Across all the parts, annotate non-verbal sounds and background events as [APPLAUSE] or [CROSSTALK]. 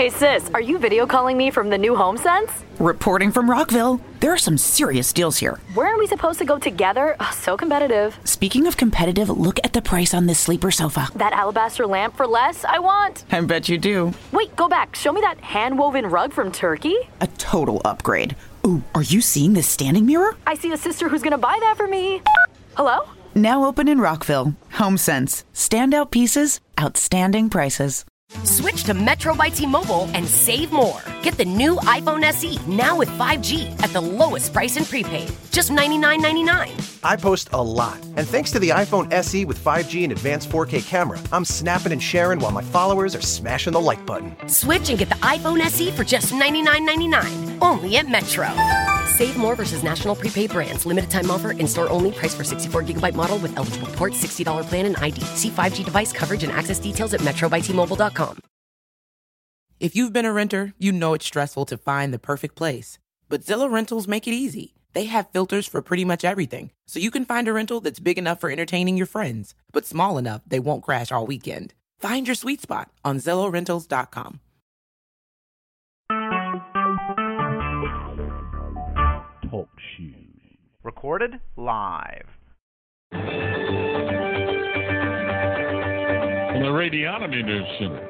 Hey sis, are you video calling me from the new HomeSense? Reporting from Rockville. There are some serious deals here. Where are we supposed to go together? Ugh, so competitive. Speaking of competitive, look at the price on this sleeper sofa. That alabaster lamp for less, I want. I bet you do. Wait, go back. Show me that hand woven rug from Turkey. A total upgrade. Ooh, are you seeing this standing mirror? I see a sister who's gonna buy that for me. Hello? Now open in Rockville. HomeSense. Standout pieces, outstanding prices. Switch to Metro by T-Mobile and save more. Get the new iPhone SE now with 5G at the lowest price in prepaid, just $99.99. I post a lot, and thanks to the iPhone SE with 5G and advanced 4K camera, I'm snapping and sharing while my followers are smashing the like button. Switch and get the iPhone SE for just $99.99, only at Metro. Save more versus national prepaid brands. Limited time offer. In store only. Price for 64 gigabyte model with eligible port. $60 plan and ID. See 5G device coverage and access details at metrobytmobile.com. If you've been a renter, you know it's stressful to find the perfect place. But Zillow Rentals make it easy. They have filters for pretty much everything, so you can find a rental that's big enough for entertaining your friends, but small enough they won't crash all weekend. Find your sweet spot on ZillowRentals.com. shoes. Recorded live. From the Radionomy News Center,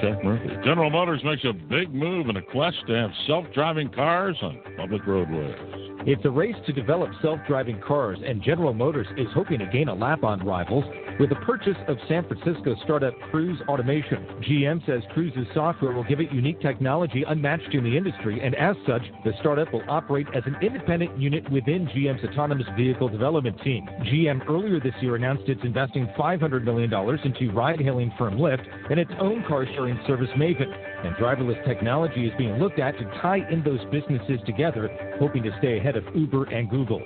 Jack Murphy. General Motors makes a big move in a quest to have self-driving cars on public roadways. It's a race to develop self driving cars, and General Motors is hoping to gain a lap on rivals with the purchase of San Francisco startup Cruise Automation. GM says Cruise's software will give it unique technology unmatched in the industry, and as such, the startup will operate as an independent unit within GM's autonomous vehicle development team. GM earlier this year announced it's investing $500 million into ride hailing firm Lyft and its own car sharing service Maven. And driverless technology is being looked at to tie in those businesses together, hoping to stay ahead of Uber and Google.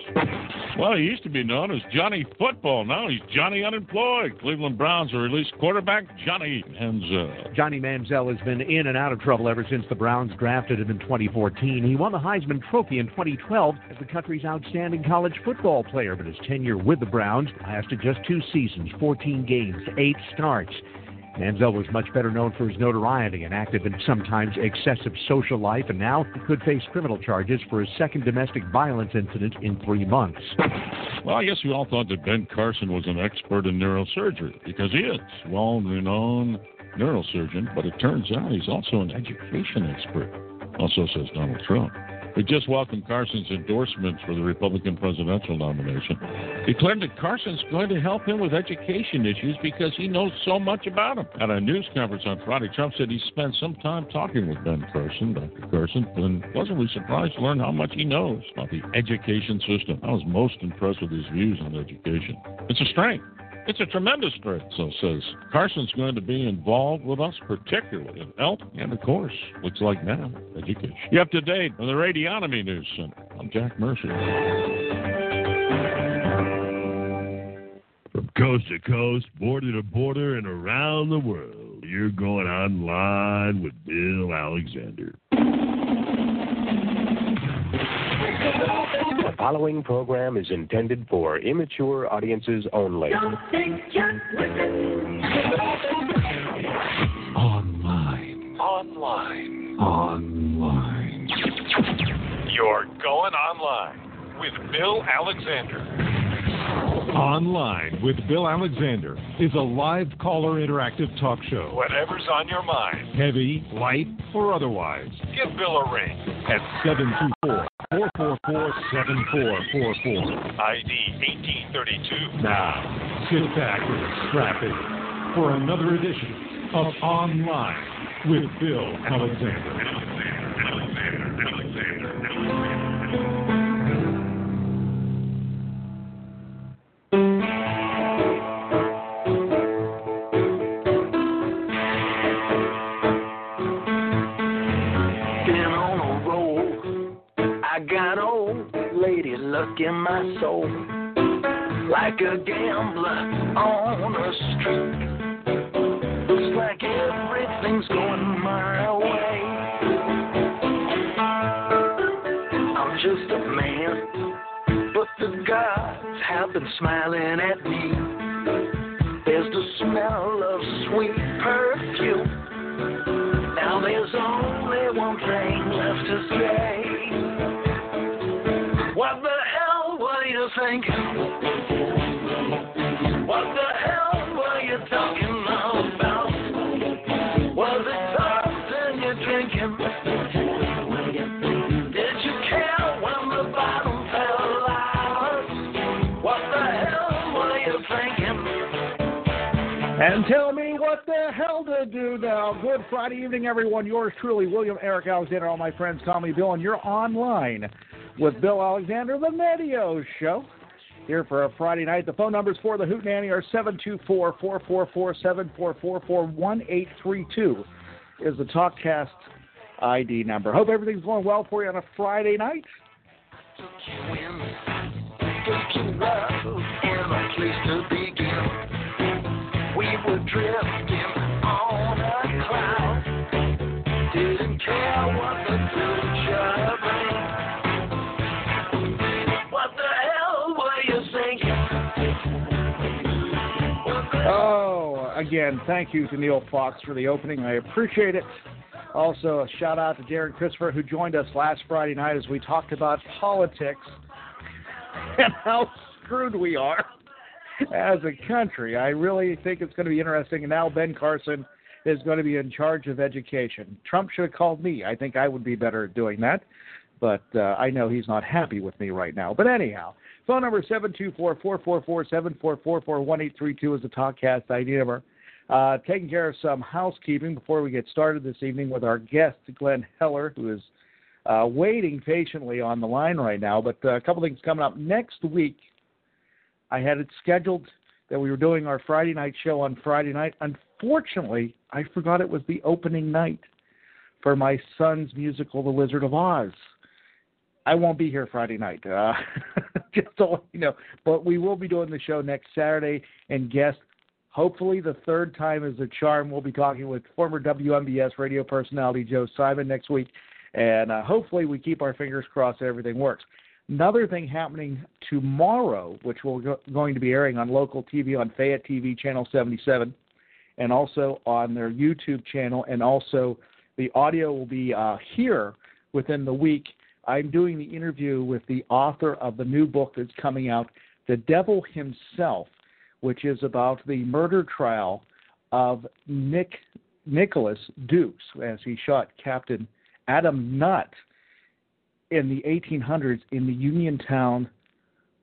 Well, he used to be known as Johnny Football. Now he's Johnny Unemployed. Cleveland Browns have released quarterback Johnny Manziel. Johnny Manziel has been in and out of trouble ever since the Browns drafted him in 2014. He won the Heisman Trophy in 2012 as the country's outstanding college football player, but his tenure with the Browns lasted just two seasons, 14 games, eight starts. Manziel was much better known for his notoriety and active and sometimes excessive social life, and now could face criminal charges for his second domestic violence incident in three months. Well, I guess we all thought that Ben Carson was an expert in neurosurgery because he is well renowned neurosurgeon, but it turns out he's also an education expert. Also says Donald Trump. We just welcomed Carson's endorsements for the Republican presidential nomination. Declared that Carson's going to help him with education issues because he knows so much about them. At a news conference on Friday, Trump said he spent some time talking with Ben Carson, Dr. Carson, and pleasantly surprised to learn how much he knows about the education system. I was most impressed with his views on education. It's a strength. It's a tremendous strength, so says Carson's going to be involved with us, particularly in health and, of course, looks like now, education. You up to date on the Radionomy News Center. I'm Jack Mercer. From coast to coast, border to border, and around the world, you're going online with Bill Alexander. The following program is intended for immature audiences only. Online. Online. Online. You're going online with Bill Alexander. Online with Bill Alexander is a live caller interactive talk show. Whatever's on your mind, Heavy, light, or otherwise. give Bill a ring. At 724 444 7444. ID 1832. Now, sit back and strap in for another edition of Online with Bill Alexander. Been luck in my soul. Like a gambler on a street. Looks like everything's going my way. I'm just a man, but the gods have been smiling at me. There's the smell of sweet perfume. Now there's only one thing left to stray. And tell me what the hell to do now. Good Friday evening, everyone. Yours truly, William Eric Alexander, all my friends, call me Bill, and you're online with Bill Alexander, the Medio Show. Here for a Friday night. The phone numbers for the Hoot Nanny are 724 444 7444 1832 is the TalkCast ID number. Hope everything's going well for you on a Friday night. To begin. Drifting on what the. What you thinking? Oh, again, thank you to Neil Fox for the opening. I appreciate it. Also, a shout out to Darren Christopher, who joined us last Friday night as we talked about politics [LAUGHS] and how screwed we are as a country. I really think it's going to be interesting. And now Ben Carson is going to be in charge of education. Trump should have called me. I think I would be better at doing that. But uh, I know he's not happy with me right now. But anyhow, phone number 724-444-7444-1832 is the TalkCast ID number. Uh, taking care of some housekeeping before we get started this evening with our guest, Glenn Heller, who is uh, waiting patiently on the line right now. But uh, a couple things coming up next week. I had it scheduled that we were doing our Friday night show on Friday night. Unfortunately, I forgot it was the opening night for my son's musical, The Wizard of Oz. I won't be here Friday night, uh, [LAUGHS] just let you know. But we will be doing the show next Saturday, and guest, hopefully the third time is a charm. We'll be talking with former WMBS radio personality Joe Simon next week, and uh, hopefully we keep our fingers crossed that everything works. Another thing happening tomorrow, which we're go- going to be airing on local TV on Fayette TV channel 77, and also on their YouTube channel, and also the audio will be uh, here within the week. I'm doing the interview with the author of the new book that's coming out, The Devil Himself, which is about the murder trial of Nick Nicholas Dukes as he shot Captain Adam Nutt in the 1800s in the Uniontown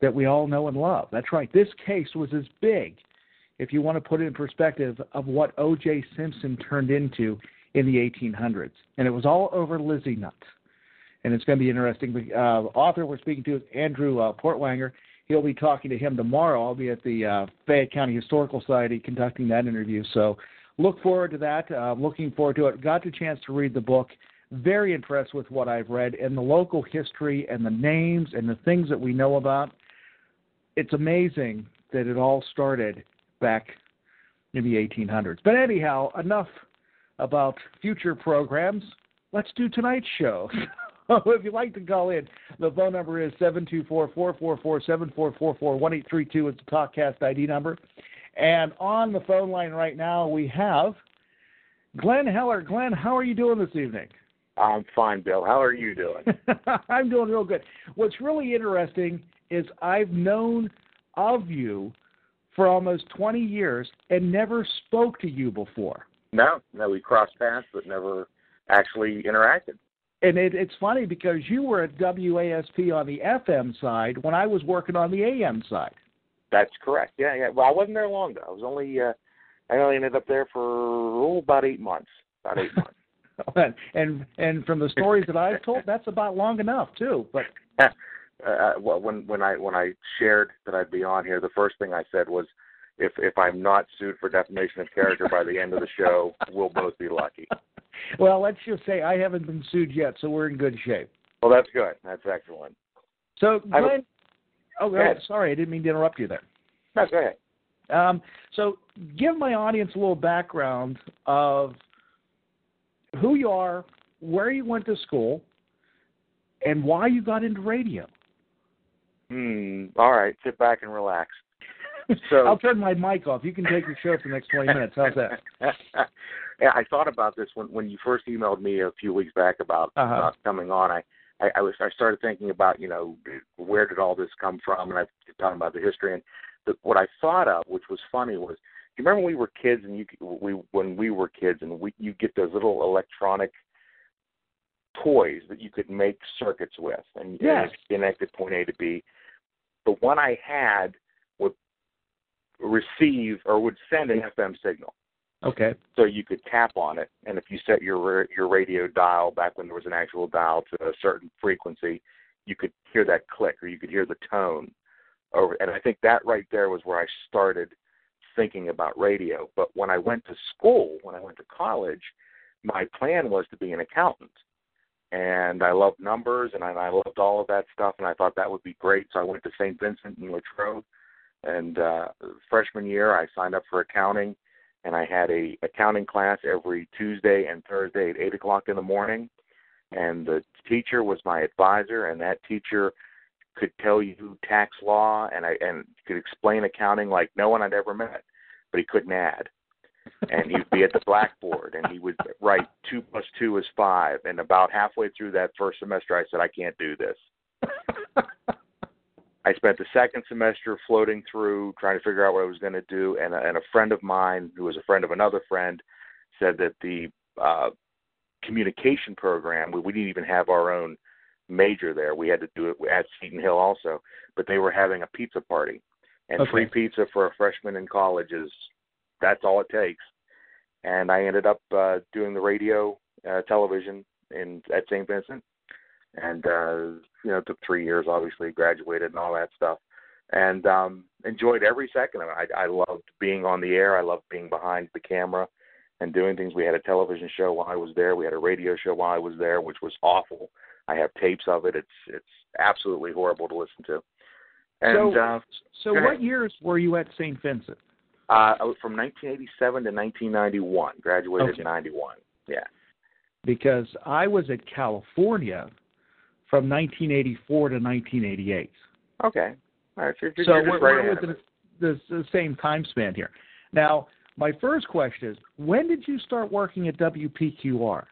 that we all know and love. That's right. This case was as big, if you want to put it in perspective, of what O.J. Simpson turned into in the 1800s. And it was all over Lizzie Nutt. And it's going to be interesting. The uh, author we're speaking to is Andrew uh, Porwancher. He'll be talking to him tomorrow. I'll be at the uh, Fayette County Historical Society conducting that interview. So look forward to that. Uh, looking forward to it. Got the chance to read the book very impressed with what I've read and the local history and the names and the things that we know about. It's amazing that it all started back in the 1800s. But anyhow, enough about future programs. Let's do tonight's show. [LAUGHS] if you'd like to call in, the phone number is 724-444-7444-1832. It's the TalkCast ID number. And on the phone line right now, we have Glenn Heller. Glenn, how are you doing this evening? I'm fine, Bill. How are you doing? [LAUGHS] I'm doing real good. What's really interesting is I've known of you for almost 20 years and never spoke to you before. No, no, we crossed paths but never actually interacted. And it, it's funny because you were at WASP on the FM side when I was working on the AM side. That's correct. Yeah, yeah. Well, I wasn't there long though. I was only uh, I only ended up there for oh, about eight months. About eight months. [LAUGHS] [LAUGHS] and and from the stories that I've told, that's about long enough too. But uh, well, when when I when I shared that I'd be on here, the first thing I said was, if if I'm not sued for defamation of character by the end of the show, we'll both be lucky. [LAUGHS] well, let's just say I haven't been sued yet, so we're in good shape. Well, that's good. That's excellent. So, I Glenn, oh, Go ahead. sorry, I didn't mean to interrupt you there. No, go ahead. Um, so, give my audience a little background of who you are, where you went to school, and why you got into radio. Hmm. All right. Sit back and relax. [LAUGHS] So I'll turn my mic off. You can take your show for the next 20 minutes. How's that? [LAUGHS] yeah, I thought about this when when you first emailed me a few weeks back about Uh-huh. uh, coming on. I, I I was I started thinking about you know where did all this come from, and I was talking about the history and the, what I thought of, which was funny, was you remember when we were kids and you we when we were kids and we you get those little electronic toys that you could make circuits with and, Yes. and connect point A to B. The one I had would receive or would send an FM signal Okay. so you could tap on it, and if you set your your radio dial back when there was an actual dial to a certain frequency, you could hear that click or you could hear the tone over. And I think that right there was where I started thinking about radio. But when I went to school, when I went to college, my plan was to be an accountant, and I loved numbers and I, I loved all of that stuff, and I thought that would be great. So I went to St. Vincent in Latrobe, and uh, freshman year I signed up for accounting and I had a accounting class every Tuesday and Thursday at eight o'clock in the morning. And the teacher was my advisor, and that teacher could tell you tax law and I and could explain accounting like no one I'd ever met, but he couldn't add. And he'd be at the blackboard and he would write two plus two is five. And about halfway through that first semester, I said, I can't do this. I spent the second semester floating through, trying to figure out what I was going to do, and a, and a friend of mine, who was a friend of another friend, said that the uh, communication program, we, we didn't even have our own major there. We had to do it at Seton Hill also, but they were having a pizza party, and Okay. free pizza for a freshman in college is that's all it takes. And I ended up uh, doing the radio, uh, television in at St. Vincent, and uh, you know, it took three years. Obviously, graduated and all that stuff, and um, enjoyed every second of it. I, I loved being on the air. I loved being behind the camera and doing things. We had a television show while I was there. We had a radio show while I was there, which was awful. I have tapes of it. It's it's absolutely horrible to listen to. And so, uh, so what ahead. years were you at St. Vincent? uh, from 1987 to 1991. Graduated Okay. in 91. Yeah. Because I was at California from 1984 to 1988. Okay. All right. So, you're, so you're we're, right we're within the, the same time span here. Now, my first question is, when did you start working at WPQR?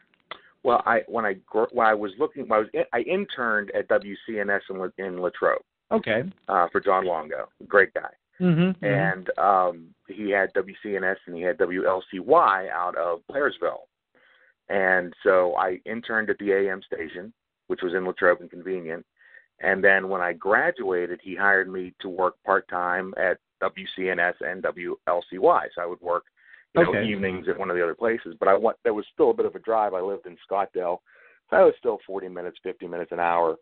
Well, I when I when I was looking, when I was in, I interned at WCNS in, La- in Latrobe. Okay. uh, for John Longo, great guy, Mm-hmm. and um, he had WCNS and he had WLCY out of Blairsville, and so I interned at the AM station, which was in Latrobe and convenient, and then when I graduated, he hired me to work part time at WCNS and WLCY, so I would work you know, evenings at one of the other places. But I want there was still a bit of a drive. I lived in Scottdale, so I was still 40 minutes, 50 minutes an hour,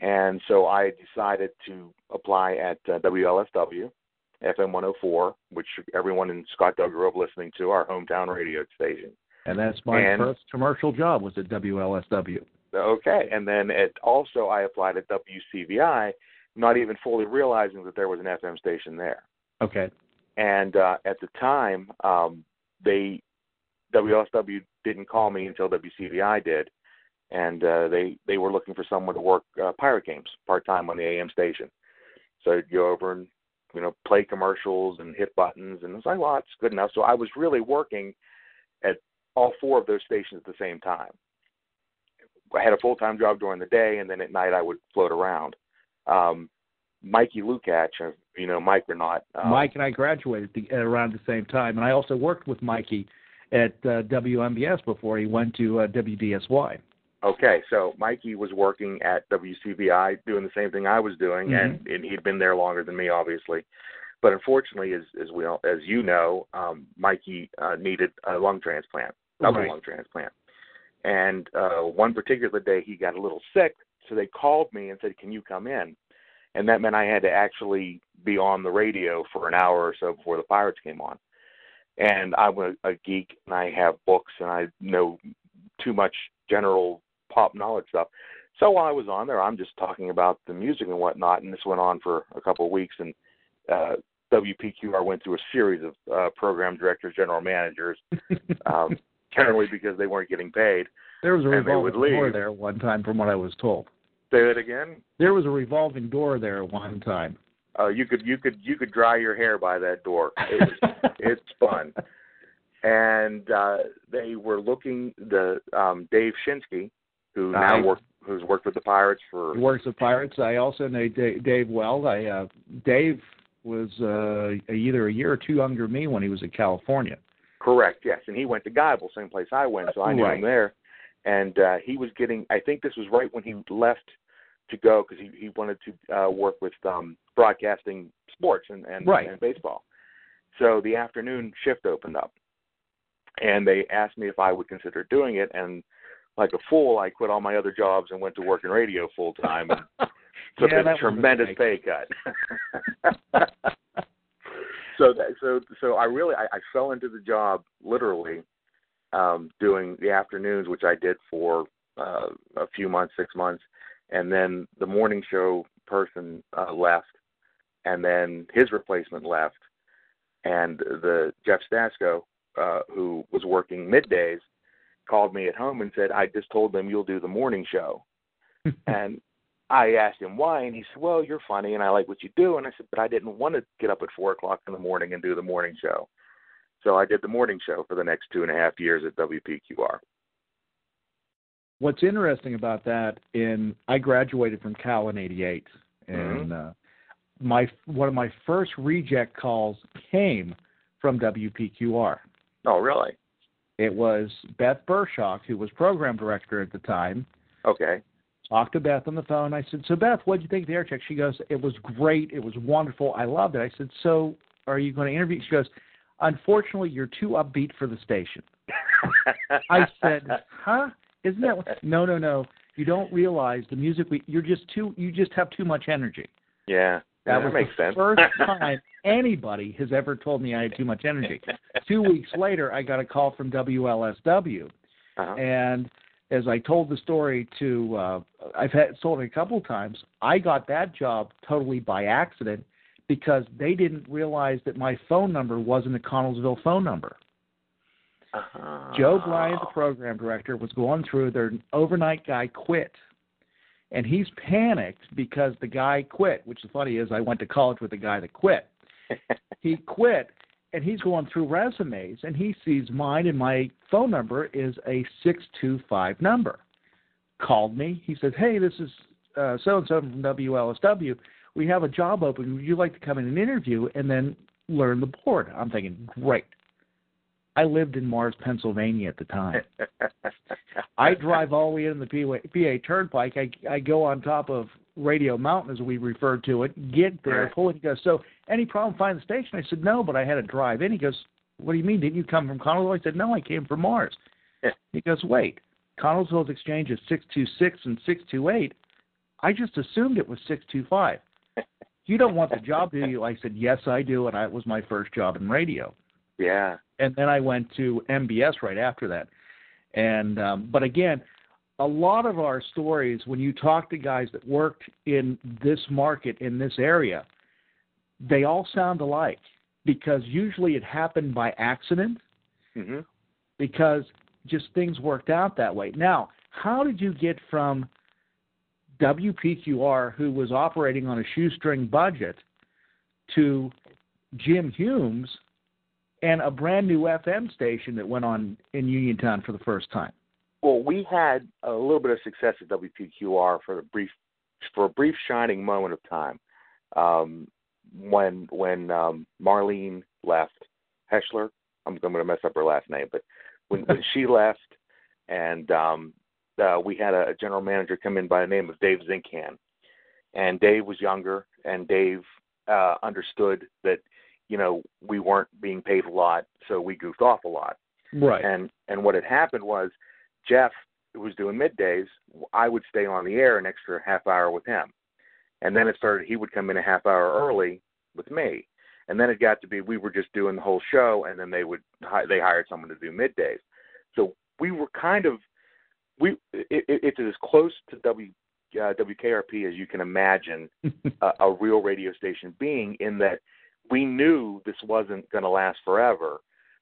and so I decided to apply at uh, WLSW, FM 104, which everyone in Scottdale grew up listening to, our hometown radio station. And that's my And- first commercial job was at WLSW. Okay, and then it also I applied at WCVI, not even fully realizing that there was an FM station there. Okay. And uh, at the time, um, they WSW didn't call me until WCVI did, and uh, they they were looking for someone to work uh, pirate games part time on the AM station. So I'd go over and you know play commercials and hit buttons, and I was like, well, that's good enough. So I was really working at all four of those stations at the same time. I had a full time job during the day, and then at night I would float around. Um, Mikey Lukach, you know Mike or not? Um, Mike and I graduated the, at around the same time, and I also worked with Mikey at uh, WMBS before he went to uh, WDSY. Okay, so Mikey was working at WCVI doing the same thing I was doing, and, and he'd been there longer than me, obviously. But unfortunately, as as we all, as you know, um, Mikey uh, needed a lung transplant, double Right. lung transplant. And uh, one particular day, he got a little sick, so they called me and said, "Can you come in?" And that meant I had to actually be on the radio for an hour or so before the Pirates came on. And I'm a, a geek, and I have books, and I know too much general pop knowledge stuff. So while I was on there, I'm just talking about the music and whatnot, and this went on for a couple of weeks. And uh, WPQR went through a series of uh, program directors, general managers, [LAUGHS] um, generally because they weren't getting paid. There was a And they would revolving door there one time, from what I was told. Say that again. There was a revolving door there at one time. Uh, you could you could you could dry your hair by that door. It was, [LAUGHS] it's fun. And uh, they were looking the um, Dave Shinsky, who now I- work who's worked with the Pirates for He works with Pirates. I also know Dave, Dave well. I uh, Dave was uh, either a year or two younger than me when he was in California. Correct, yes. And he went to Geibel, same place I went, so I knew Right. him there. And uh, he was getting, I think this was right when he left to go because he, he wanted to uh, work with um, broadcasting sports and, and, Right. and baseball. So the afternoon shift opened up. And they asked me if I would consider doing it. And like a fool, I quit all my other jobs and went to work in radio full time and [LAUGHS] took Yeah, a that was a tremendous pay cut. [LAUGHS] so that so so I really I, I fell into the job literally um doing the afternoons which I did for uh a few months, 6 months and then the morning show person uh left and then his replacement left and the Jeff Stasko uh who was working middays called me at home and said I just told them you'll do the morning show [LAUGHS] and I asked him why, and he said, "Well, you're funny, and I like what you do." And I said, "But I didn't want to get up at four o'clock in the morning and do the morning show." So I did the morning show for the next two and a half years at WPQR. What's interesting about that in I graduated from Cal in '88, and uh, my one of my first reject calls came from WPQR. Oh, really? It was Beth Bershock, who was program director at the time. Okay. Talked to Beth on the phone. I said, "So Beth, what did you think of the air check?" She goes, "It was great. It was wonderful. I loved it." I said, "So are you going to interview?" She goes, "Unfortunately, you're too upbeat for the station." [LAUGHS] I said, "Huh? Isn't that what? no, no, no? You don't realize the music. We, you're just too. You just have too much energy." Yeah, That yeah, was makes the sense. first [LAUGHS] time anybody has ever told me I had too much energy. Two weeks later, I got a call from WLSW, Uh-huh. and as I told the story to, uh, I've had told it a couple times. I got that job totally by accident because they didn't realize that my phone number wasn't a Connellsville phone number. Uh-huh. Joe Bryant, the program director, was going through their overnight guy quit. And he's panicked because the guy quit, which is funny is I went to college with the guy that quit. [LAUGHS] he quit and he's going through resumes and he sees mine and my phone number is a 625 number. Called me. He says, "Hey, this is uh so and so from WLSW. We have a job open. Would you like to come in and interview and then learn the board?" I'm thinking, "Great." I lived in Mars, Pennsylvania at the time. [LAUGHS] I drive all the way in the PA, PA Turnpike. I I go on top of Radio Mountain, as we refer to it. Get there, pull it. He goes, "So, any problem finding the station?" I said, "No, but I had to drive in." He goes, "What do you mean? Didn't you come from Connellsville?" I said, "No, I came from Mars." He goes, "Wait, Connellsville's exchange is six two six and six two eight. I just assumed it was six two five. [LAUGHS] You don't want the job, do you?" I said, "Yes, I do," and I, it was my first job in radio Yeah. And then I went to MBS right after that. And um, but again, a lot of our stories when you talk to guys that worked in this market in this area, they all sound alike because usually it happened by accident hmm because just things worked out that way. Now, how did you get from WPQR, who was operating on a shoestring budget, to Jim Humes and a brand new FM station that went on in Uniontown for the first time? Well, we had a little bit of success at WPQR for a brief for a brief shining moment of time. Um, when when um, Marlene left, Heschler, I'm, I'm going to mess up her last name, but when, when she [LAUGHS] left, and um, uh, we had a, a general manager come in by the name of Dave Zinkan, and Dave was younger, and Dave uh, understood that you know we weren't being paid a lot, so we goofed off a lot. Right. And and what had happened was Jeff who was doing middays. I would stay on the air an extra half hour with him, and then it started. He would come in a half hour early with me, and then it got to be we were just doing the whole show, and then they would they hired someone to do middays. So we were kind of we it, it, it's as close to W uh, WKRP as you can imagine [LAUGHS] a, a real radio station being in that we knew this wasn't going to last forever,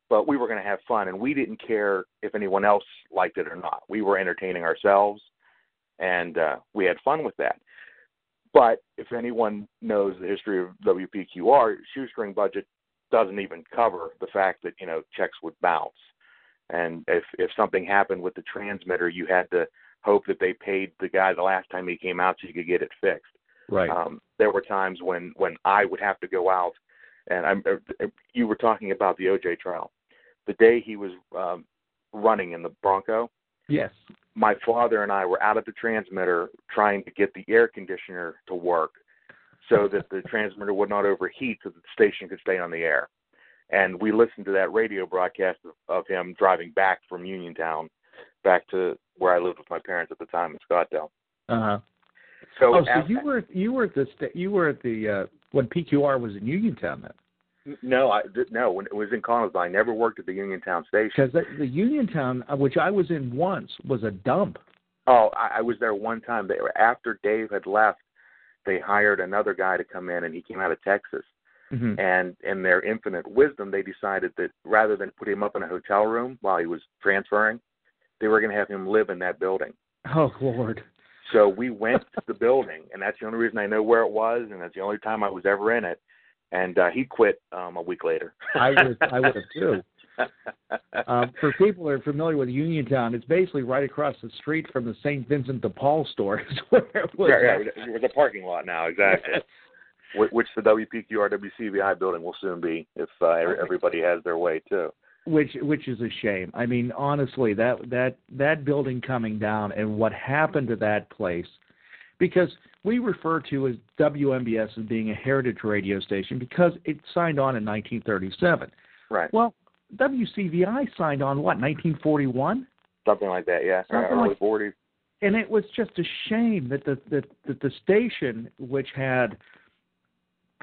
but we were going to have fun, and we didn't care if anyone else liked it or not. We were entertaining ourselves, and uh, we had fun with that. But if anyone knows the history of WPQR, shoestring budget doesn't even cover the fact that you know checks would bounce, and if if something happened with the transmitter, you had to hope that they paid the guy the last time he came out so you could get it fixed. Right. Um, there were times when when I would have to go out, and I'm. uh, You were talking about the OJ trial. The day he was um, running in the Bronco, Yes. my father and I were out at the transmitter trying to get the air conditioner to work so that the transmitter would not overheat so that the station could stay on the air. And we listened to that radio broadcast of, of him driving back from Uniontown back to where I lived with my parents at the time in Scottdale. Uh huh. So, oh, so you were you were at the sta- you were at the uh, when PQR was in Uniontown then. no, I no, when it was in Connellsville, I never worked at the Uniontown station. Because the, the Uniontown, uh, which I was in once, was a dump. Oh, I, I was there one time. They were after Dave had left. They hired another guy to come in, and he came out of Texas. Mhm. And in their infinite wisdom, they decided that rather than put him up in a hotel room while he was transferring, they were going to have him live in that building. Oh Lord. So we went to the building, and that's the only reason I know where it was, and that's the only time I was ever in it. And uh, he quit um, a week later. I would I would have too. [LAUGHS] Um, for people who are familiar with Uniontown, it's basically right across the street from the St. Vincent de Paul store. Is [LAUGHS] where it was. yeah, yeah, it was a parking lot now, exactly. [LAUGHS] Which the WPQR WCVI building will soon be if uh, everybody has their way too. Which which is a shame. I mean, honestly, that that that building coming down and what happened to that place, because we refer to as WMBS as being a heritage radio station because it signed on in 1937. Right. Well, WCVI signed on what 1941, Something like that, yeah. Something Early like- 40s. and it was just a shame that the that, that the station, which had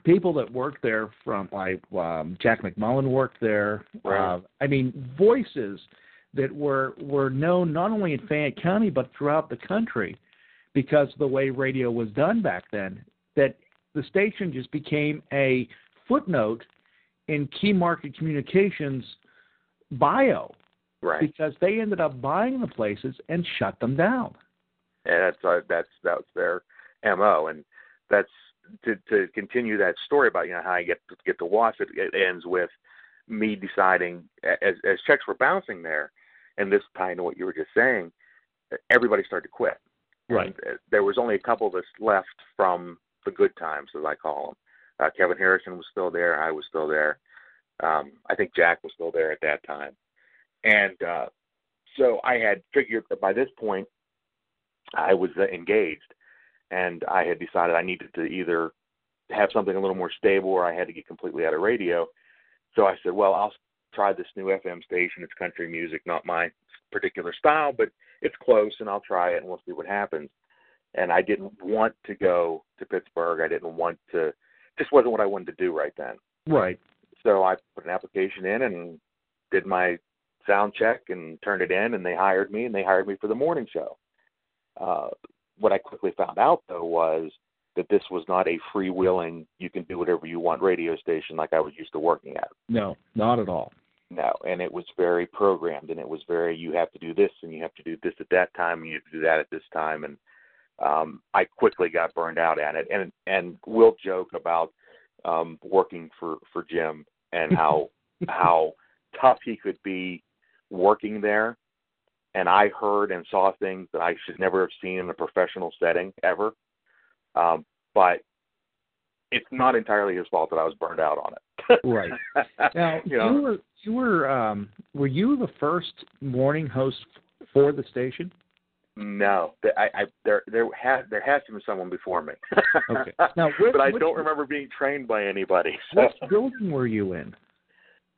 people that worked there from like um, Jack McMullen worked there. Right. Uh, I mean, voices that were were known not only in Fayette County but throughout the country because of the way radio was done back then. That the station just became a footnote in Keymarket Communications bio Right. because they ended up buying the places and shut them down. and that's uh, that's that's their mo and that's to to continue that story about you know how I get to get to watch it. It ends with me deciding as as checks were bouncing there, and this tying into what you were just saying, everybody started to quit. Right. And, uh, there was only a couple of us left from the good times, as I call them. Uh, Kevin Harrison was still there. I was still there. Um, I think Jack was still there at that time, and uh, so I had figured that by this point I was uh, engaged, and I had decided I needed to either have something a little more stable or I had to get completely out of radio. So I said, well, I'll try this new FM station. It's country music, not my particular style, but it's close, and I'll try it and we'll see what happens. And I didn't want to go to Pittsburgh. I didn't want to. Just wasn't what I wanted to do right then. Right. So I put an application in and did my sound check and turned it in, and they hired me, and they hired me for the morning show. Uh, what I quickly found out, though, was that this was not a freewheeling, you can do whatever you want radio station like I was used to working at. No, not at all. No, and it was very programmed, and it was very, you have to do this, and you have to do this at that time, and you have to do that at this time, and um, I quickly got burned out at it. And and we'll joke about um, working for for Jim and how [LAUGHS] how tough he could be working there. And I heard and saw things that I should never have seen in a professional setting ever. Um, but it's not entirely his fault that I was burned out on it. [LAUGHS] Right. Now [LAUGHS] you know, you were you were um were you the first morning host for the station? No, I, I there there has there has to be someone before me. [LAUGHS] Okay. Now, where- but I which- don't remember being trained by anybody. So. Which building were you in?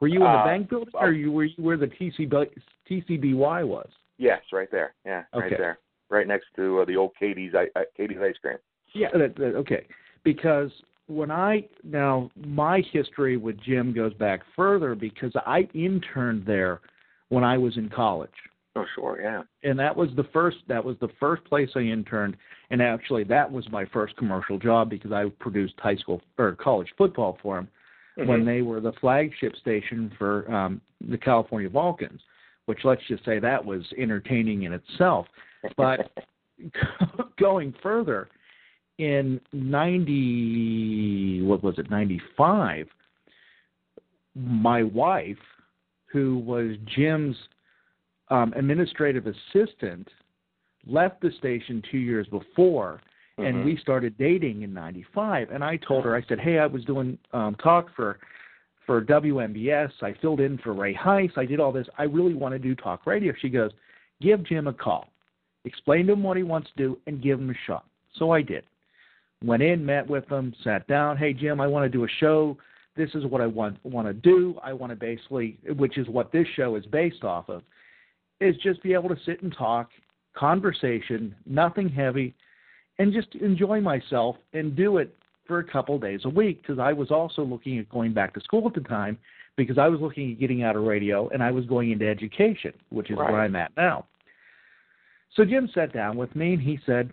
Were you in the Uh, bank building, or you were you where the TCB, TCBY was? Yes, right there. Yeah, right there, right next to uh, the old Katie's I, uh, Katie's ice cream. Yeah, that, that, okay. Because when I now my history with Jim goes back further because I interned there when I was in college. Oh, sure, yeah. and that was the first that was the first place I interned and actually that was my first commercial job because I produced high school or college football for them when Mhm. they were the flagship station for um the California Vulcans which let's just say that was entertaining in itself but [LAUGHS] going further in 90, what was it, 95, my wife, who was Jim's um, administrative assistant, left the station two years before, and Mhm. we started dating in 95. And I told her, I said, hey, I was doing um, talk for for WMBS. I filled in for Ray Heiss. I did all this. I really want to do talk radio. She goes, give Jim a call. Explain to him what he wants to do and give him a shot. So I did. Went in, met with him, sat down. Hey, Jim, I want to do a show. This is what I want want to do. I want to basically, which is what this show is based off of, is just be able to sit and talk, conversation, nothing heavy, and just enjoy myself and do it for a couple days a week because I was also looking at going back to school at the time because I was looking at getting out of radio and I was going into education, which is Right. where I'm at now. So Jim sat down with me and he said,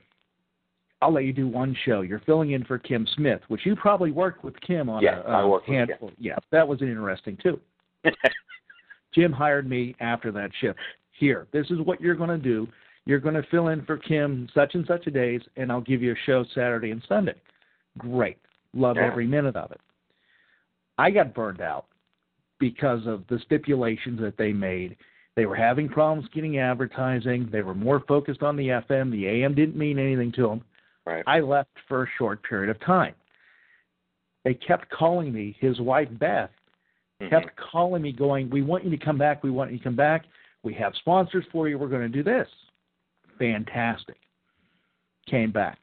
I'll let you do one show. You're filling in for Kim Smith, which you probably worked with Kim on Yeah, a, I a worked with handful. Yeah, that was interesting too. [LAUGHS] Jim hired me after that shift. Here, this is what you're going to do. You're going to fill in for Kim such and such a days, and I'll give you a show Saturday and Sunday. Great. Love Yeah. every minute of it. I got burned out because of the stipulations that they made. They were having problems getting advertising. They were more focused on the FM. The AM didn't mean anything to them. Right. I left for a short period of time. They kept calling me. His wife Beth mm-hmm. kept calling me, going, "We want you to come back. We want you to come back. We have sponsors for you. We're going to do this." Fantastic. Came back.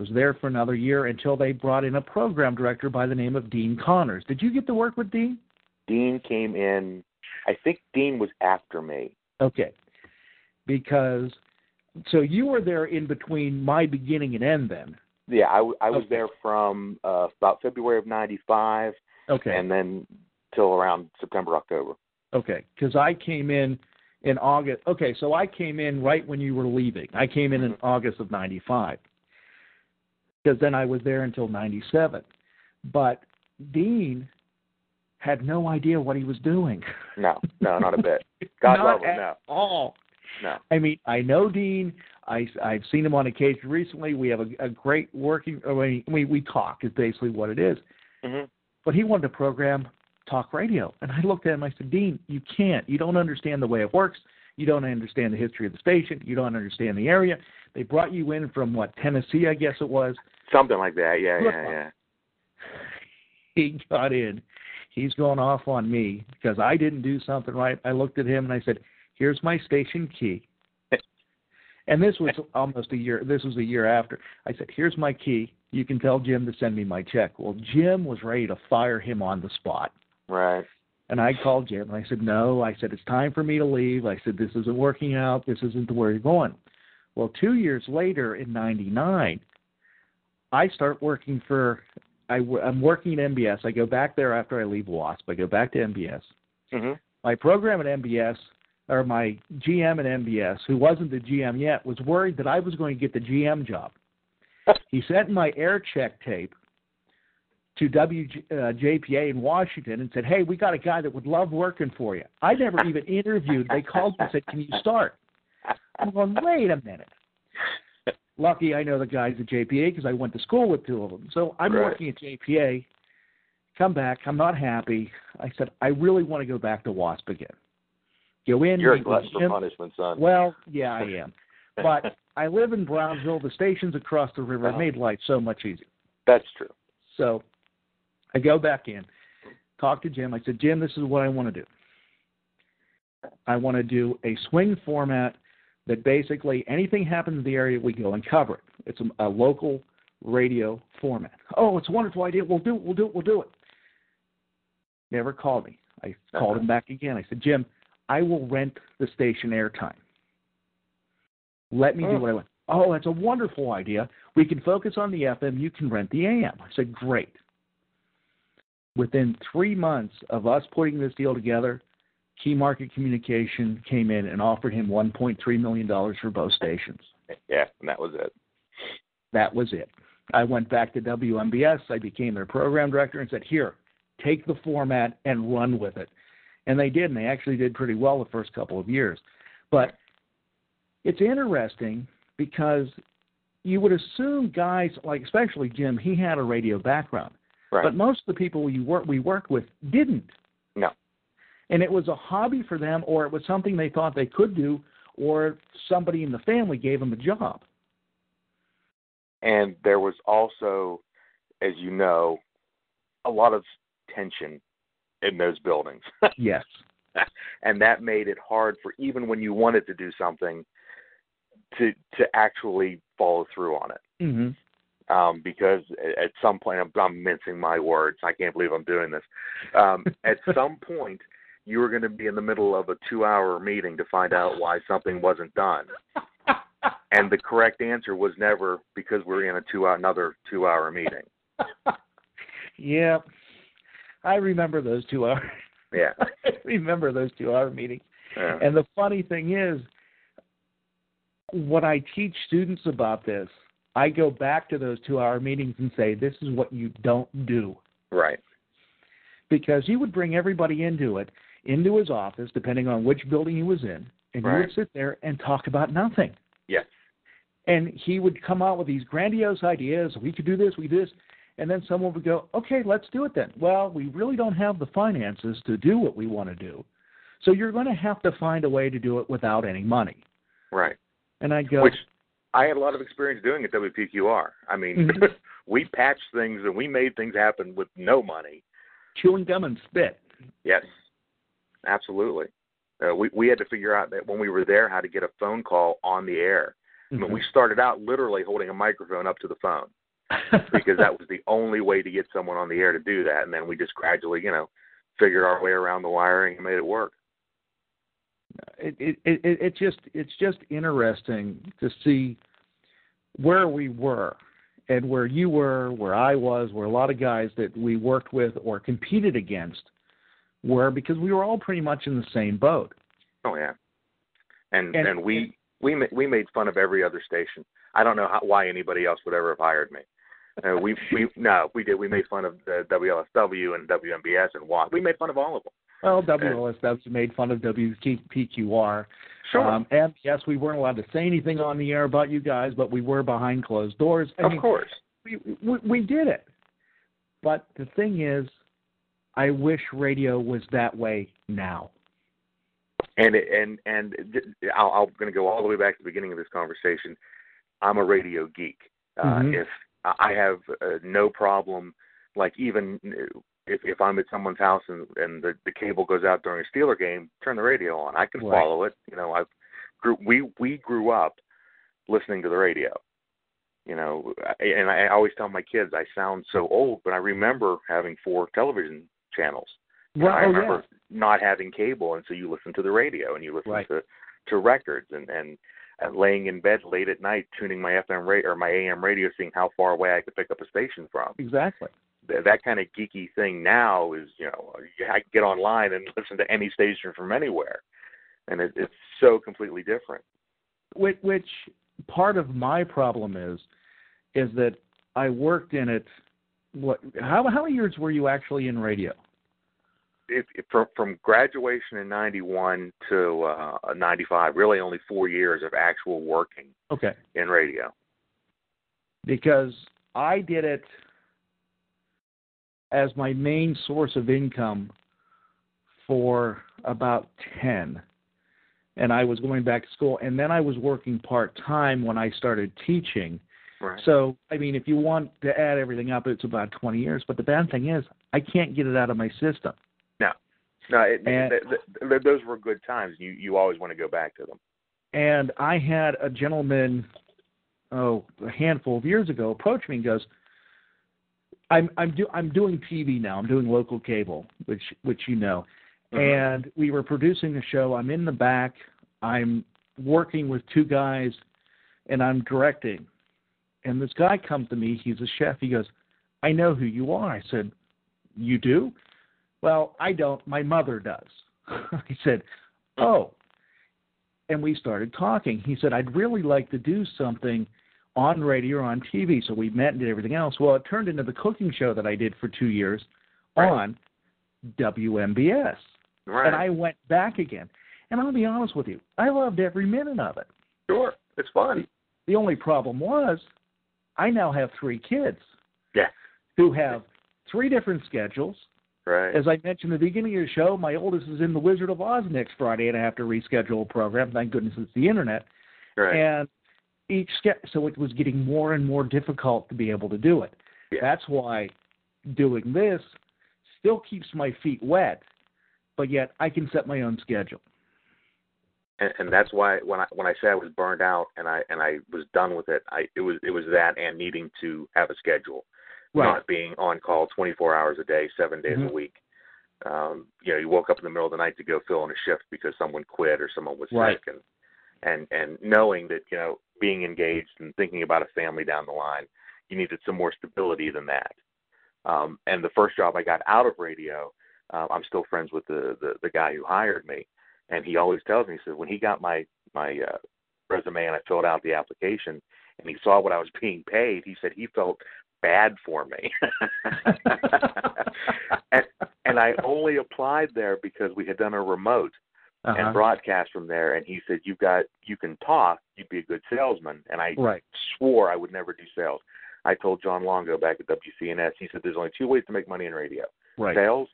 Was there for another year until they brought in a program director by the name of Dean Connors. Did you get to work with Dean? Dean came in. I think Dean was after me. Okay. Because so you were there in between my beginning and end then. Yeah, I was there from uh, about February of '95, Okay. and then till around September, October. Okay, because I came in in August. Okay, so I came in right when you were leaving. I came in in August of '95. Because then I was there until '97. But Dean had no idea what he was doing. No, no, not a bit. [LAUGHS] God Not love him. at No, all. no. I mean, I know Dean. I, I've seen him on occasion recently. We have a, a great working. I mean, we we talk is basically what it is. Mm-hmm. But he wanted to program talk radio, and I looked at him. I said, Dean, you can't. You don't understand the way it works. You don't understand the history of the station. You don't understand the area. They brought you in from what Tennessee, I guess it was. Something like that. Yeah, yeah, yeah. [LAUGHS] He got in. He's going off on me because I didn't do something right. I looked at him and I said, "Here's my station key." And this was almost a year. This was a year after. I said, "Here's my key. You can tell Jim to send me my check." Well, Jim was ready to fire him on the spot. Right. And I called Jim and I said, No, I said, it's time for me to leave. I said, This isn't working out. This isn't where you're going. Well, two years later in 99, I start working for, I, am working at MBS. I go back there after I leave WASP. I go back to MBS. hmm My program at MBS, or my GM at MBS, who wasn't the GM yet, was worried that I was going to get the GM job. [LAUGHS] he sent my air check tape to WJPA in Washington and said, "Hey, we got a guy that would love working for you." I never even interviewed. They called me and said, "Can you start?" I'm going, "Wait a minute." Lucky I know the guys at JPA because I went to school with two of them. So I'm Right. working at JPA. Come back. I'm not happy. I said, I really want to go back to WASP again. Go in. You're a glutton for punishment, son. Well, yeah, I am. [LAUGHS] But I live in Brownsville. The station's across the river. It uh-huh. made life so much easier. That's true. So I go back in, talk to Jim. I said, Jim, this is what I want to do. I want to do a swing format that basically anything happens in the area, we go and cover it. It's a, a local radio format. Oh, it's a wonderful idea. We'll do it. We'll do it. We'll do it. Never called me. I called him back again. I said, Jim, I will rent the station airtime. Let me do oh. what I want. Oh, that's a wonderful idea. We can focus on the FM. You can rent the AM. I said, great. Within three months of us putting this deal together, Keymarket Communication came in and offered him $1.3 million for both stations. Yeah, and that was it. That was it. I went back to WMBS. I became their program director and said, Here, take the format and run with it. And they did, and they actually did pretty well the first couple of years. But it's interesting because you would assume guys like especially Jim, he had a radio background. Right. But most of the people you work we worked with didn't. And it was a hobby for them or it was something they thought they could do or somebody in the family gave them a job. And there was also, as you know, a lot of tension in those buildings. [LAUGHS] yes. and that made it hard for even when you wanted to do something to to actually follow through on it. Mhm. Um, because at some point, I'm, I'm mincing my words. I can't believe I'm doing this. Um, at [LAUGHS] some point, you were going to be in the middle of a two-hour meeting to find out why something wasn't done, [LAUGHS] and the correct answer was never because we're in a two hour, another two-hour meeting. [LAUGHS] Yeah. I remember those two hours. Yeah. I remember those two hour [LAUGHS] meetings. Yeah. And the funny thing is, when I teach students about this, I go back to those two hour meetings and say, this is what you don't do. Right. Because you would bring everybody into it, into his office, depending on which building he was in, and he would sit there and talk about nothing. Yes. And he would come out with these grandiose ideas. We could do this, we could do this. And then someone would go, okay, let's do it then. Well, we really don't have the finances to do what we want to do. So you're going to have to find a way to do it without any money. Right. And I'd go, Which I had a lot of experience doing at WPQR. I mean, Mhm. [LAUGHS] we patched things and we made things happen with no money. chewing gum and spit. Yes, absolutely. Uh, we we had to figure out that when we were there how to get a phone call on the air. I mean, we started out literally holding a microphone up to the phone [LAUGHS] because that was the only way to get someone on the air to do that, and then we just gradually, you know, figured our way around the wiring and made it work. it, it, it, it just it's just interesting to see where we were and where you were, where I was, where a lot of guys that we worked with or competed against were because we were all pretty much in the same boat. Oh yeah, and And- and, we we we made fun of every other station. I don't know how, why anybody else would ever have hired me. Uh, [LAUGHS] we we no, we did. We made fun of the WLSW and WMBS and WAT. We made fun of all of them. Well, WLSW made fun of WPQR. Sure. Um, and yes, we weren't allowed to say anything on the air about you guys, but we were behind closed doors. I of mean, course. we, we we did it. But the thing is, I wish radio was that way now. And and and I'll, I'm going to go all the way back to the beginning of this conversation. I'm a radio geek. Uh, Mhm. If I have uh, no problem, like even if if I'm at someone's house and and the, the cable goes out during a Steeler game, turn the radio on. I can Right. follow it. You know, I've grew we we grew up listening to the radio. You know, and I always tell my kids I sound so old, but I remember having four television channels. Well, I oh, remember not having cable, and so you listen to the radio and you listen Right. to to records and and and laying in bed late at night tuning my FM radio or my AM radio, seeing how far away I could pick up a station from. Exactly. Th- That kind of geeky thing now is, you know, I can get online and [LAUGHS] listen to any station from anywhere, and it, it's so completely different. which, which part of my problem is is that I worked in it. What? How how many years were you actually in radio? If, from from graduation in '91 to uh, '95, really only four years of actual working Okay, in radio. because I did it as my main source of income for about ten, and I was going back to school, and then I was working part time when I started teaching. Right. So, I mean, if you want to add everything up, it's about 20 years. But the bad thing is, I can't get it out of my system. No, no, it, And- th- th- th- those were good times. You you always want to go back to them. And I had a gentleman, oh, a handful of years ago, approach me and goes, "I'm I'm do I'm doing TV now. I'm doing local cable, which which you know." Mm-hmm. And we were producing a show. I'm in the back. I'm working with two guys, and I'm directing. And this guy comes to me. He's a chef. He goes, "I know who you are." I said, "You do?" Well, I don't. My mother does. [LAUGHS] he said, "Oh." And we started talking. He said, "I'd really like to do something on radio or on TV." So we met and did everything else. Well, it turned into the cooking show that I did for two years on WMBS. Right. And I went back again. And I'll be honest with you, I loved every minute of it. Sure, it's fun. The only problem was, I now have three kids. Yeah. Who have three different schedules. Right. As I mentioned at the beginning of the show, my oldest is in The Wizard of Oz next Friday, and I have to reschedule a program. Thank goodness it's the internet. Right. And each ske- so it was getting more and more difficult to be able to do it. Yeah. That's why doing this still keeps my feet wet, but yet I can set my own schedule. And, and that's why when I when I say I was burned out and I and I was done with it, I it was it was that and needing to have a schedule, Right. not being on call 24 hours a day, seven days Mhm. a week. Um, you know, you woke up in the middle of the night to go fill in a shift because someone quit or someone was Right. sick, and and and knowing that you know being engaged and thinking about a family down the line, you needed some more stability than that. Um, and the first job I got out of radio, uh, I'm still friends with the, the the guy who hired me, and he always tells me he says when he got my my uh, resume and I filled out the application and he saw what I was being paid, he said he felt bad for me. [LAUGHS] and and I only applied there because we had done a remote Uh-huh. and broadcast from there and he said "You've got you can talk, you'd be a good salesman and I Right. swore I would never do sales. I told John Longo back at WCNS, he said there's only two ways to make money in radio. Right. Sales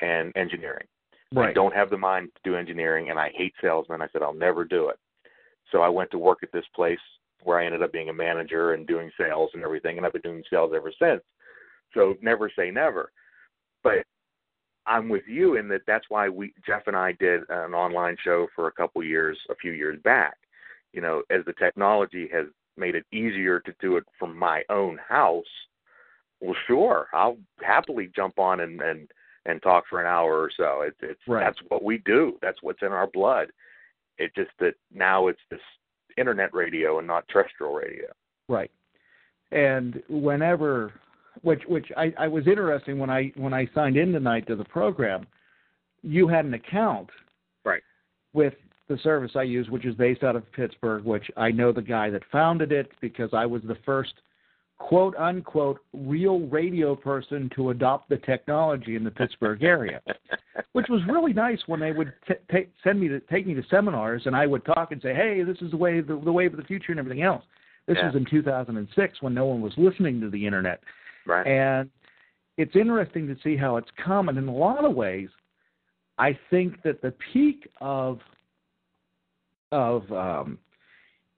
and engineering. I don't have the mind to do engineering and I hate salesmen. I said I'll never do it. So I went to work at this place where I ended up being a manager and doing sales and everything and I've been doing sales ever since. So never say never. But I'm with you in that that's why we Jeff and I did an online show for a couple years a few years back. You know, as the technology has made it easier to do it from my own house, well sure, I'll happily jump on and and and talk for an hour or so. It's it's Right. that's what we do. That's what's in our blood. It just that now it's this internet radio and not terrestrial radio. Right. And whenever which which I, I was interesting when I when I signed in tonight to the program, you had an account Right. with the service I use, which is based out of Pittsburgh, which I know the guy that founded it because I was the first quote unquote real radio person to adopt the technology in the Pittsburgh area, which was really nice when they would t- ta- send me to take me to seminars and I would talk and say, "Hey, this is the way the, the wave of the future and everything else." This Yeah. was in 2006 when no one was listening to the internet. Right. And it's interesting to see how it's come. And in a lot of ways, I think that the peak of of um,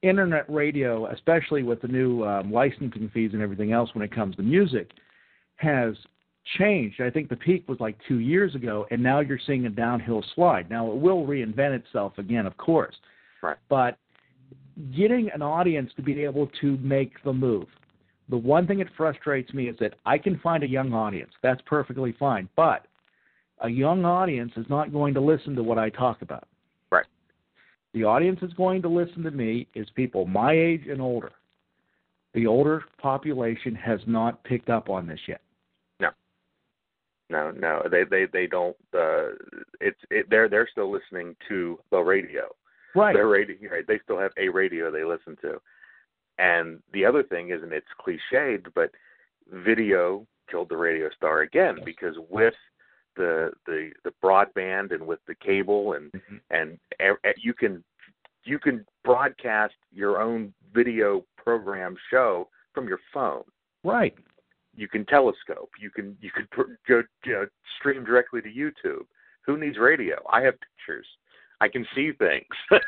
internet radio, especially with the new um, licensing fees and everything else when it comes to music, has changed. I think the peak was like two years ago, and now you're seeing a downhill slide. Now it will reinvent itself again, of course. Right. But getting an audience to be able to make the move. The one thing that frustrates me is that I can find a young audience. That's perfectly fine. But a young audience is not going to listen to what I talk about. The audience is going to listen to me is people my age and older. The older population has not picked up on this yet. No, no, no, they they they don't. Uh, it's it, they're they're still listening to the radio. Right. Their radio, right? They still have a radio they listen to. And the other thing is, and it's cliched, but video killed the radio star again because with the the the broadband and with the cable and Mm-hmm. and you can you can broadcast your own video program show from your phone. Right. you can telescope. You can you can pr- go you know, stream directly to youtube. Who needs radio? I have pictures. I can see things. [LAUGHS]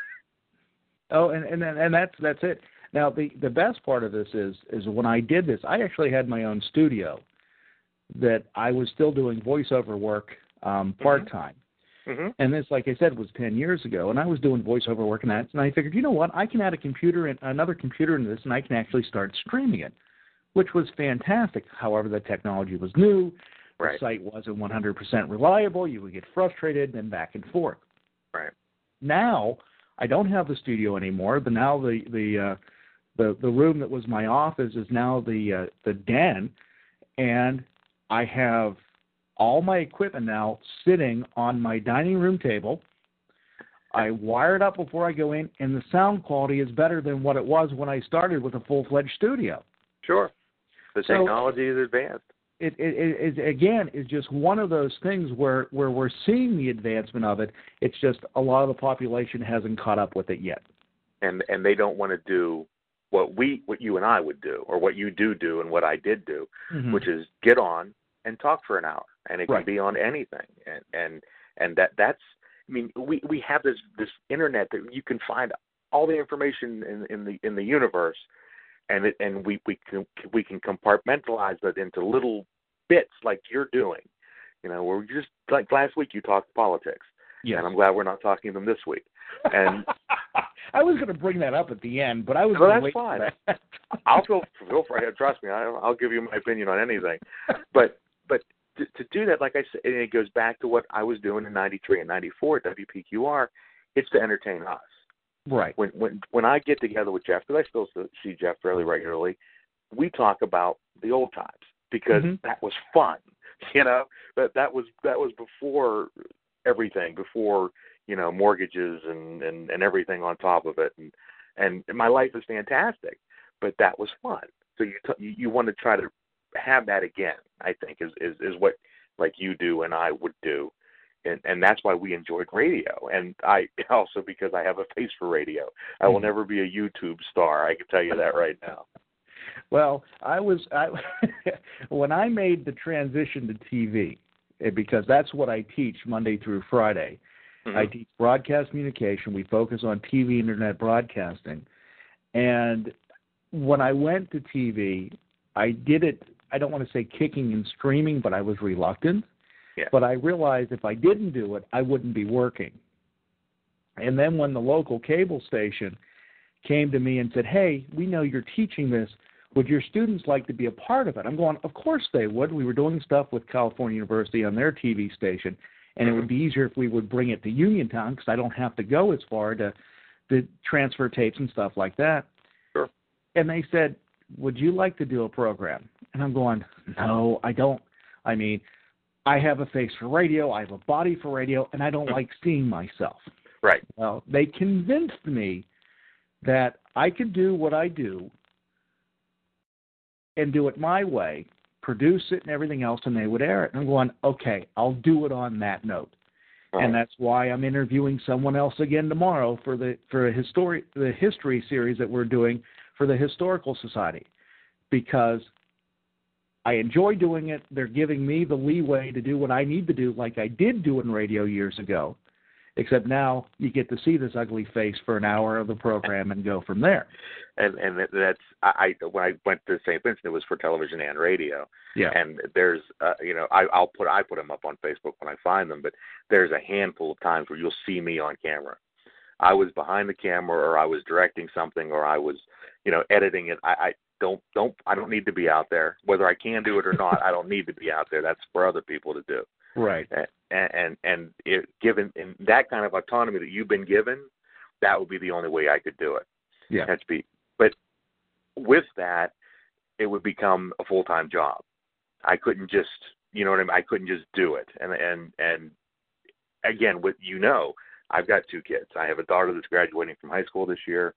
Oh, and and and that's that's it. Now the the best part of this is is when I did this, I actually had my own studio that I was still doing voiceover work um, part time. mm-hmm. And this, like I said, was ten years ago, and I was doing voiceover work and that, and I figured, you know what, I can add a computer and another computer into this, and I can actually start streaming it, which was fantastic. However, the technology was new, Right. the site wasn't 100% reliable. You would get frustrated, and back and forth. right Now, I don't have the studio anymore, but now the the uh, the the room that was my office is now the uh, the den, and I have all my equipment now sitting on my dining room table. I wire it up before I go in, and the sound quality is better than what it was when I started with a full fledged studio. sure the So- technology is advanced It, it, it, again is just one of those things where where we're seeing the advancement of it. It's just a lot of the population hasn't caught up with it yet. and and they don't want to do what we what you and I would do, or what you do do, and what I did do, Mhm. which is get on and talk for an hour, and it Right. can be on anything, and and and that that's. I mean, we we have this this internet that you can find all the information in in the in the universe, and it and we we can we can compartmentalize it into little bits like you're doing. You know, we're just like last week you talked politics, Yes. and I'm glad we're not talking them this week. And [LAUGHS] I was going to bring that up at the end, but I was Well, gonna that's fine. that. I'll feel feel free. Trust me, I, I'll give you my opinion on anything. But to, to do that, like I said, and it goes back to what I was doing in '93 and '94 at WPQR. It's to entertain us. Right. When when when I get together with Jeff, because I still see Jeff fairly regularly, we talk about the old times because Mhm. that was fun. [LAUGHS] You know that that was that was before everything, before you know mortgages and and and everything on top of it, and and my life is fantastic, but that was fun. So you t- you, you want to try to have that again. I think is is is what like you do and I would do. And and that's why we enjoyed radio. And I [LAUGHS] also because I have a face for radio. I will Mhm. never be a YouTube star. I can tell you that right now. Well, I was I [LAUGHS] when I made the transition to TV eh, because that's what I teach Monday through Friday. I teach broadcast communication. We focus on TV internet broadcasting. And when I went to TV, I did it I don't want to say kicking and screaming, but I was reluctant. Yeah. But I realized if I didn't do it, I wouldn't be working. And then when the local cable station came to me and said, "Hey, we know you're teaching this. Would your students like to be a part of it?" I'm going, "Of course they would. We were doing stuff with California University on their TV station, and it would be easier if we would bring it to Uniontown because I don't have to go as far to to transfer tapes and stuff like that." Sure. And they said, "Would you like to do a program?" And I'm going, "No, I don't. I mean, I have a face for radio, I have a body for radio, and I don't like seeing myself." Right. Well, they convinced me that I could do what I do and do it my way, produce it and everything else, and they would air it. And I'm going, okay, I'll do it on that note. And that's why I'm interviewing someone else again tomorrow for the for a history the history series that we're doing for the historical society, because I enjoy doing it. They're giving me the leeway to do what I need to do, like I did do in radio years ago. Except now you get to see this ugly face for an hour of the program and go from there. and and that's I, I when I went to St. Vincent, it was for television and radio. Yeah. And there's uh, you know I I'll put I put them up on Facebook when I find them, but there's a handful of times where you'll see me on camera. I was behind the camera, or I was directing something, or I was you know editing it. I, I don't don't I don't need to be out there. Whether I can do it or not, I don't need to be out there. That's for other people to do. Right. And and and it, given in that kind of autonomy that you've been given, that would be the only way I could do it. Yeah. That's be but with that it would become a full time job. I couldn't just you know what I mean, I couldn't just do it. And and and again with you know, I've got two kids. I have a daughter that's graduating from high school this year,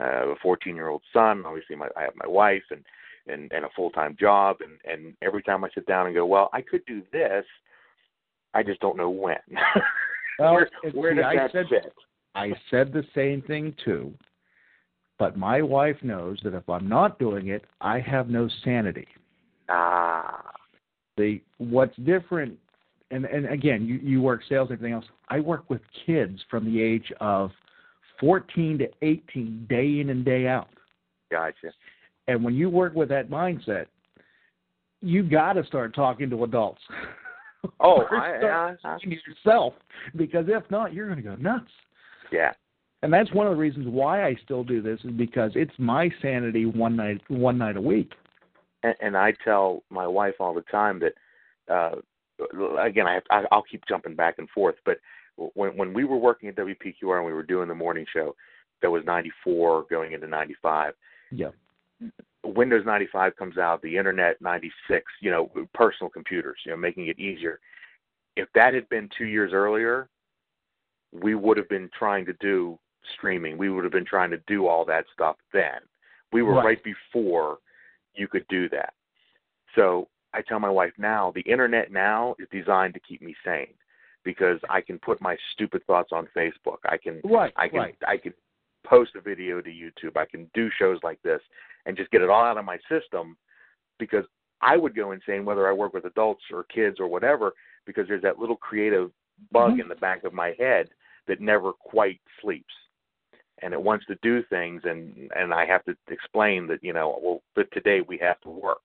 uh, a fourteen year old son, obviously my I have my wife and and, and a full time job and, and every time I sit down and go, Well, I could do this I just don't know when. [LAUGHS] Well, where where see, does I that said, fit? I said the same thing too, but my wife knows that if I'm not doing it, I have no sanity. Ah. The what's different, and and again, you you work sales everything else. I work with kids from the age of 14 to 18, day in and day out. Gotcha. And when you work with that mindset, you got to start talking to adults. Oh, [LAUGHS] I, I, I yourself, because if not, you're going to go nuts. yeah. And that's one of the reasons why I still do this is because it's my sanity one night one night a week. and, and I tell my wife all the time that uh again I, have, I I'll keep jumping back and forth but when when we were working at WPQR and we were doing the morning show that was 94 going into 95 Yeah. Windows 95 comes out the internet 96 you know personal computers you know making it easier if that had been 2 years earlier we would have been trying to do streaming we would have been trying to do all that stuff then we were Right. right before you could do that. So I tell my wife now, the internet now is designed to keep me sane because I can put my stupid thoughts on Facebook. I can Right, I can right. I can post a video to YouTube. I can do shows like this and just get it all out of my system because I would go insane whether I work with adults or kids or whatever because there's that little creative bug Mm-hmm. in the back of my head that never quite sleeps and it wants to do things and and I have to explain that you know well but today we have to work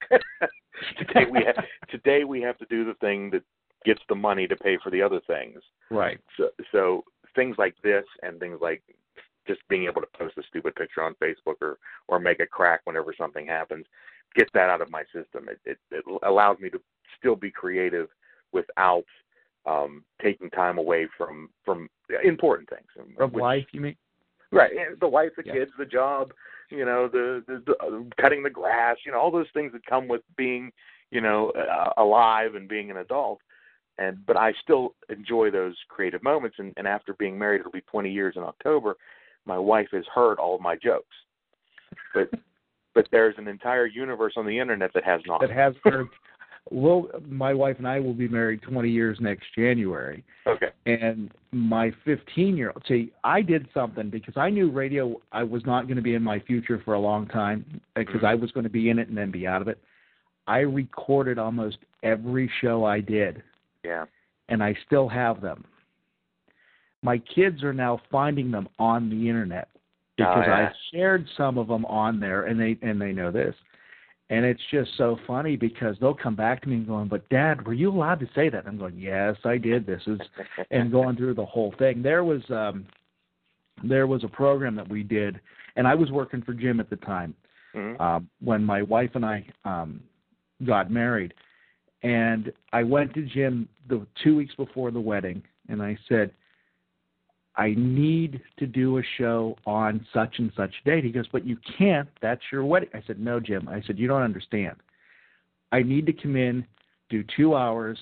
[LAUGHS] today we have [LAUGHS] today we have to do the thing that gets the money to pay for the other things Right. so so things like this and things like just being able to post a stupid picture on Facebook or or make a crack whenever something happens get that out of my system it it, it allows me to still be creative without um taking time away from from important things From which- life, you mean? Right, the wife, the Yeah. kids, the job, you know, the, the, the uh, cutting the grass, you know, all those things that come with being, you know, uh, alive and being an adult. And but I still enjoy those creative moments. And, and after being married, it'll be 20 years in October. My wife has heard all of my jokes, but [LAUGHS] but there's an entire universe on the internet that has not. That has heard. Well, my wife and I will be married 20 years next January. Okay. And my 15 year old, see, I did something because I knew radio, I was not going to be in my future for a long time because mm-hmm. I was going to be in it and then be out of it. I recorded almost every show I did, Yeah. and I still have them. My kids are now finding them on the internet because Oh, yeah. I shared some of them on there, and they and they know this. And it's just so funny because they'll come back to me and going, "But Dad, were you allowed to say that?" I'm going, "Yes, I did. This is," [LAUGHS] and going through the whole thing. There was um, there was a program that we did, and I was working for Jim at the time Mhm. um, when my wife and I um, got married. And I went to Jim the two weeks before the wedding, and I said, I need to do a show on such and such date. He goes, But you can't. That's your wedding. I said, No, Jim. I said, You don't understand. I need to come in, do two hours,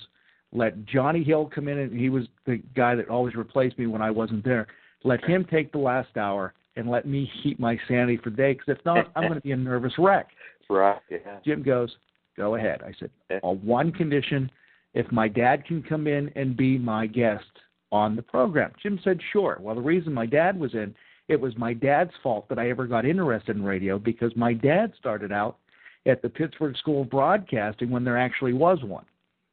let Johnny Hill come in, and he was the guy that always replaced me when I wasn't there. Let him take the last hour and let me keep my sanity for the day, because if not, [LAUGHS] I'm going to be a nervous wreck. Right. Yeah. Jim goes, Go ahead. I said, On one condition, if my dad can come in and be my guest on the program. Jim said, Sure. Well, the reason my dad was in, it was my dad's fault that I ever got interested in radio because my dad started out at the Pittsburgh School of Broadcasting when there actually was one.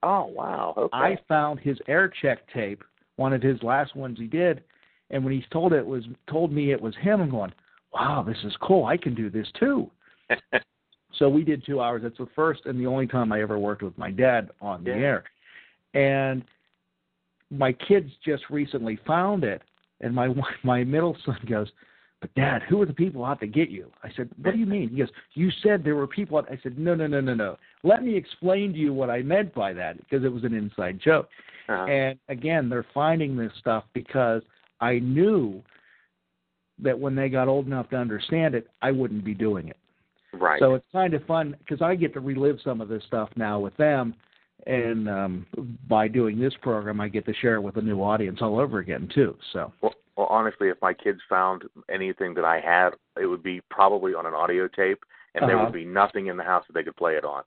Oh wow. Okay. I found his air check tape, one of his last ones he did, and when he told it was told me it was him, I'm going, Wow, this is cool. I can do this too. [LAUGHS] So we did two hours. That's the first and the only time I ever worked with my dad on the Yeah. air. And my kids just recently found it, and my [LAUGHS] my middle son goes, "But Dad, who are the people out to get you?" I said, "What do you mean?" He goes, "You said there were people." Out. I said, "No, no, no, no, no. Let me explain to you what I meant by that because it was an inside joke." Uh-huh. And again, they're finding this stuff because I knew that when they got old enough to understand it, I wouldn't be doing it. Right. So it's kind of fun because I get to relive some of this stuff now with them, and um, by doing this program, I get to share it with a new audience all over again too. So Well, well, honestly, if my kids found anything that I had, it would be probably on an audio tape, and there Uh-huh. would be nothing in the house that they could play it on.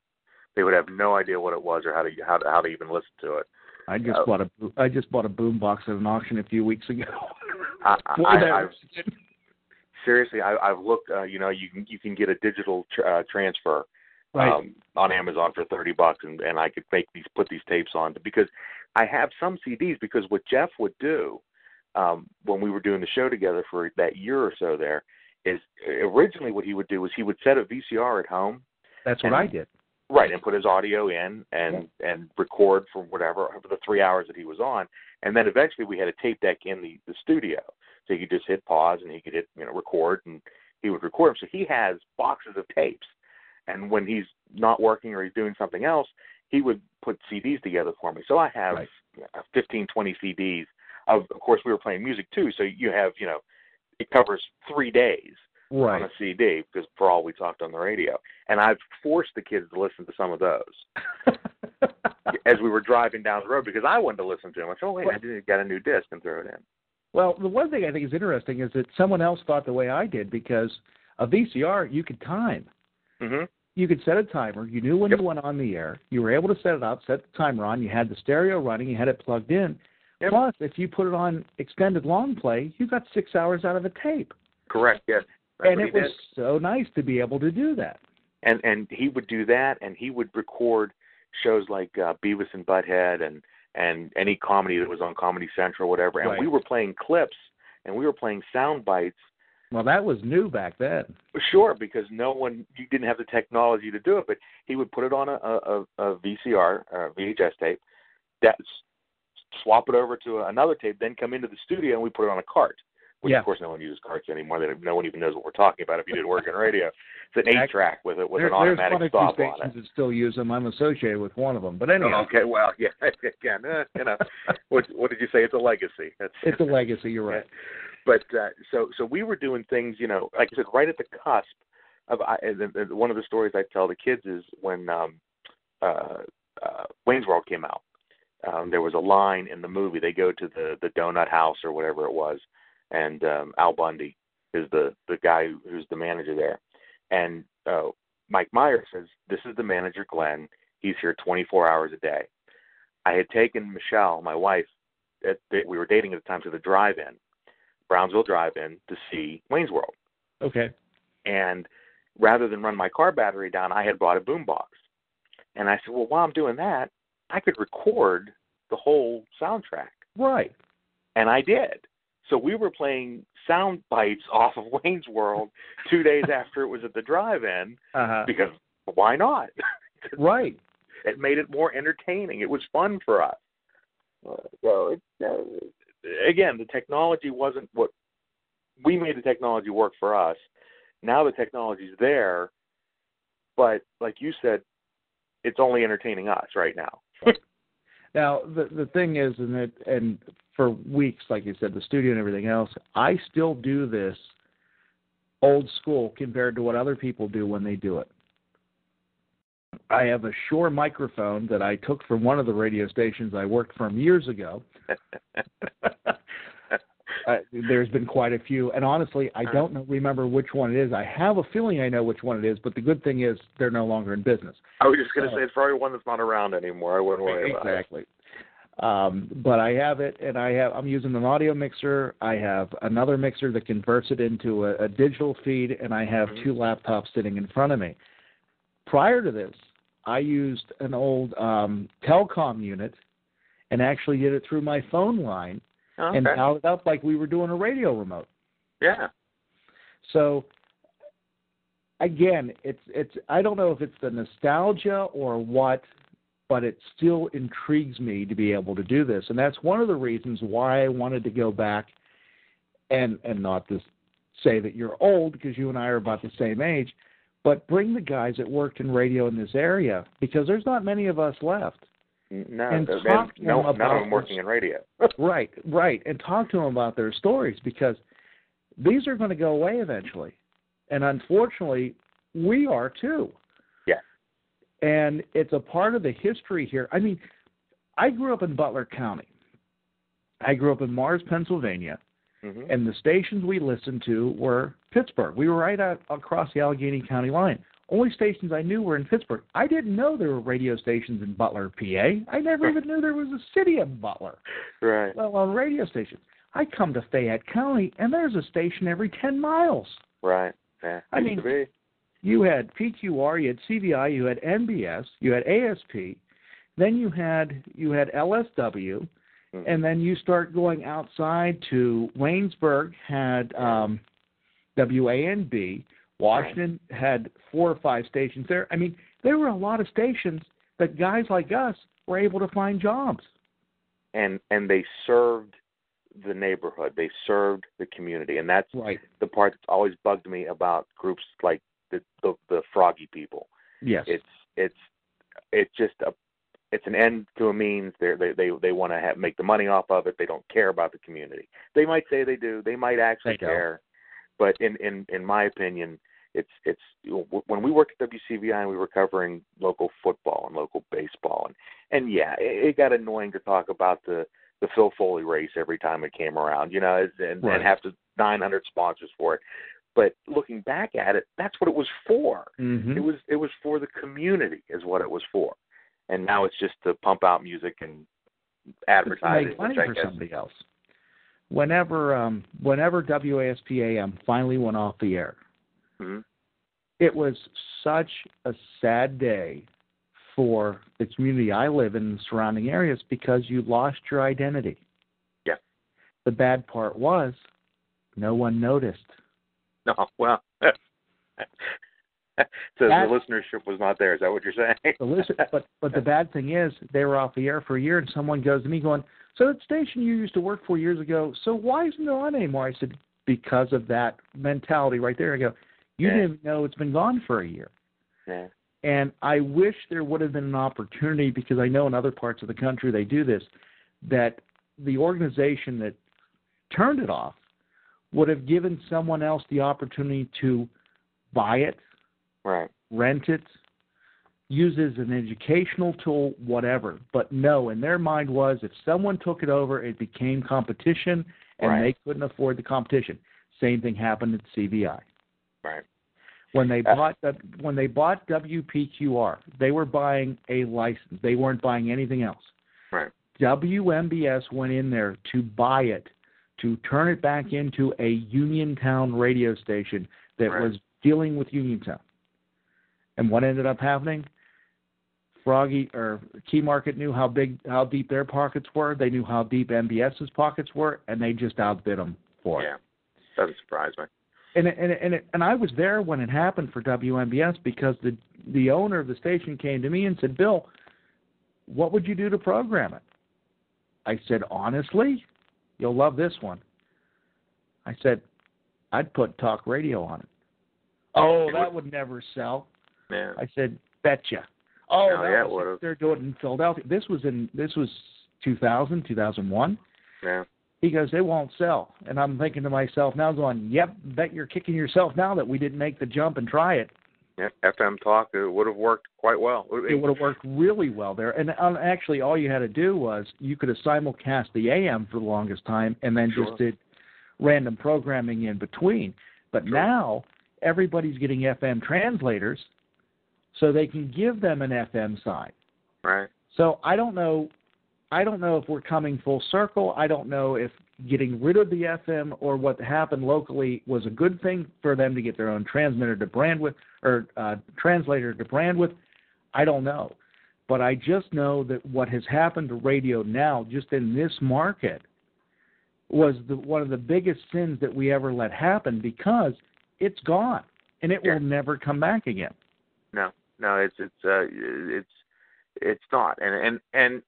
They would have no idea what it was or how to how to, how to even listen to it. I just Oh. bought a I just bought a boombox at an auction a few weeks ago. I, I. [LAUGHS] I've, seriously, I, I've looked. Uh, you know, you can you can get a digital tr- uh, transfer Right. um, on Amazon for thirty bucks, and and I could make these put these tapes on because I have some CDs. Because what Jeff would do um, when we were doing the show together for that year or so there is originally what he would do was he would set a VCR at home. That's what and- I did. Right, and put his audio in and and record for whatever for the three hours that he was on, and then eventually we had a tape deck in the the studio, so he could just hit pause and he could hit you know record and he would record them. So he has boxes of tapes, and when he's not working or he's doing something else, he would put CDs together for me. So I have Right. uh, 15, 20 CDs. Of of course, we were playing music too, so you have you know it covers three days Right. on a CD because for all we talked on the radio. And I've forced the kids to listen to some of those [LAUGHS] as we were driving down the road because I wanted to listen to them. I said, "Oh wait, I did got a new disc and throw it in." Well, the one thing I think is interesting is that someone else thought the way I did because a VCR you could time. Mm-hmm. You could set a timer. You knew when you went on the air. You were able to set it up, set the timer on. You had the stereo running. You had it plugged in. Plus, if you put it on extended long play, you got six hours out of a tape. Correct. Yes. That's and it was did. so nice to be able to do that. and and he would do that and he would record shows like uh, Beavis and Butthead and and any comedy that was on Comedy Central or whatever and Right. we were playing clips and we were playing sound bites Well, that was new back then. sure because no one you didn't have the technology to do it but he would put it on a a, a VCR uh, VHS tape that swap it over to another tape then come into the studio and we put it on a cart which Yeah. of course no one uses carts anymore they no one even knows what we're talking about if you didn't work in radio it's an eight track with it with There- an automatic there's one or stop two on it stations that still use them. I'm associated with one of them. But anyway. Oh, okay, well, [LAUGHS] yeah, again, uh, you know, what what did you say? It's a legacy. That's it's a legacy. You're right. [LAUGHS] But uh, so so we were doing things, you know, like I said, right at the cusp of. I, and, and one of the stories I tell the kids is when um, uh, uh, Wayne's World came out. Um, there was a line in the movie. They go to the the donut house or whatever it was, and um, Al Bundy is the the guy who's the manager there, and uh, Mike Myers says, "This is the manager, Glenn. He's here 24 hours a day." I had taken Michelle, my wife, at the, we were dating at the time, to the drive-in, Brownsville Drive-in, to see Wayne's World. Okay. And rather than run my car battery down, I had bought a boombox. And I said, well, while I'm doing that, I could record the whole soundtrack. Right. And I did. So we were playing sound bites off of [LAUGHS] Wayne's World two days after it was at the drive-in Uh-huh. because why not? Right. [LAUGHS] it made it more entertaining. It was fun for us. Uh, so it, uh, again, the technology wasn't what we made the technology work for us. Now the technology's there, but like you said, it's only entertaining us right now. [LAUGHS] Now the the thing is, and it and for weeks, like you said, the studio and everything else, I still do this old school compared to what other people do when they do it. I have a Shure microphone that I took from one of the radio stations I worked from years ago. [LAUGHS] Uh, there's been quite a few, and honestly, I don't know, remember which one it is. I have a feeling I know which one it is, but the good thing is they're no longer in business. I was just going to So- say it's probably one that's not around anymore. I wouldn't worry about it. exactly. Um, but I have it, and I have. I'm using an audio mixer. I have another mixer that converts it into a, a digital feed, and I have two laptops sitting in front of me. Prior to this, I used an old um, telecom unit, and actually did it through my phone line, and Okay. dialed it up like we were doing a radio remote. Yeah. So again, it's it's I don't know if it's the nostalgia or what, but it still intrigues me to be able to do this, and that's one of the reasons why I wanted to go back and and not to say that you're old because you and I are about the same age, but bring the guys that worked in radio in this area because there's not many of us left. No, And talk to no, them none about them working in radio. [LAUGHS] right, right, and talk to them about their stories because these are going to go away eventually, and unfortunately, we are too. Yeah. And it's a part of the history here. I mean, I grew up in Butler County. I grew up in Mars, Pennsylvania, Mhm. and the stations we listened to were Pittsburgh. We were right out across the Allegheny County line. Only stations I knew were in Pittsburgh. I didn't know there were radio stations in Butler, PA. I never even knew there was a city of Butler Right. well, on radio stations. I come to Fayette County, and there's a station every 10 miles. Right. Yeah. I mean- You had PQR, you had CVI, you had NBS, you had ASP, then you had you had LSW, Mhm. and then you start going outside to Waynesburg had um, WANB. Washington had four or five stations there. I mean, there were a lot of stations that guys like us were able to find jobs. and and they served the neighborhood. They served the community, and that's Right. the part that's always bugged me about groups like the the, the Froggy people. Yes. It's it's it's just a it's an end to a means. They're, they they they want to have, make the money off of it. They don't care about the community. They might say they do. They might actually They care, but in in in my opinion, it's it's when we worked at WCVI, and we were covering local football and local baseball, and and yeah, it, it got annoying to talk about the the Phil Foley race every time it came around, you know, and Right. and have to 900 sponsors for it. But looking back at it, that's what it was for. Mhm. It was it was for the community, is what it was for. And now it's just to pump out music and It's to advertising, make money for guess. somebody else. Whenever um, whenever WASP-AM finally went off the air, hmm it was such a sad day for the community I live in and the surrounding areas because you lost your identity. Yeah. The bad part was no one noticed. No, [LAUGHS] well, [LAUGHS] so That- the listenership was not there. Is that what you're saying? So listen, but but the [LAUGHS] bad thing is they were off the air for a year, and someone goes to me going, "So that station you used to work for years ago, so why isn't it on anymore?" I said, "Because of that mentality right there." I go, "You Yeah. didn't know it's been gone for a year." yeah. And I wish there would have been an opportunity because I know in other parts of the country they do this, that the organization that turned it off would have given someone else the opportunity to buy it, Right. rent it, use it as an educational tool, whatever. But no, in their mind was if someone took it over, it became competition, and Right. they couldn't afford the competition. Same thing happened at CVI Right. when they Uh, bought the, when they bought WPQR. They were buying a license. They weren't buying anything else. Right. WMBS went in there to buy it, to turn it back into a Uniontown radio station that Right. was dealing with Uniontown. And what ended up happening? Froggy or Keymarket knew how big, how deep their pockets were. They knew how deep MBS's pockets were, and they just outbid them for it. Yeah. Doesn't surprise me. And it, and it, and it, and I was there when it happened for WMBS because the the owner of the station came to me and said, "Bill, what would you do to program it?" I said, "Honestly, you'll love this one." I said, "I'd put talk radio on it." Oh, that would never sell. Yeah. I said, "Betcha." Oh, Oh, that was- they're doing in Philadelphia. This was in this was 2000, 2001. Yeah. He goes, it won't sell. And I'm thinking to myself now, going, yep, bet you're kicking yourself now that we didn't make the jump and try it. Yeah. FM talk it would have worked quite well. It would have worked really well there. And um, actually, all you had to do was you could have simulcast the AM for the longest time and then Sure. just did random programming in between. But now everybody's getting FM translators so they can give them an FM side. Right. So I don't know. I don't know if we're coming full circle. I don't know if getting rid of the FM or what happened locally was a good thing for them to get their own transmitter to brand with or uh, translator to brand with. I don't know, but I just know that what has happened to radio now, just in this market, was the, one of the biggest sins that we ever let happen because it's gone and it will never come back again. No, no, it's it's uh, it's it's not, and and and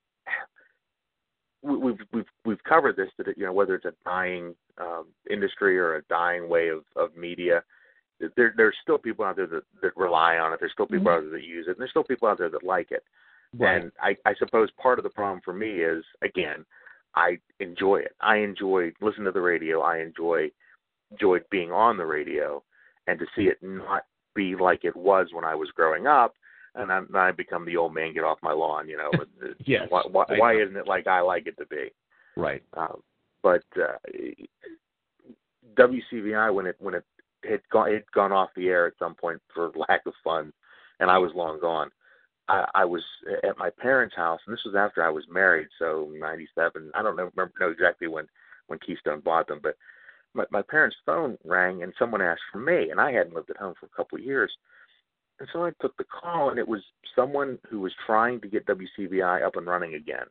we- we've we've we've covered this that you know whether it's a dying um, industry or a dying way of of media, there there's still people out there that that rely on it. There's still people Mhm. out there that use it. And there's still people out there that like it. Right. And I I suppose part of the problem for me is again, I enjoy it. I enjoy listening to the radio. I enjoy enjoyed being on the radio, and to see it not be like it was when I was growing up, and I, I become the old man, get off my lawn, you know. [LAUGHS] Yes, Why, why, why isn't it like I like it to be? Right. Um, but uh, WCVI when it when it had gone it had gone off the air at some point for [LAUGHS] lack of funds, and I was long gone. I, I was at my parents' house, and this was after I was married, so '97. I don't know remember know exactly when when Keystone bought them, but my, my parents' phone rang, and someone asked for me, and I hadn't lived at home for a couple of years. And so I took the call, and it was someone who was trying to get WCVI up and running again.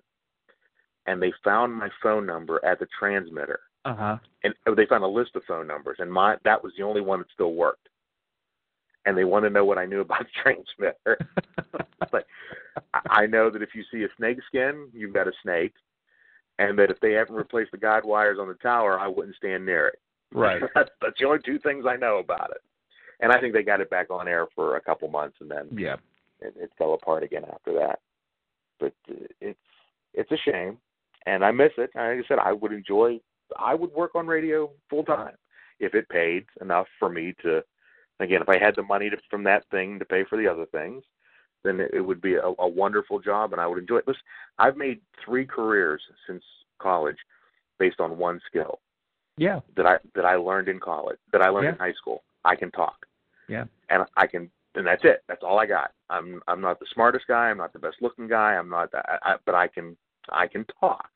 And they found my phone number at the transmitter, Uh huh. and oh, they found a list of phone numbers, and my that was the only one that still worked. And they wanted to know what I knew about the [LAUGHS] transmitter. [LAUGHS] but I I know that if you see a snake skin, you've got a snake, and that if they haven't replaced the guide wires on the tower, I wouldn't stand near it. Right. [LAUGHS] that's, that's the only two things I know about it. And I think they got it back on air for a couple months, and then Yeah. it, it fell apart again after that. But uh, it's it's a shame, and I miss it. Like I said, I would enjoy. I would work on radio full time if it paid enough for me to. Again, if I had the money to, from that thing to pay for the other things, then it, it would be a, a wonderful job, and I would enjoy it. Listen, I've made three careers since college based on one skill Yeah. that I that I learned in college, that I learned in high school. I can talk Yeah. and I can, and that's it. That's all I got. I'm I'm not the smartest guy. I'm not the best looking guy. I'm not, I, I, but I can I can talk,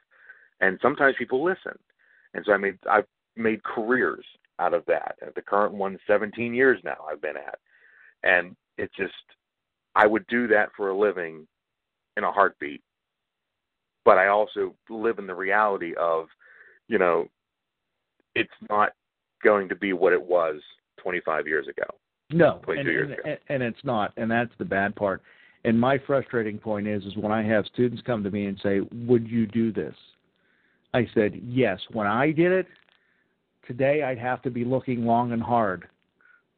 and sometimes people listen, and so I made I've made careers out of that. The current one, 17 years now I've been at, and it just I would do that for a living in a heartbeat. But I also live in the reality of, you know, it's not going to be what it was 25 years ago. No, and, years and, ago. and it's not, and that's the bad part. And my frustrating point is, is when I have students come to me and say, "Would you do this?" I said, "Yes." When I did it, today I'd have to be looking long and hard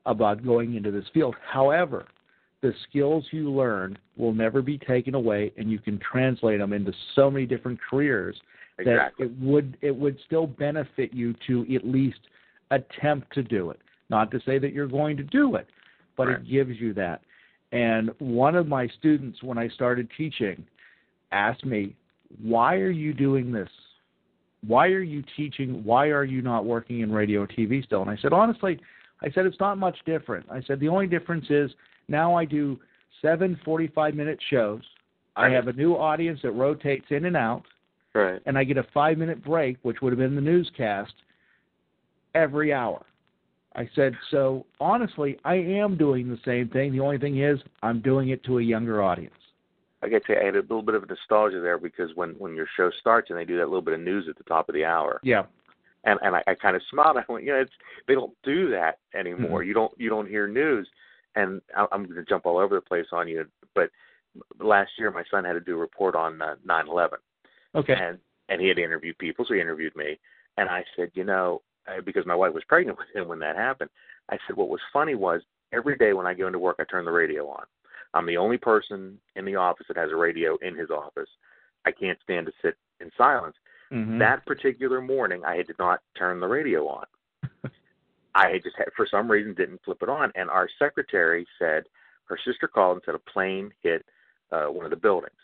about going into this field. However, the skills you learn will never be taken away, and you can translate them into so many different careers Exactly. that it would it would still benefit you to at least attempt to do it. Not to say that you're going to do it, but it gives you that. And one of my students, when I started teaching, asked me, "Why are you doing this? Why are you teaching? Why are you not working in radio or TV still?" And I said, honestly, I said it's not much different. I said the only difference is now I do seven 45 minute shows. I have a new audience that rotates in and out Right. and I get a five minute break, which would have been the newscast, every hour. I said, so honestly, I am doing the same thing. The only thing is, I'm doing it to a younger audience. I get to add a little bit of nostalgia there because when when your show starts and they do that little bit of news at the top of the hour, Yeah. and and I, I kind of [LAUGHS] smiled. I went, you know, it's they don't do that anymore. Mhm. You don't you don't hear news, and I, I'm going to jump all over the place on you. But last year, my son had to do a report on uh, 9/11, Okay. and and he had to interview people, so he interviewed me, and I said, you know, because my wife was pregnant with him when that happened, I said what was funny was every day when I go into work, I turn the radio on. I'm the only person in the office that has a radio in his office. I can't stand to sit in silence. Mhm. That particular morning, I did not turn the radio on. I just had, for some reason, didn't flip it on. And our secretary said her sister called and said a plane hit uh, one of the buildings.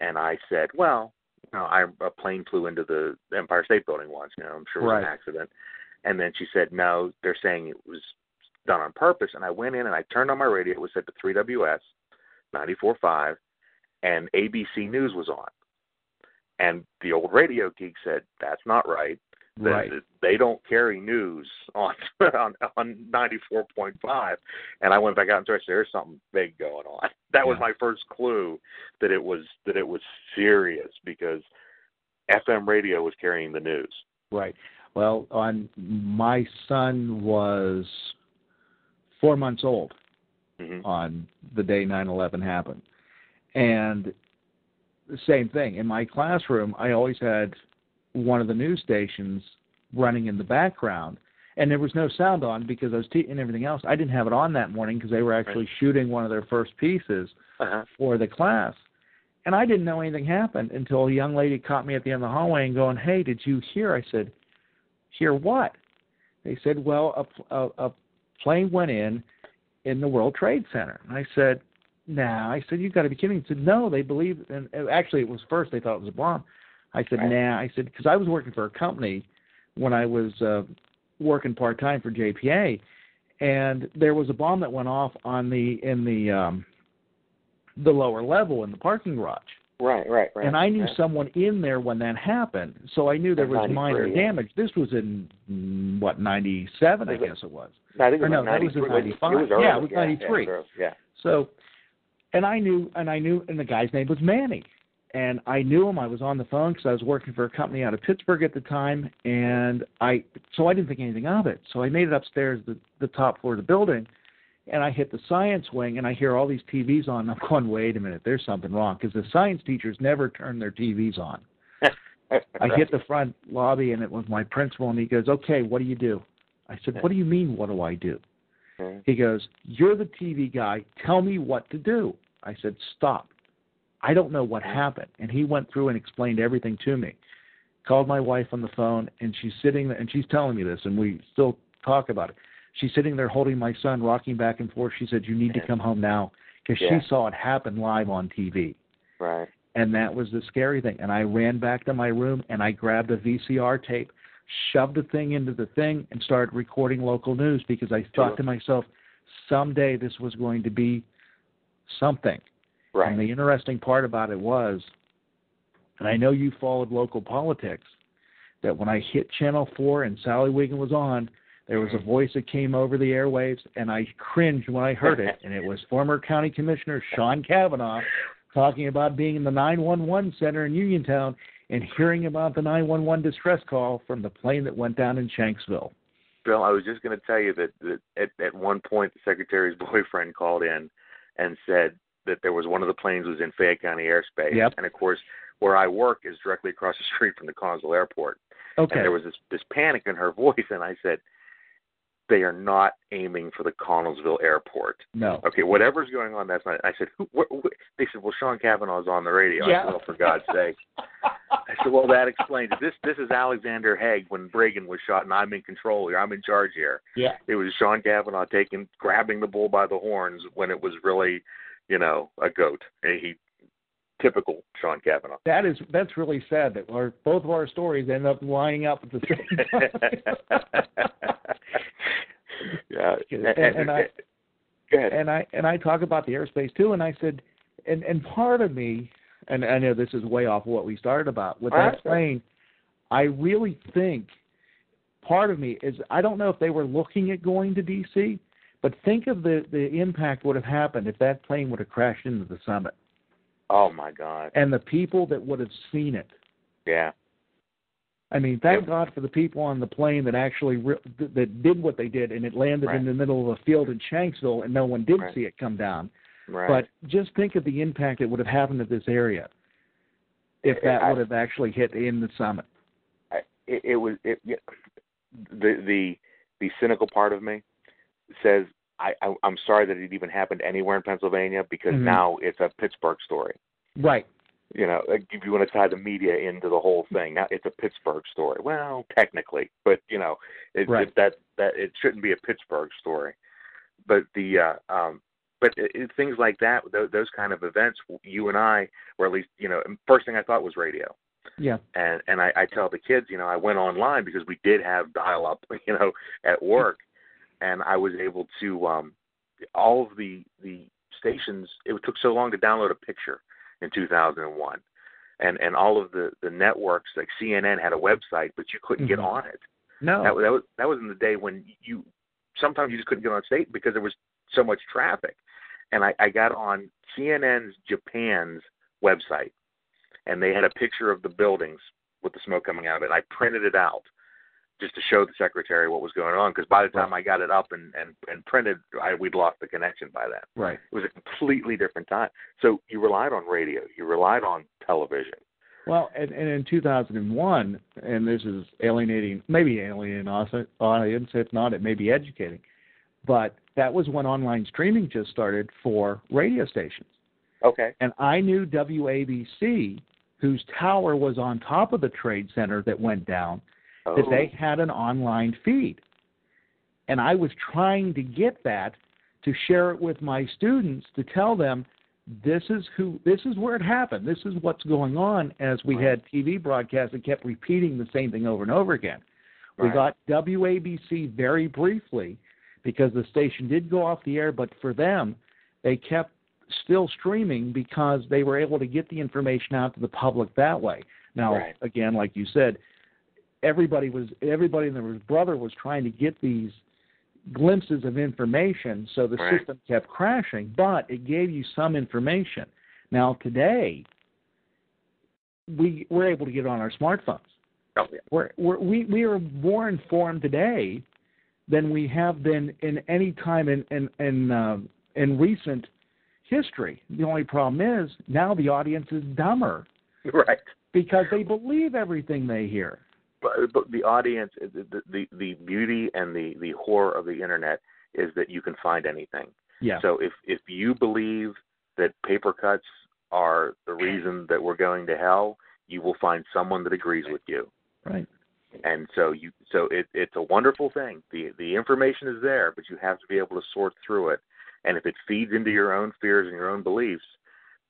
And I said, well, you know, I, a plane flew into the Empire State Building once. You know, I'm sure it was Right. an accident. And then she said, no, they're saying it was done on purpose. And I went in and I turned on my radio. It was set to 3WS, 94.5, and ABC News was on. And the old radio geek said, that's not right. Right. They don't carry news on [LAUGHS] on on ninety four point five, and I went back out and said, "There's something big going on." [LAUGHS] That was my first clue that it was that it was serious because FM radio was carrying the news. Right. Well, on my son was four months old Mm-hmm. on the day 9/11 happened, and the same thing in my classroom. I always had one of the news stations running in the background, and there was no sound on because I was teaching and everything else. I didn't have it on that morning because they were actually shooting one of their first pieces Uh-huh. for the class. And I didn't know anything happened until a young lady caught me at the end of the hallway and going, "Hey, did you hear?" I said, "Hear what?" They said, "Well, a, a, a plane went in in the World Trade Center." And I said, "Nah." I said, "You've got to be kidding." He said, "No, they believe." And actually, it was first they thought it was a bomb. I said, Right. "Nah." I said because I was working for a company when I was uh, working part time for JPA, and there was a bomb that went off on the in the um, the lower level in the parking garage. Right, right, right. And I knew right. someone in there when that happened, so I knew there was minor damage. This was in mm, what ninety seven, I guess it was. I think it was no, that was in 93. 95. Yeah, it was 93. Yeah, yeah. So, and I knew, and I knew, and the guy's name was Manny, and I knew him. I was on the phone because I was working for a company out of Pittsburgh at the time, and I, so I didn't think anything of it. So I made it upstairs, the the top floor of the building, and I hit the science wing, and I hear all these TVs on. And I'm going, wait a minute, there's something wrong because the science teachers never turn their TVs on. [LAUGHS] I hit the front lobby, and it was my principal, and he goes, "Okay, what do you do?" I said, "What do you mean? What do I do?" He goes, You're the TV guy. Tell me what to do. I said, Stop. I don't know what happened. And he went through and explained everything to me. Called my wife on the phone, and she's sitting there, and she's telling me this, and we still talk about it. She's sitting there holding my son, rocking back and forth. She said, You need to come home now because Yeah. she saw it happen live on TV. Right. And that was the scary thing. And I ran back to my room and I grabbed a VCR tape, shoved the thing into the thing, and started recording local news because I thought Sure. to myself, someday this was going to be something. Right. And the interesting part about it was, and I know you followed local politics, that when I hit Channel 4 and Sally Wiggin was on, there was a mm-hmm. voice that came over the airwaves, and I cringed when I heard it. and it was former County Commissioner Sean Kavanaugh talking about being in the 911 center in Uniontown and hearing about the 911 distress call from the plane that went down in Shanksville. Bill, I was just going to tell you that, that at, at one point the secretary's [LAUGHS] boyfriend called in and said that there was one of the planes was in Fayette County airspace. Yep. And of course, where I work is directly across the street from the Consul Airport. Okay. And there was this this panic in her [LAUGHS] voice, and I said, "They are not aiming for the Connellsville Airport." No. Okay, whatever's going on, that's not. I said, Who, what, what? They said, "Well, Sean Kavanaugh's on the radio." Yeah. I said, "Well, for God's sake." I said, "Well, that explains it. This this is Alexander Haig when Reagan was shot, and I'm in control here. I'm in charge here." Yeah. It was Sean Kavanaugh taking grabbing the bull by the horns when it was really, you know, a goat. And He typical Sean Kavanaugh. That is that's really sad that our both of our stories end up lining up at the same [LAUGHS] time. yeah. and, and I and I and I talk about the airspace too, and I said, and and part of me, and I know this is way off what we started about with that plane. I really think part of me is I don't know if they were looking at going to DC, but think of the the impact would have happened if that plane would have crashed into the summit Oh my God. and the people that would have seen it. Yeah. I mean, thank God for the people on the plane that actually re- that did what they did, and it landed Right. in the middle of a field in Shanksville, and no one did Right. see it come down. Right. But just think of the impact it would have happened to this area if that I- would have actually hit in the summit. I, it, it was it, the the the cynical part of me says I, I I'm sorry that it even happened anywhere in Pennsylvania because Mhm. now it's a Pittsburgh story. Right. You know, if you want to tie the media into the whole thing, now it's a Pittsburgh story. Well, technically, but you know, it, Right. it, that that it shouldn't be a Pittsburgh story. But the uh, um, but it, it, things like that, those, those kind of events, you and I, or at least you know, first thing I thought was radio Yeah. and and I, I tell the kids, you know, I went online because we did have dial up, [LAUGHS] you know, at work, and I was able to um all of the the stations. It took so long to download a picture in 2001, and and all of the the networks like CNN had a website, but you couldn't get Mhm. on it. No. That, that was that was in the day when you sometimes you just couldn't get on state because there was so much traffic. And I, I got on CNN's Japan's website, and they had a picture of the buildings with the smoke coming out of it. I printed it out just to show the secretary what was going on because by the time I got it up and and, and printed, I, we'd lost the connection by then. Right. It was a completely different time. So you relied on radio, you relied on television. Well, and, and in 2001, and this is alienating, maybe alienating audience. If not, it may be educating. But that was when online streaming just started for radio stations. Okay. And I knew WABC, whose tower was on top of the trade center that went down, that they had an online feed. And I was trying to get that to share it with my students to tell them this is who this is where it happened. This is what's going on as we had TV broadcasts that kept repeating the same thing over and over again. We got WABC very briefly because the station did go off the air, but for them, they kept still streaming because they were able to get the information out to the public that way. Now, Right. again, like you said, everybody was everybody and their brother was trying to get these glimpses of information, so the Right. system kept crashing, but it gave you some information. Now today, we we're able to get on our smartphones. Oh, yeah. We're, we're, we we are more informed today than we have been in any time in in in, um in recent history. The only problem is now the audience is dumber [LAUGHS] Right. because they believe everything they hear. But, the audience, the, the the beauty and the the horror of the internet is that you can find anything. Yeah. So if if you believe that paper cuts are the reason that we're going to hell, you will find someone that agrees with you. Right. And so you so it it's a wonderful thing. The the information is there, but you have to be able to sort through it. And if it feeds into your own fears and your own beliefs,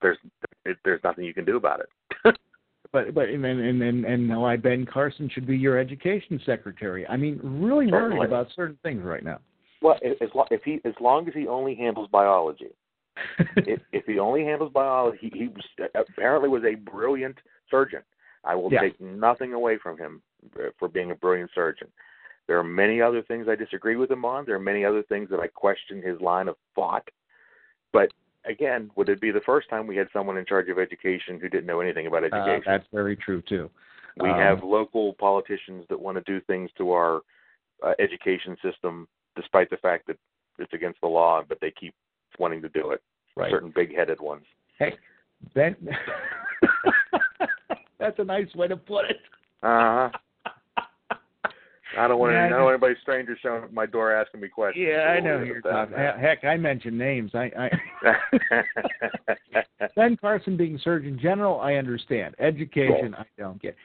there's it, there's nothing you can do about it. [LAUGHS] But but and and and, and why Ben Carson should be your education secretary. I mean, really worried about certain things right now. Well, as as lo- if he as long as he only handles biology, [LAUGHS] if if he only handles biology, he, he was, apparently was a brilliant surgeon. I will Yeah. take nothing away from him. uh, for being a brilliant surgeon. There are many other things I disagree with him on. There are many other things that I question his line of thought. But again, would it be the first time we had someone in charge of education who didn't know anything about Uh, education? that's very true too. we Um, have local politicians that want to do things to our uh, education system, despite the fact that it's against the law, but they keep wanting to do it. Right. Certain big-headed ones. Hey, Ben. [LAUGHS] That's a nice way to put it. Uh huh. I don't want Yeah, I to know anybody stranger showing up at my door asking me questions. Yeah, I know you're talking. Heck, I mentioned names. I, I [LAUGHS] Ben Carson being Surgeon General, I understand. Education, I don't get.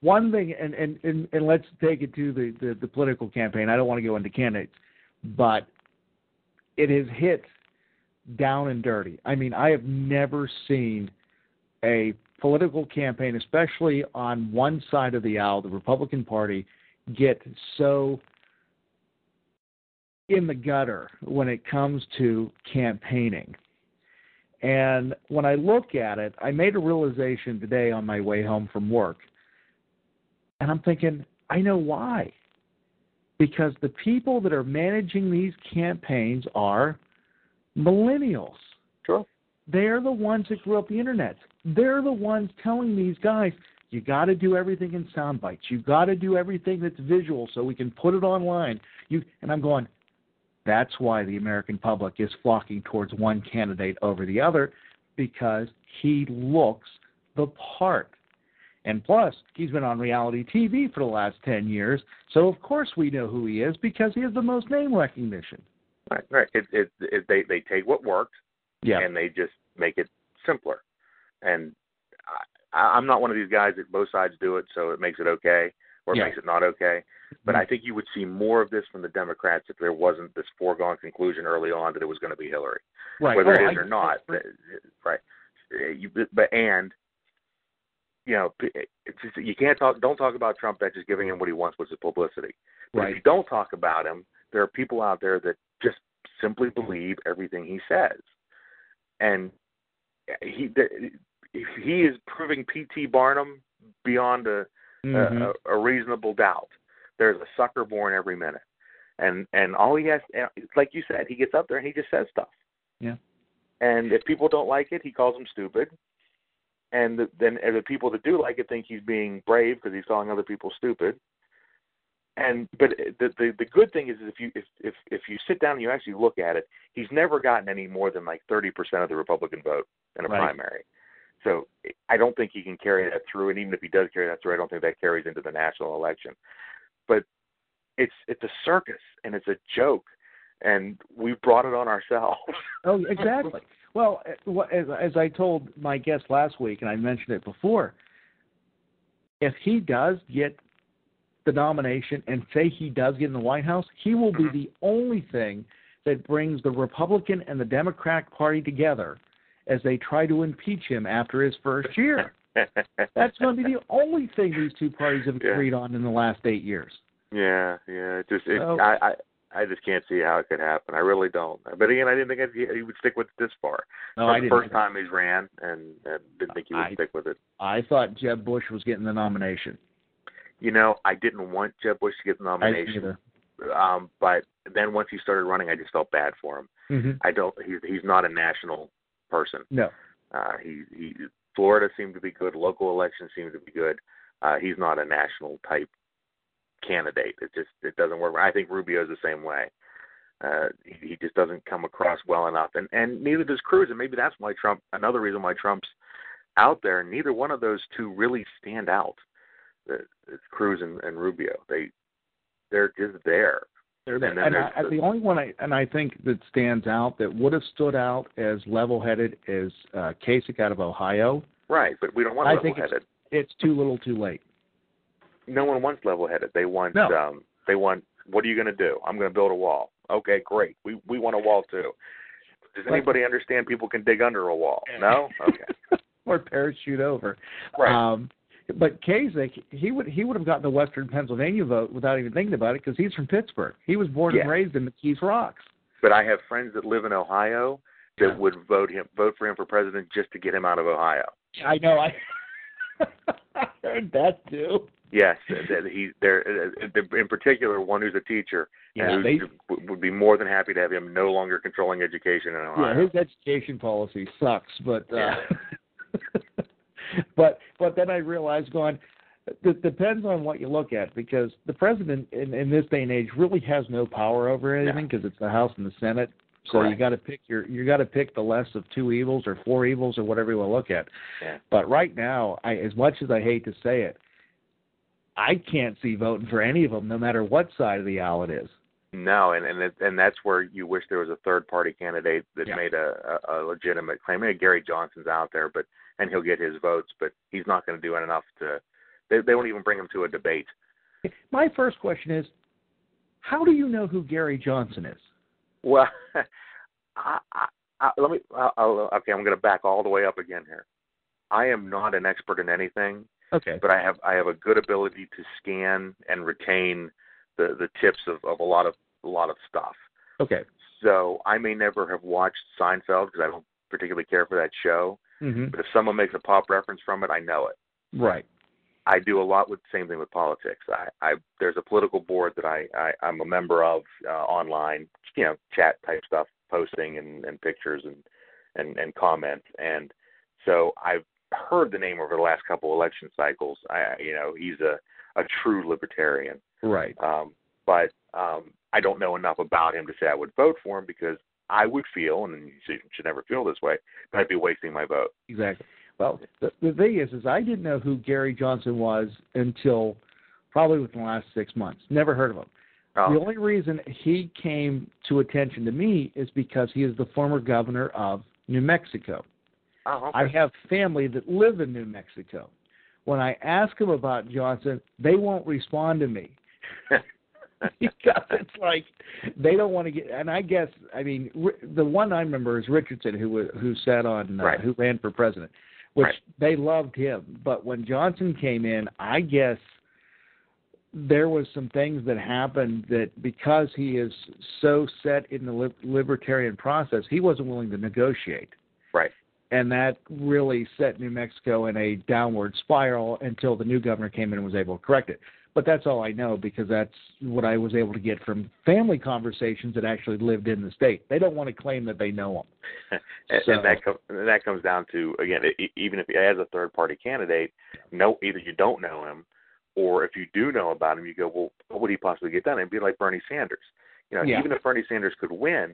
One thing, and, and, and, and let's take it to the, the, the political campaign. I don't want to go into candidates, but it has hit down and dirty. I mean, I have never seen a political campaign, especially on one side of the aisle, the Republican Party, get so in the gutter when it comes to campaigning. And when I look at it, I made a realization today on my way home from work. And I'm thinking, I know why. Because the people that are managing these campaigns are millennials. Sure. They're the ones that grew up the internet. They're the ones telling these guys, you got to do everything in sound bites. You got to do everything that's visual so we can put it online. You and I'm going, that's why the American public is flocking towards one candidate over the other because he looks the part. And plus, he's been on reality TV for the last 10 years, so of course we know who he is because he has the most name recognition. Right, right. It, it, it, they they take what worked, Yeah. and they just make it simpler. And I, I'm not one of these guys that both sides do it, so it makes it okay or it Yeah. makes it not okay. But mm-hmm. I think you would see more of this from the Democrats if there wasn't this foregone conclusion early on that it was going to be Hillary, Right. whether Oh, it is I- or not. Right. Uh, You, but and you know, eh, it's just, you can't talk. Don't talk about Trump. That's just giving him what he wants, which is publicity. But Right. if you don't talk about him, there are people out there that just simply believe everything he says, and eh, he the, he is proving P.T. Barnum beyond a, Mhm. a a reasonable doubt. There's a sucker born every minute, and and all he has, like you said, he gets up there and he just says stuff. Yeah. And if people don't like it, he calls them stupid. And the, then and the people that do like it think he's being brave because he's calling other people stupid. And but the, the the good thing is, is if you if if if you sit down and you actually look at it, he's never gotten any more than like thirty percent of the Republican vote in a Right. primary. So I don't think he can carry that through. And even if he does carry that through, I don't think that carries into the national election. But it's it's a circus and it's a joke, and we brought it on ourselves. [LAUGHS] Oh, exactly. Well, uh, as, as I told my guest last week, and I mentioned it before, if he does get the nomination and say he does get in the White House, he will be the only thing that brings the Republican and the Democratic Party together as they try to impeach him after his first year. [LAUGHS] That's going to be the only thing these two parties have Yeah. agreed on in the last eight years. Yeah, yeah. It just it, So- I, I I just can't see how it could happen. I really don't. But again, I didn't think I'd, he would stick with it this far. No, I the didn't first time he's ran, and, and didn't think he would I- stick with it. I thought Jeb Bush was getting the nomination. You know, I didn't want Jeb Bush to get the I didn't nomination. either. Um, but then once he started running, I just felt bad for him. Mhm. I don't. He's he's not a national person. No. Uh, he he. Florida seemed to be good. Local elections seemed to be good. Uh, he's not a national type candidate. It just it doesn't work. I think Rubio's the same way. Uh, he, he just doesn't come across well enough, and and neither does Cruz. And maybe that's why Trump. Another reason why Trump's out there. Neither one of those two really stand out. The, it's Cruz and, and Rubio. They they're just there. And And, I, the- only one I and I think that stands out that would have stood out as level-headed is uh, Kasich out of Ohio. Right, but we don't want I level think it's, headed. it's too little, too late. No one wants level headed. They want No. um they want what are you gonna do? I'm gonna build a wall. Okay, great. We we want a wall too. Does anybody understand people can dig under a wall? No? Okay. [LAUGHS] or parachute over. Right. Um, but Kasich, he would he would have gotten the Western Pennsylvania vote without even thinking about it because he's from Pittsburgh. He was born Yeah. and raised in McKees Rocks. But I have friends that live in Ohio that would vote him vote for him for president just to get him out of Ohio. I know. I [LAUGHS] I heard that too. Yes, that he there in particular one who's a teacher Yeah, and they- who would be more than happy to have him no longer controlling education in Ohio. Yeah, his education policy sucks, but uh, [LAUGHS] [LAUGHS] but but then I realized going it depends on what you look at because the president in, in this day and age really has no power over anything because it's the House and the Senate. So you got to pick your you got to pick the less of two evils or four evils or whatever you want to look at. Yeah. But right now, I as much as I hate to say it, I can't see voting for any of them, no matter what side of the aisle it is. No, and and it, and that's where you wish there was a third party candidate that Yeah. made a, a, a legitimate claim. Maybe Gary Johnson's out there, but and he'll get his votes, but he's not going to do enough to. They they won't even bring him to a debate. My first question is, how do you know who Gary Johnson is? Well, [LAUGHS] I, I, I, let me. I, I'll, okay, I'm going to back all the way up again here. I am not an expert in anything, Okay. but I have I have a good ability to scan and retain the the tips of, of a lot of a lot of stuff. Okay. So I may never have watched Seinfeld because I don't particularly care for that show. Hmm But if someone makes a pop reference from it, I know it. Right. I do a lot with same thing with politics. I, I there's a political board that I, I I'm a member of uh, online, you know, chat type stuff, posting and, and pictures and, and and comments, and so I've heard the name over the last couple election cycles. I you know he's a a true libertarian, Right. um, but um, I don't know enough about him to say I would vote for him because I would feel, and you should, never feel this way, that I'd be wasting my vote. Exactly. Well, the, the thing is, is I didn't know who Gary Johnson was until probably within the last six months. Never heard of him. Oh. The only reason he came to attention to me is because he is the former governor of New Mexico. Oh, okay. I have family that live in New Mexico. When I ask them about Johnson, they won't respond to me. [LAUGHS] [LAUGHS] because it's like they don't want to get. And I guess I mean the one I remember is Richardson, who who sat on uh, Right. who ran for president, which Right. they loved him. But when Johnson came in, I guess there was some things that happened that because he is so set in the lib- libertarian process, he wasn't willing to negotiate Right. and that really set New Mexico in a downward spiral until the new governor came in and was able to correct it. But that's all I know because that's what I was able to get from family conversations that actually lived in the state. They don't want to claim that they know them. [LAUGHS] and, So- and that com- and that comes down to again, even if has a third party candidate, no, either you don't know him, or if you do know about him, you go, well, what would he possibly get done? It'd be like Bernie Sanders. You know, Yeah. even if Bernie Sanders could win,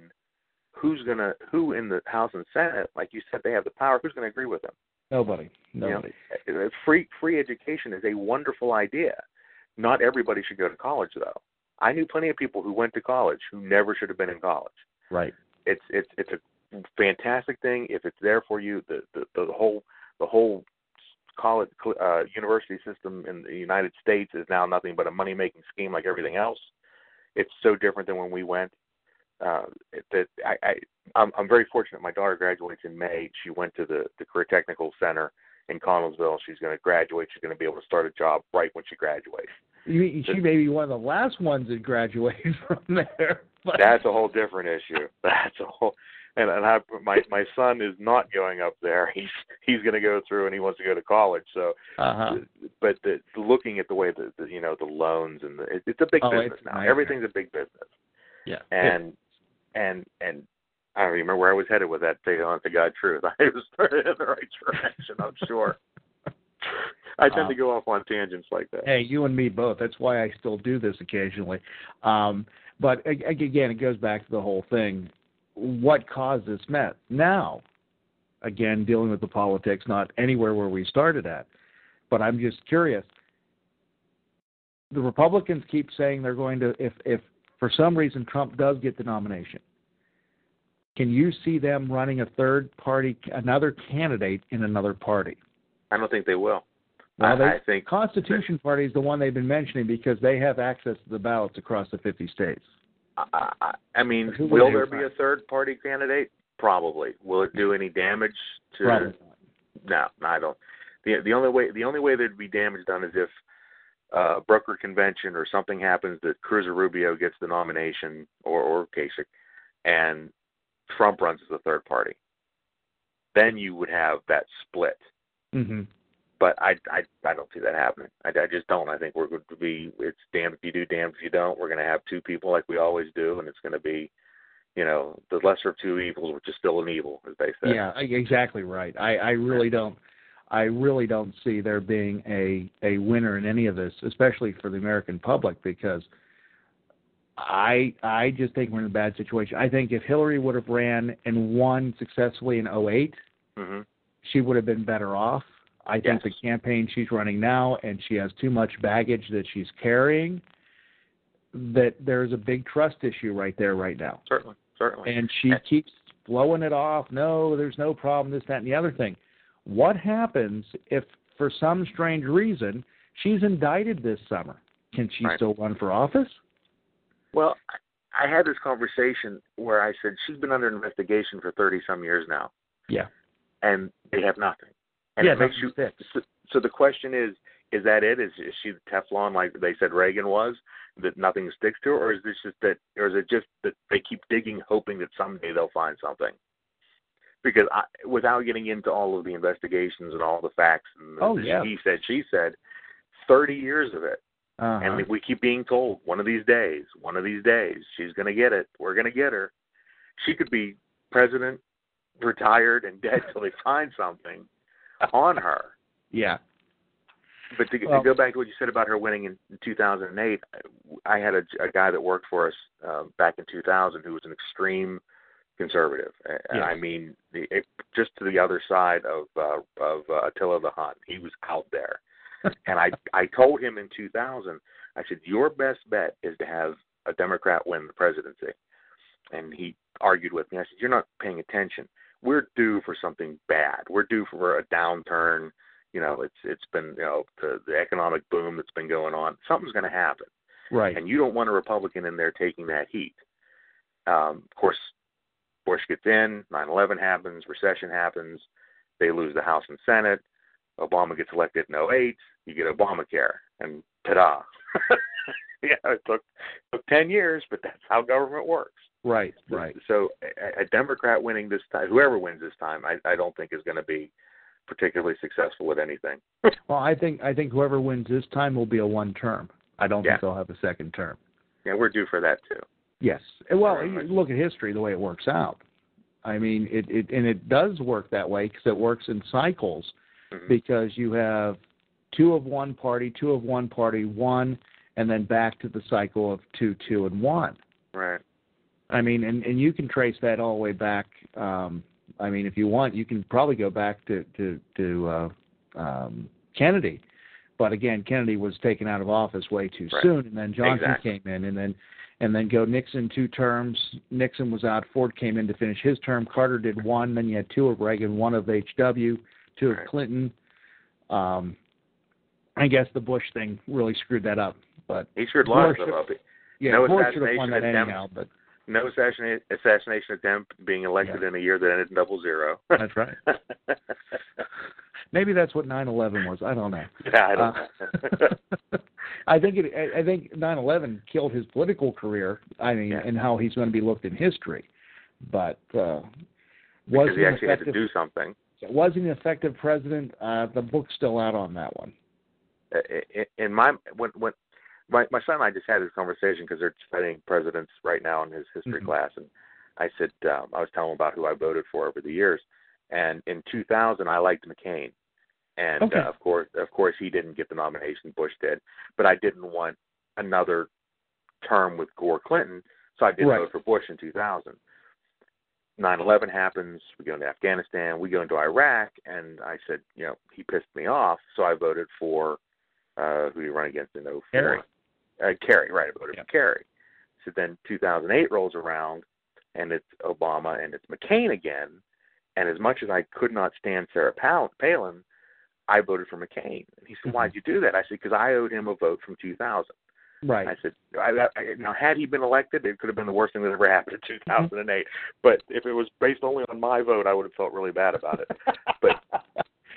who's gonna who in the House and Senate, like you said, they have the power. Who's gonna agree with him? Nobody. You know, Nobody. uh, free free education is a wonderful idea. Not everybody should go to college though. I knew plenty of people who went to college who never should have been in college Right. it's it's it's a fantastic thing if it's there for you. The the, the whole the whole college uh, university system in the United States is now nothing but a money making scheme like everything else. It's so different than when we went. Uh, that I, I I'm, I'm very fortunate. My daughter graduates in May. She went to the the Career Technical Center in Connellsville. She's going to graduate. She's going to be able to start a job right when she graduates. You, she may be one of the last ones that graduated [LAUGHS] from there. But That's a whole different issue. [LAUGHS] That's a whole and and I my my son is not going up there. [LAUGHS] He's he's going to go through and he wants to go to college. So, uh-huh. but the, looking at the way that the you know the loans and the it, it's a big Oh, business now. Everything's a big business. Yeah. And and and I don't remember where I was headed with that. To honest to God, truth, [LAUGHS] I was started in the right direction. I'm sure. [LAUGHS] I tend Um, to go off on tangents like that. Hey, you and me both. That's why I still do this occasionally. Um, but again, it goes back to the whole thing. What caused this mess? Now, again, dealing with the politics, not anywhere where we started at. But I'm just curious. The Republicans keep saying they're going to, if if for some reason Trump does get the nomination, can you see them running a third party, another candidate in another party? I don't think they will. Well, I, they, I think Constitution Party is the one they've been mentioning because they have access to the ballots across the 50 states. I, I, I mean, will there be a third party candidate? Probably. Will it do any damage to? Probably No, no, I don't. the The only way the only way there'd be damage done is if uh, broker convention or something happens that Cruz or Rubio gets the nomination or or Kasich, and Trump runs as a third party. Then you would have that split. Mm-hmm. but I I I don't see that happening. I, I just don't. I think we're going to be it's damned if you do, damned if you don't. We're going to have two people like we always do, and it's going to be, you know, the lesser of two evils, which is still an evil, as they say. Yeah, exactly right. I I really don't. I really don't see there being a a winner in any of this, especially for the American public, because I I just think we're in a bad situation. I think if Hillary would have ran and won successfully in 8 hmm she would have been better off. I think Yes. the campaign she's running now, and she has too much baggage that she's carrying. That there's a big trust issue right there right now, Certainly, certainly. and she keeps blowing it off. No, there's no problem. This, that, and the other thing. What happens if, for some strange reason, she's indicted this summer? Can she Right. still run for office? Well, I had this conversation where I said she's been under investigation for thirty some years now, Yeah. and they have nothing. And yeah, it makes you. So, so the question is: Is that it? Is, is she the Teflon like they said Reagan was? That nothing sticks to her, or is this just that, or is it just that they keep digging, hoping that someday they'll find something? Because I, without getting into all of the investigations and all the facts and the, Oh, yeah. he said, she said, thirty years of it, Uh-huh. and we keep being told one of these days, one of these days, she's going to get it. We're going to get her. She could be president, retired, and dead till they find something on her. yeah. But to, Well- to go back to what you said about her winning in, in 2008, I had a, a guy that worked for us uh, back in 2000 who was an extreme conservative. And Yes. I mean, the, it, just to the other side of uh, of uh, Attila the Hun. He was out there, and I I told him in 2000, I said your best bet is to have a Democrat win the presidency, and he argued with me. I said you're not paying attention. We're due for something bad. We're due for a downturn. You know, it's it's been you know the, the economic boom that's been going on. Something's going to happen Right. and you don't want a Republican in there taking that heat. Um, of course, Bush gets in, 9/11 happens, recession happens, they lose the House and Senate. Obama gets elected in 08. You get Obamacare, and ta-da! [LAUGHS] yeah, it took took 10 years, but that's how government works. Right. Right. So a, a Democrat winning this time, whoever wins this time, I, I don't think is going to be particularly successful with anything. [LAUGHS] Well, I think I think whoever wins this time will be a one term. I don't Yeah. think they'll have a second term. yeah, we're due for that too. Yes. Well, you look at history the way it works out. I mean, it, it and it does work that way because it works in cycles Mhm. because you have two of one party, two of one party, one, and then back to the cycle of two, two, and one. Right. I mean, and and you can trace that all the way back. Um, I mean, if you want, you can probably go back to to to uh, um, Kennedy, but again, Kennedy was taken out of office way too Right. soon, and then Johnson Exactly. came in, and then and then go Nixon two terms. Nixon was out. Ford came in to finish his term. Carter did one. Then you had two of Reagan, one of H.W., of Right. Clinton. Um, I guess the Bush thing really screwed that up, but He screwed a lot of Bush- stuff up. yeah, No Ford should have won assassination that attempt. anyhow. But No assassination, assassination attempt being elected in a year that ended in double zero. That's right. [LAUGHS] Maybe that's what 9/11 was. I don't know. yeah, I don't know. Uh, [LAUGHS] I think it. I- think 9/11 killed his political career. I mean, Yeah. and how he's going to be looked in history. But uh, was because he actually had to do something. Was he an effective president? Uh, the book's still out on that one. In my when when my my son and I just had this conversation because they're studying presidents right now in his history Mhm. class, and I said um, I was telling him about who I voted for over the years, and in 2000 I liked McCain, and Okay. uh, of course of course he didn't get the nomination, Bush did, but I didn't want another term with Gore Clinton, so I did Right. vote for Bush in 2000. 9/11 happens. We go into Afghanistan. We go into Iraq, and I said, you know, he pissed me off, so I voted for uh, who he run against in 04. Kerry. Uh, Kerry, right? I voted Yeah. for Kerry. So then 2008 rolls around, and it's Obama and it's McCain again. And as much as I could not stand Sarah Pal- Palin, I voted for McCain. And he said, Mm-hmm. "Why'd you do that?" I said, "Because I owed him a vote from 2000." Right. I said, I, I, now had he been elected, it could have been the worst thing that ever happened in 2008. Mm-hmm. But if it was based only on my vote, I would have felt really bad about it. But [LAUGHS]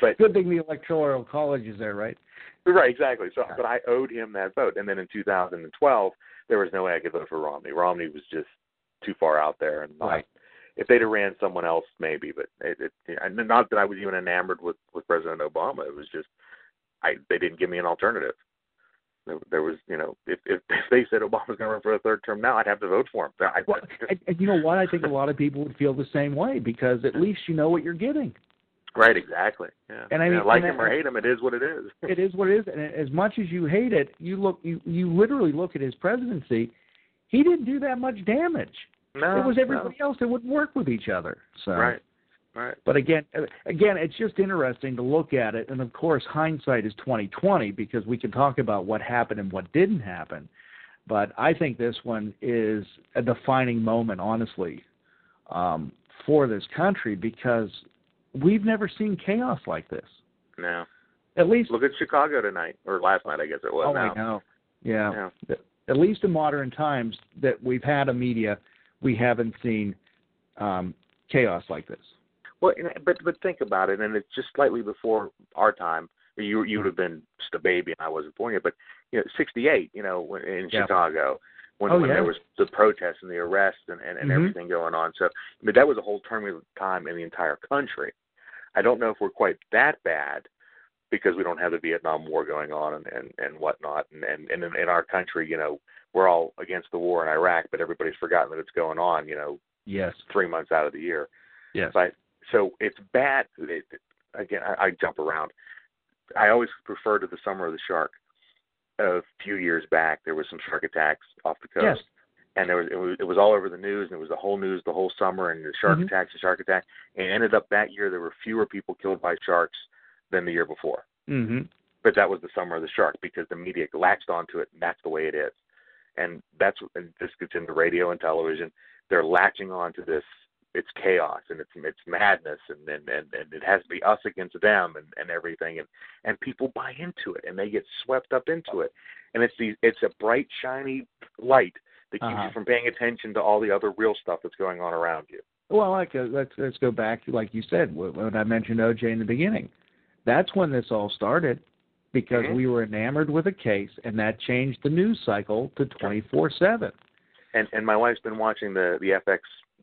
but Good thing the electoral college is there, right? right, exactly. So, but I owed him that vote. And then in 2012, there was no way I could vote for Romney. Romney was just too far out there, and not, Right. if they'd have ran someone else, maybe. But it, it, not that I was even enamored with with President Obama. It was just I they didn't give me an alternative. There, was, you know, if, if if they said Obama's going to run for a third term now, I'd have to vote for him. I, Well, and, and you know what? I think a lot of people would feel the same way because at least you know what you're getting. right, exactly. Yeah. And I Yeah, mean- like and him or hate him, it is what it is. [LAUGHS] It is what it is, and as much as you hate it, you look you you literally look at his presidency. He didn't do that much damage. No, it was no. everybody else that would work with each other. So Right, right. But again, uh, again, it's just interesting to look at it, and of course, hindsight is twenty twenty because we can talk about what happened and what didn't happen. But I think this one is a defining moment, honestly, um, for this country because we've never seen chaos like this. No. At least Look at Chicago tonight, or last night, I guess it was. Oh, now. I know. Yeah. At least in modern times that we've had a media, we haven't seen um, chaos like this. Well, but but think about it, and it's just slightly before our time. You you would have been just a baby, and I wasn't born yet. But you know, '68, you know, in Yeah. Chicago, when Oh, when yeah. there was the protests and the arrests and and, and Mhm. everything going on. So, I mean, that was a whole turbulent time in the entire country. I don't know if we're quite that bad because we don't have the Vietnam War going on and and and whatnot, and and, and in, in our country, you know, we're all against the war in Iraq, but everybody's forgotten that it's going on. You know, Yes. three months out of the year. Yes. But so it's bad. It, again, I, I jump around. I always refer to the summer of the shark. A few years back, there was some shark attacks off the coast, Yes. and there was it, was it was all over the news, and it was the whole news the whole summer, and the shark Mhm. attacks, the shark attack, and it ended up that year there were fewer people killed by sharks than the year before. Mm-hmm. But that was the summer of the shark because the media latched onto it, and that's the way it is. And that's and this gets into radio and television. They're latching onto this. It's chaos and it's it's madness, and and and, and it has to be us against them and and everything. And and people buy into it, and they get swept up into it. And it's the it's a bright shiny light that keeps Uh-huh. you from paying attention to all the other real stuff that's going on around you. Well, like uh, let's let's go back to like you said wh- when I mentioned OJ in the beginning. That's when this all started because Mhm. we were enamored with a case, and that changed the news cycle to twenty four seven. and and my wife's been watching the the FX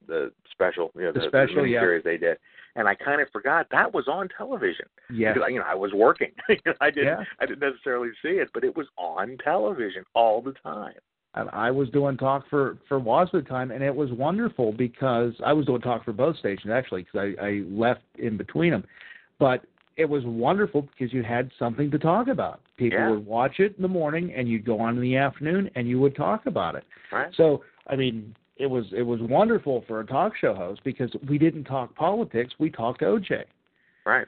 the special, you know, The the, special, the yeah. series they did, and I kind of forgot that was on television. Yes. Because, you know, I was working. [LAUGHS] I didn't Yeah. I didn't necessarily see it, but it was on television all the time. And I was doing talk for for WASP at the time, and it was wonderful because I was doing talk for both stations actually because I, I left in between them, but it was wonderful because you had something to talk about. People Yeah. would watch it in the morning, and you'd go on in the afternoon, and you would talk about it. Right. So I mean, it was it was wonderful for a talk show host because we didn't talk politics, we talked OJ. Right.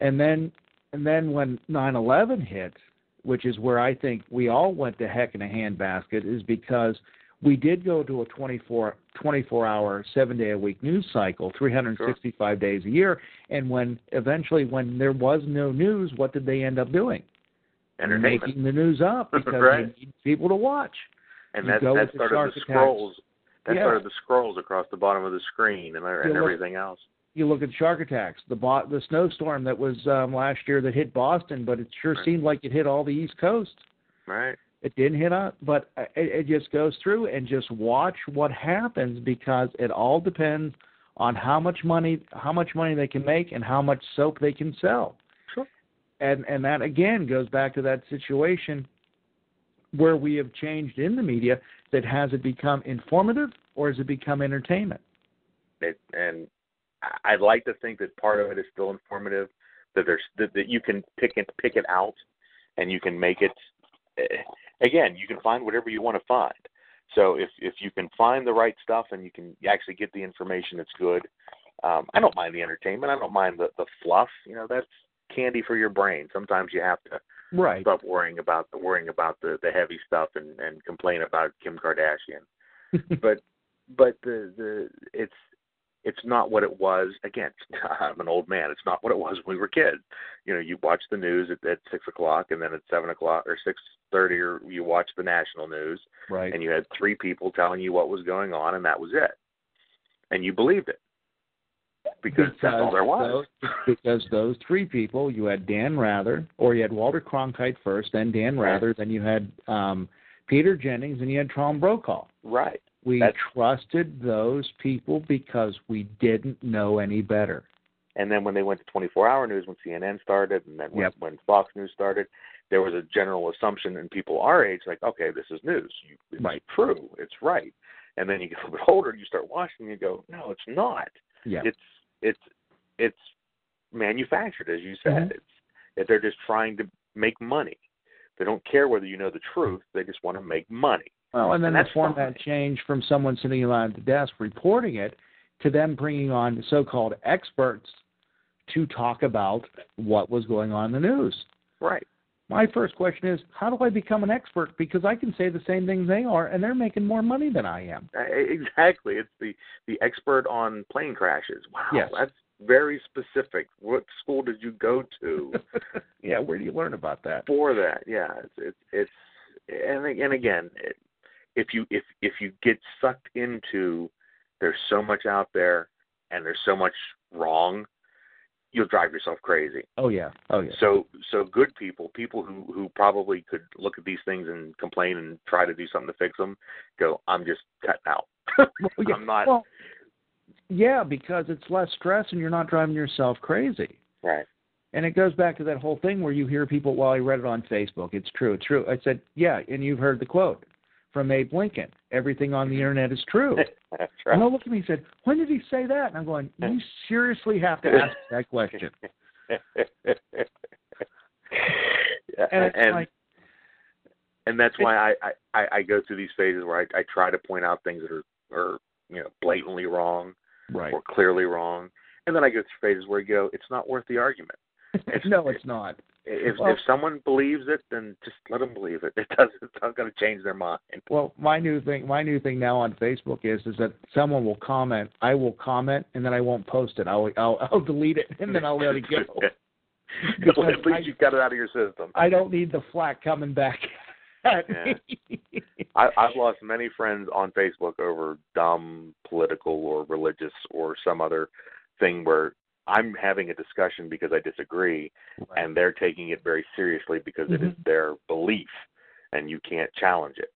And then and then when 9/11 hit, which is where I think we all went to heck in a handbasket, is because we did go to a 24 24 hour, seven day a week news cycle, 365 days a year. And when eventually, when there was no news, what did they end up doing? Making the news up because Right. they need people to watch. And You that that started the attacks. That Yeah. started the scrolls across the bottom of the screen and and look- everything else. you look at shark attacks, the bo- the snowstorm that was um, last year that hit Boston, but it sure Right. seemed like it hit all the East Coast. Right. It didn't hit us, but it, it just goes through and just watch what happens because it all depends on how much money how much money they can make and how much soap they can sell. Sure. And and that again goes back to that situation where we have changed in the media that has it become informative or has it become entertainment? it, and I'd like to think that part of it is still informative. That there's that, that you can pick it pick it out, and you can make it. eh, Again, you can find whatever you want to find. So if if you can find the right stuff and you can actually get the information that's good, um, I don't mind the entertainment. I don't mind the the fluff. You know, that's candy for your brain. Sometimes you have to Right. stop worrying about the worrying about the the heavy stuff and and complain about Kim Kardashian. [LAUGHS] but but the the it's it's not what it was. Again, [LAUGHS] I'm an old man. It's not what it was when we were kids. You know, you watch the news at, at six o'clock, and then at seven o'clock or six thirty, or you watch the national news, Right. and you had three people telling you what was going on, and that was it, and you believed it because, that's all there was. Those, because those three people, you had Dan Rather, or you had Walter Cronkite first, then Dan Right. Rather, then you had um, Peter Jennings, and you had Tom Brokaw. Right. We That's- trusted those people because we didn't know any better. And then when they went to 24-hour news, when CNN started, and then when, Yep. when Fox News started, there was a general assumption in people our age, like, okay, this is news. You, it's Right. true. It's right. And then you get a little bit older, and you start watching, and you go, no, it's not. Yeah. It's it's it's manufactured, as you said. Mhm. It's that they're just trying to make money. They don't care whether you know the truth. They just want to make money. Well, and then And the format changed from someone sitting around at the desk reporting it to them bringing on so-called experts to talk about what was going on in the news. Right. My first question is, how do I become an expert? Because I can say the same things they are, and they're making more money than I am. Uh, Exactly. It's the the expert on plane crashes. Wow, Yes. that's very specific. What school did you go to [LAUGHS] yeah, where do you learn about that? for that? Yeah, it's it's, it's and and again, it, if you if if you get sucked into there's so much out there and there's so much wrong, you'll drive yourself crazy. Oh yeah, oh yeah. So so good people, people who who probably could look at these things and complain and try to do something to fix them, go, I'm just cutting out. [LAUGHS] yeah, I'm not Well, yeah, because it's less stress and you're not driving yourself crazy. right. And it goes back to that whole thing where you hear people, well, I read it on Facebook. It's true. It's true. I said, yeah, and you've heard the quote from Abe Lincoln everything on the mm-hmm. internet is true. [LAUGHS] That's And right. they'll look at me and said, when did he say that? And I'm going, you seriously have to ask that question. [LAUGHS] And it's and like, and that's why I, I I I go through these phases where I I try to point out things that are are you know blatantly wrong right. or clearly wrong, and then I go through phases where you go, it's not worth the argument. [LAUGHS] It's, no, it's not. If Well- if someone believes it, then just let them believe it. [LAUGHS] It doesn't. It's not going to change their mind. Well, my new thing, my new thing now on Facebook is, is that someone will comment, I will comment, and then I won't post it. I'll, I'll, [LAUGHS] I'll delete it, and then I'll let it go. Well, [LAUGHS] at least you've got it out of your system. I don't need the flack coming back at me. I, I've lost many friends on Facebook over dumb political or religious or some other thing where I'm having a discussion because I disagree, and they're taking it very seriously because it is Mhm. their belief, and you can't challenge it.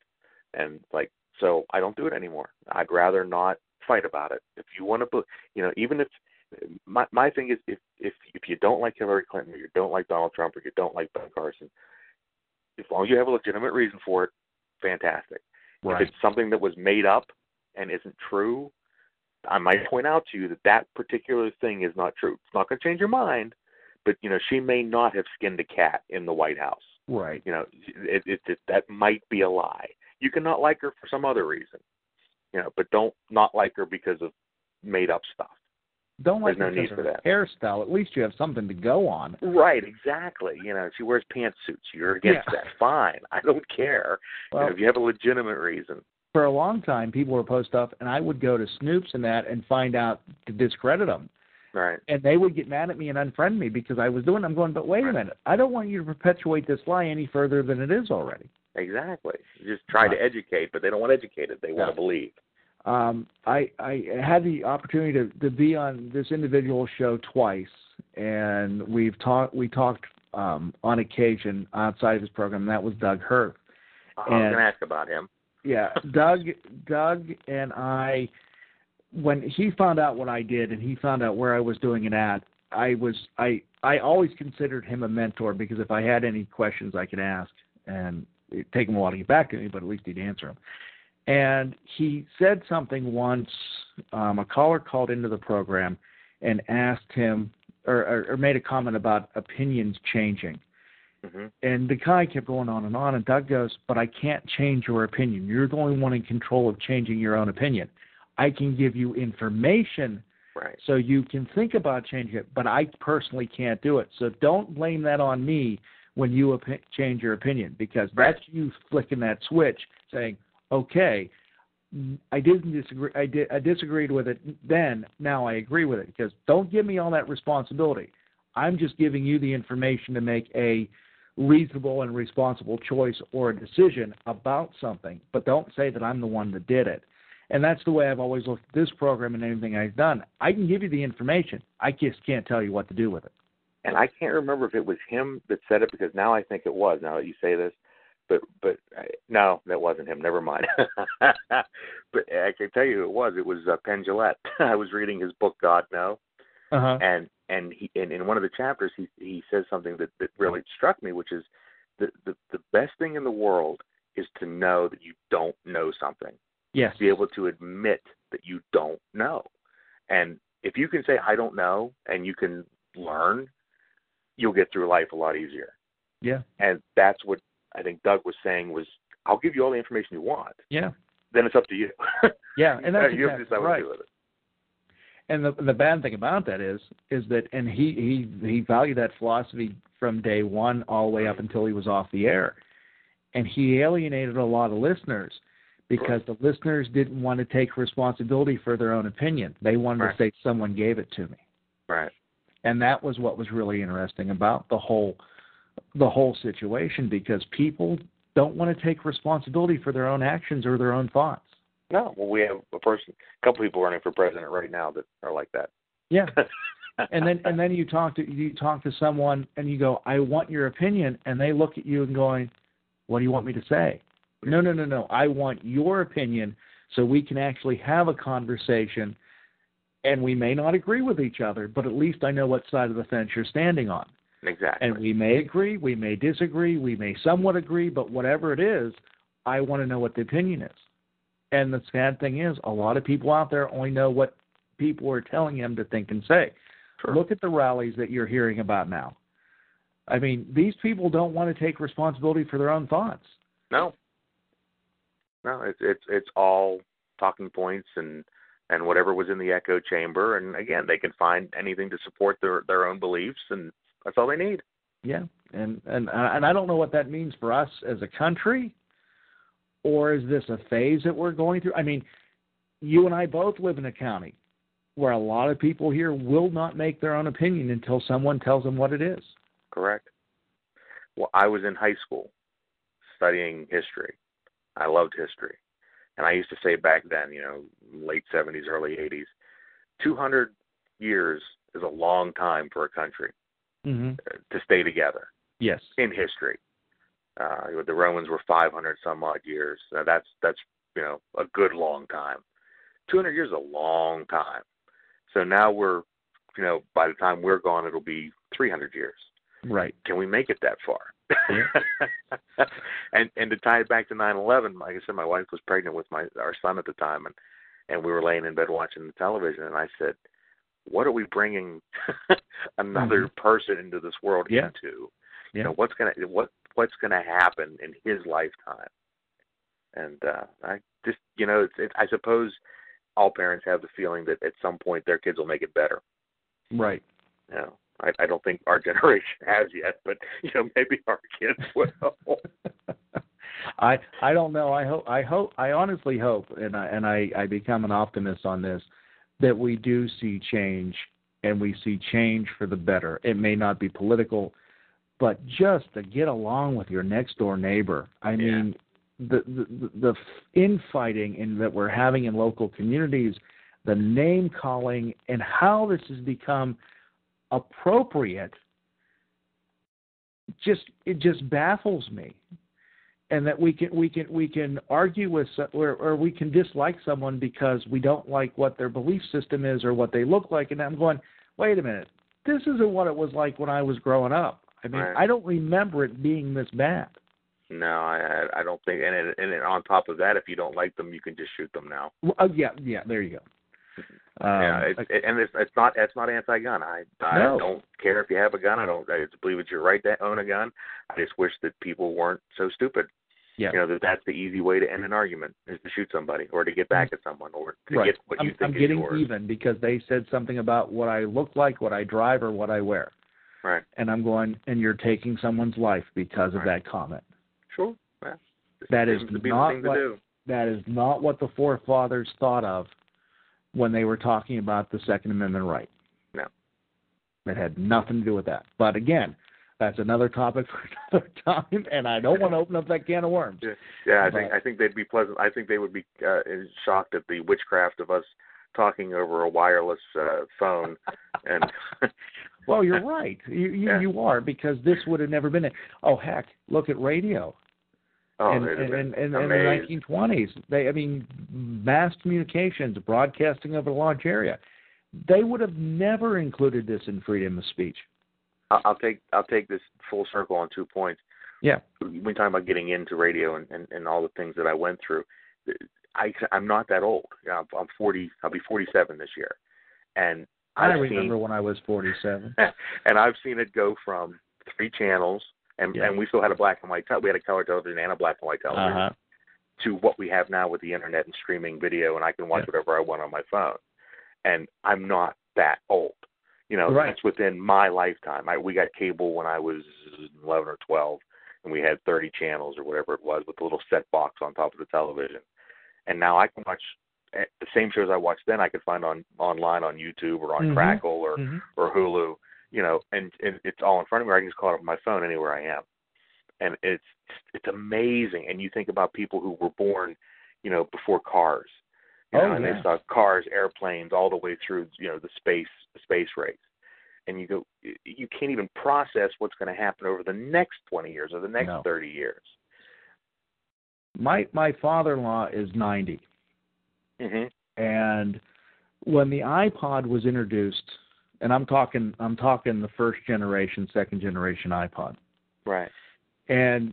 And like, so I don't do it anymore. I'd rather not fight about it. If you want to, you know, even if my my thing is if if if you don't like Hillary Clinton or you don't like Donald Trump or you don't like Ben Carson, as long as you have a legitimate reason for it, fantastic. Right. If it's something that was made up and isn't true, I might point out to you that that particular thing is not true. It's not going to change your mind, but you know she may not have skinned a cat in the White House. Right. You know, it, it, it that might be a lie. You can not like her for some other reason, you know, but don't not like her because of made up stuff. Don't like There's no because need of for that. hairstyle. At least you have something to go on. Right, exactly. You know, she wears pantsuits. You're against Yeah. that. Fine. I don't care. You know, if you have a legitimate reason. For a long time, people would post stuff, and I would go to Snopes and that and find out to discredit them. Right. And they would get mad at me and unfriend me because I was doing. I'm going, but wait a minute. I don't want you to perpetuate this lie any further than it is already. Exactly. You just try to educate, but they don't want educated. They want to believe. um, I I had the opportunity to, to be on this individual show twice, and we've talked we talked um, on occasion outside of his program. And that was Doug Hurth. I was going to ask about him. Yeah, Doug Doug and I when he found out what I did and he found out where I was doing it at, I was I I always considered him a mentor because if I had any questions I could ask and it'd take him a while to get back to me, but at least he'd answer them. And he said something once. Um, a caller called into the program and asked him, or, or, or made a comment about opinions changing. Hmm And the guy kept going on and on, and Doug goes, But I can't change your opinion. You're the only one in control of changing your own opinion. I can give you information Right. so you can think about changing it, but I personally can't do it. So don't blame that on me when you opi- change your opinion because that's you flicking that switch saying, okay, I didn't disagree. I did. I disagreed with it then. Now I agree with it because don't give me all that responsibility. I'm just giving you the information to make a reasonable and responsible choice or a decision about something, but don't say that I'm the one that did it. And that's the way I've always looked at this program and anything I've done. I can give you the information. I just can't tell you what to do with it. And I can't remember if it was him that said it because now I think it was. Now that you say this, but but I, no, that wasn't him. Never mind. [LAUGHS] but I can tell you who it was. It was uh, Penn Jillette. [LAUGHS] I was reading his book God No, Uh-huh. and and he and in one of the chapters he he says something that that really struck me, which is the the the best thing in the world is to know that you don't know something. Yes. Be able to admit that you don't know, and if you can say I don't know, and you can learn, you'll get through life a lot easier. Yeah. And that's what I think Doug was saying was I'll give you all the information you want. Yeah. Then it's up to you. Yeah, [LAUGHS] and that's you have to decide what right. to do with it. And the the bad thing about that is is that and he he he valued that philosophy from day one all the way up until he was off the air, and he alienated a lot of listeners because the listeners didn't want to take responsibility for their own opinion. They wanted Right. to say someone gave it to me, Right. and that was what was really interesting about the whole the whole situation because people don't want to take responsibility for their own actions or their own thoughts. No, well, we have a person, a couple people running for president right now that are like that. Yeah. [LAUGHS] and then and then you talk to you talk to someone and you go, I want your opinion, and they look at you and going, What do you want me to say? No, no, no, no. I want your opinion so we can actually have a conversation and we may not agree with each other, but at least I know what side of the fence you're standing on. Exactly. And we may agree, we may disagree, we may somewhat agree, but whatever it is, I want to know what the opinion is. And the sad thing is, a lot of people out there only know what people are telling them to think and say. Look at the rallies that you're hearing about now. I mean, these people don't want to take responsibility for their own thoughts. No. No, it's it's it's all talking points and and whatever was in the echo chamber, and again, they can find anything to support their their own beliefs, and that's all they need. Yeah, and and and I don't know what that means for us as a country, or is this a phase that we're going through? I mean, you and I both live in a county where a lot of people here will not make their own opinion until someone tells them what it is. Correct. Well, I was in high school studying history. I loved history. And I used to say back then, you know, late 70s, early 80s, 200 years is a long time for a country Mm-hmm. to stay together Yes. in history. Uh, the Romans were 500 some odd years. Now that's that's you know a good long time. 200 years is a long time. So now we're you know by the time we're gone it'll be 300 years. Right. Can we make it that far? [LAUGHS] and and to tie it back to 9/11, like I said, my wife was pregnant with my our son at the time, and and we were laying in bed watching the television, and I said, "What are we bringing [LAUGHS] another person into this world Mm-hmm. Yeah. into? Yeah. You know, what's gonna what what's gonna happen in his lifetime?" And uh I just you know, it's, it, I suppose all parents have the feeling that at some point their kids will make it better. Right. You know, I, I don't think our [LAUGHS] generation has yet, but you know, maybe our kids will. [LAUGHS] I I don't know. I hope I hope I honestly hope and I and I, I become an optimist on this that we do see change and we see change for the better. It may not be political, but just to get along with your next door neighbor. I mean the the, the infighting in that we're having in local communities, the name calling and how this has become appropriate just it just baffles me. And that we can we can we can argue with or, or we can dislike someone because we don't like what their belief system is or what they look like. And I'm going wait a minute. This isn't what it was like when I was growing up I mean Right. I don't remember it being this bad No, I I- I don't think. And it, and it, on top of that, if you don't like them, you can just shoot them now. well, oh yeah yeah there you go um, yeah, it's, it, and it's it's not it's not anti-gun. I I No. don't care if you have a gun. I don't. I believe it's your right to own a gun. I just wish that people weren't so stupid. Yeah. You know that that's the easy way to end an argument is to shoot somebody or to get back at someone or to right get what you I'm, think I'm is getting yours. even because they said something about what I look like what I drive or what I wear Right. and I'm going and you're taking someone's life because of that comment Sure. Yeah. That is seems to be the not thing to what do. that is not what the forefathers thought of when they were talking about the Second Amendment right. No. It had nothing to do with that. But again, that's another topic for [LAUGHS] another time, and I don't want to open up that can of worms. Yeah, yeah I think I think they'd be pleasant. I think they would be uh, shocked at the witchcraft of us talking over a wireless uh, phone. And [LAUGHS] Well, you're right. You you, Yeah. you are because this would have never been. A, oh heck, look at radio. oh, and, and, and, and in the 1920s, they, I mean, mass communications, broadcasting over a large area. they would have never included this in freedom of speech. I'll, I'll take I'll take this full circle on two points. Yeah. When talking about getting into radio and, and, and all the things that I went through, I I'm not that old. I'm 40. I'll be 47 this year, and I I've remember seen, when I was 47. [LAUGHS] and I've seen it go from three channels, and Yeah. and we still had a black and white. Te- we had a color television and a black and white television. Uh-huh. To what we have now with the internet and streaming video, and I can watch whatever I want on my phone. And I'm not that old. You know, Right. that's within my lifetime. I, we got cable when I was 11 or 12, and we had 30 channels or whatever it was with a little set box on top of the television. And now I can watch the same shows I watched then. I could find on online on YouTube or on Mhm. Crackle or Mhm. or Hulu. You know, and, and it's all in front of me. I can just call it up on my phone anywhere I am, and it's it's amazing. And you think about people who were born, you know, before cars. You know, Oh, and yeah. they saw cars, airplanes, all the way through, you know, the space the space race. And you go, you can't even process what's going to happen over the next 20 years or the next No. 30 years. My my father-in-law is 90. Hmm and when the iPod was introduced, and I'm talking I'm talking the first generation, second generation iPod, Right. and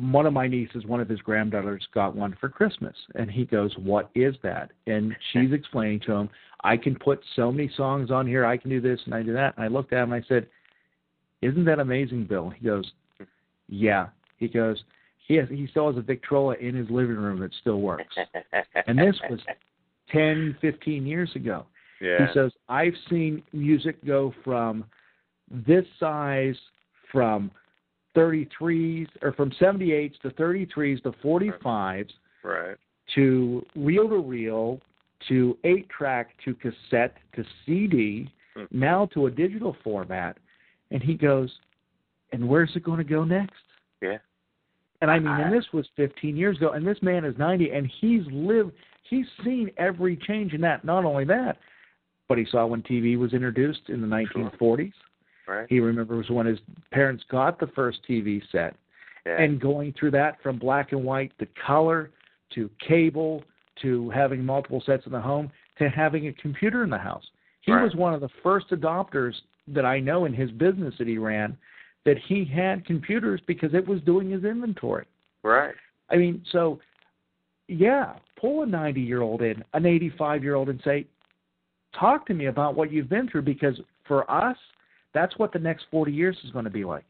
one of my nieces, one of his granddaughters, got one for Christmas, and he goes, "What is that?" And [LAUGHS] she's explaining to him, "I can put so many songs on here. I can do this and I do that." And I looked at him and I said, "Isn't that amazing, Bill?" He goes, "Yeah." He goes, "He has, he still has a Victrola in his living room that still works." [LAUGHS] and this was 10, 15 years ago. Yeah. He says, I've seen music go from this size from 33s or from 78s to 33s to 45s Right. to reel to reel to 8 track to cassette to CD, Hmm. now to a digital format. And he goes, And where's it going to go next? Yeah. And I mean, uh-huh. and this was 15 years ago, and this man is 90, and he's lived, he's seen every change in that. Not only that, but he saw when TV was introduced in the 1940s. Right. He remembers when his parents got the first TV set, Yeah. and going through that from black and white to color to cable to having multiple sets in the home to having a computer in the house. He Right. was one of the first adopters that I know in his business that he ran that he had computers because it was doing his inventory. Right. I mean, so yeah, pull a 90 year old in, an 85 year old, and say, talk to me about what you've been through because for us, that's what the next 40 years is going to be like.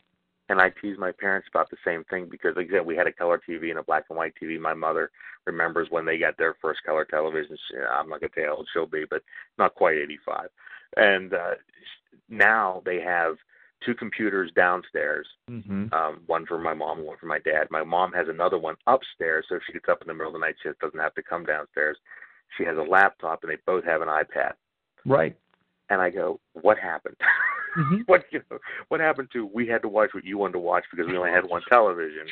and I tease my parents about the same thing because, like I said, we had a color TV and a black and white TV. My mother remembers when they got their first color television. She, I'm not gonna tell you how old she'll be, but not quite 85. And uh, now they have two computers downstairs, Mm-hmm. um, one for my mom, one for my dad. My mom has another one upstairs, so if she gets up in the middle of the night, she doesn't have to come downstairs. She has a laptop, and they both have an iPad. Right. And I go, what happened? [LAUGHS] Mm-hmm. [LAUGHS] what you know, what happened to we had to watch what you wanted to watch because we only had one television.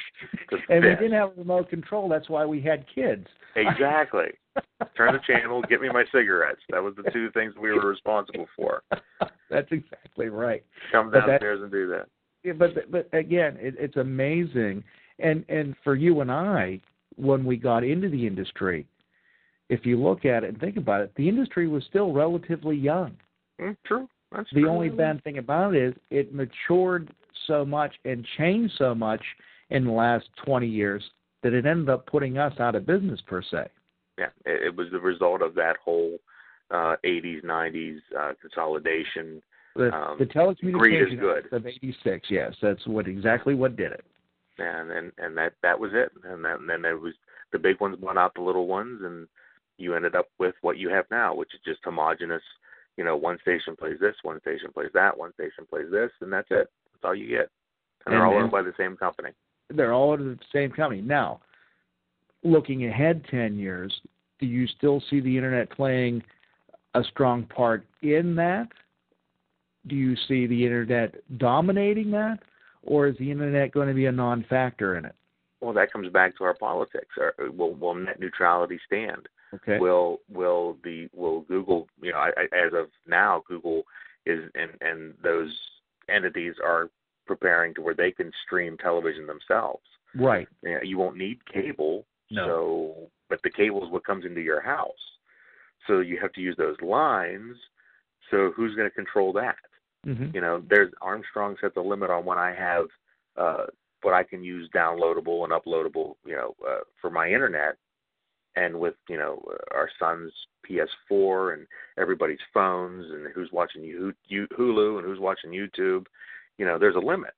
[LAUGHS] And we didn't have a remote control. That's why we had kids. exactly. [LAUGHS] Turn the channel, get me my cigarettes. That was the two things we were responsible for. That's exactly right. Come But that- downstairs and do that. Yeah, but but again, it, it's amazing, and and for you and I, when we got into the industry, if you look at it and think about it, the industry was still relatively young. Mm, true. That's the true. only bad thing about it is it matured so much and changed so much in the last 20 years that it ended up putting us out of business per se. Yeah, it, it was the result of that whole uh 80s, 90s uh consolidation. The, um, the telecommunications good. Of '86, yes, that's what exactly what did it. and and and that that was it and then and then there was the big ones bought out the little ones and you ended up with what you have now which is just homogenous you know one station plays this one station plays that one station plays this and that's it that's all you get and, they're all owned by the same company They're all under the same company. Now, looking ahead 10 years, do you still see the internet playing a strong part in that? Do you see the internet dominating that? Or is the internet going to be a non factor in it? well that comes back to our politics Or will will net neutrality stand Okay. will will the will google you know I, I, as of now google is and and those entities are preparing to where they can stream television themselves right. you, know, you won't need cable No. so but the cable is what comes into your house so you have to use those lines So who's going to control that? Mhm. You know, there's Armstrong sets a limit on when I have uh, what I can use downloadable and uploadable. You know, uh, for my internet, and with you know our son's PS4 and everybody's phones and who's watching you, you Hulu and who's watching YouTube. You know, there's a limit.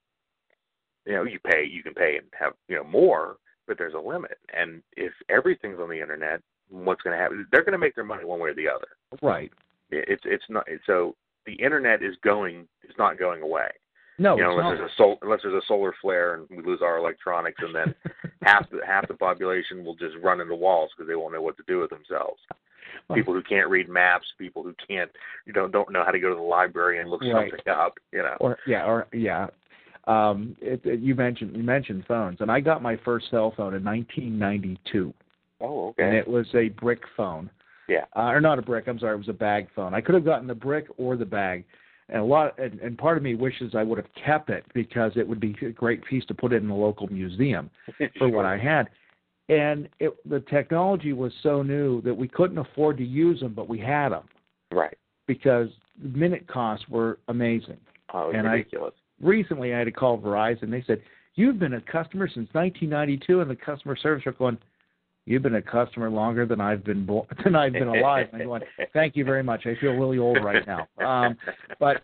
You know, you pay, you can pay and have you know more, but there's a limit. And if everything's on the internet, what's going to happen? They're going to make their money one way or the other. Right. It's it's not so the internet is going it's not going away. No, you know, unless there's a sol- unless there's a solar flare and we lose our electronics, and then [LAUGHS] half the half the population will just run into walls because they won't know what to do with themselves. People who can't read maps, people who can't you know don't know how to go to the library and look Right. something up. You know, or yeah, or yeah. Um, it, it, you mentioned you mentioned phones, and I got my first cell phone in 1992, oh okay, and it was a brick phone, yeah, uh, or not a brick. I'm sorry, it was a bag phone. I could have gotten the brick or the bag, and a lot, and, and part of me wishes I would have kept it because it would be a great piece to put it in the local museum [LAUGHS] for what I had. And it, the technology was so new that we couldn't afford to use them, but we had them right. because minute costs were amazing. Oh, And I- ridiculous. recently I had to call Verizon. They said, You've been a customer since 1992, and the customer service are going, You've been a customer longer than I've been born, [LAUGHS] than I've been alive. And I'm going, Thank you very much. I feel really old right now. Um, but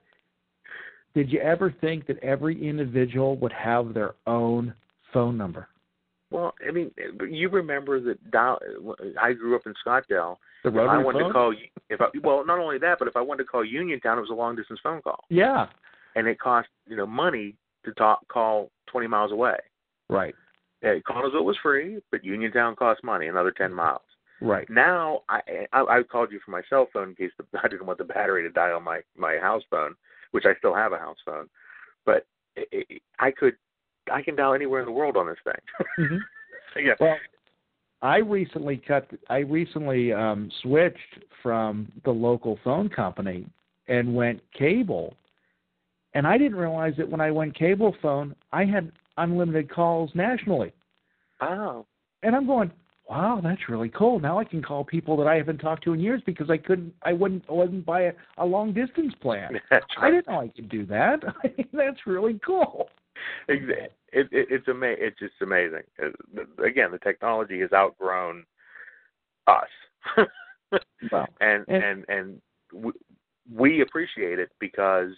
did you ever think that every individual would have their own phone number? Well, I mean, you remember that dial, I grew up in Scottdale. The rotary If I wanted phone? to call, if I, well, not only that, but if I wanted to call Uniontown, it was a long distance phone call, Yeah. and it cost you know money to talk call twenty miles away. Right. Yeah, Connellsville was free, but Uniontown cost money, another ten miles. Right. Now I, I I called you from my cell phone in case the, [LAUGHS] I didn't want the battery to die on my my house phone, which I still have a house phone, but it, it, I could I can dial anywhere in the world on this thing. Mhm. [LAUGHS] yeah. Well, I recently cut. I recently um, switched from the local phone company and went cable, and I didn't realize that when I went cable phone, I had unlimited calls nationally. Oh. And I'm going, wow, that's really cool. Now I can call people that I haven't talked to in years because I couldn't. I wouldn't. I wouldn't buy a, a long distance plan. [LAUGHS] That's I didn't know I could do that. [LAUGHS] I that's really cool. It, it, it's ama- It's just amazing. Again, the technology has outgrown us, [LAUGHS] and and- and and we, we appreciate it because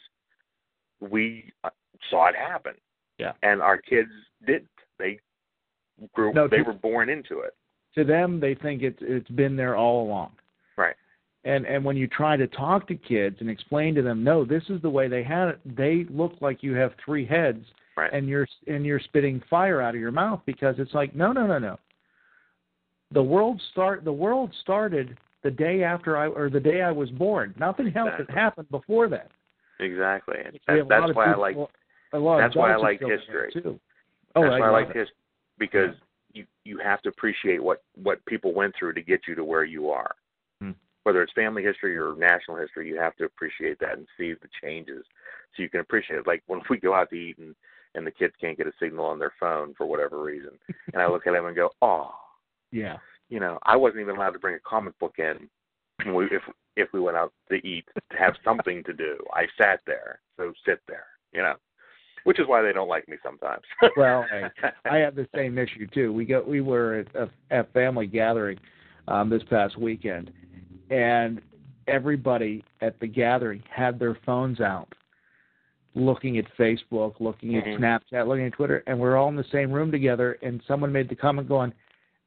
we uh, saw it happen, Yeah. and our kids didn't. They grew. No, they to- were born into it. To them, they think it's it's been there all along. Right. and and when you try to talk to kids and explain to them no this is the way they had it they look like you have three heads Right. and you're and you're spitting fire out of your mouth because it's like no no no no the world start the world started the day after I or the day I was born nothing else had Exactly. happened before that Exactly. That, have a lot that's why I people- like. A lot of That's why I like still in there, history. too. oh that's I why I like it. history because you you have to appreciate what what people went through to get you to where you are. Hmm. Whether it's family history or national history, you have to appreciate that and see the changes, so you can appreciate it. Like when we go out to eat and and the kids can't get a signal on their phone for whatever reason, and I look at them and go, oh, [LAUGHS] yeah you know, I wasn't even allowed to bring a comic book in when we, if if we went out to eat to have something to do. I sat there, so sit there, you know, which is why they don't like me sometimes. [LAUGHS] well, I, [LAUGHS] I have the same issue too. We go we were at a at family gathering um, this past weekend, and everybody at the gathering had their phones out, looking at Facebook, looking at Mhm. Snapchat, looking at Twitter, and we're all in the same room together. And someone made the comment going,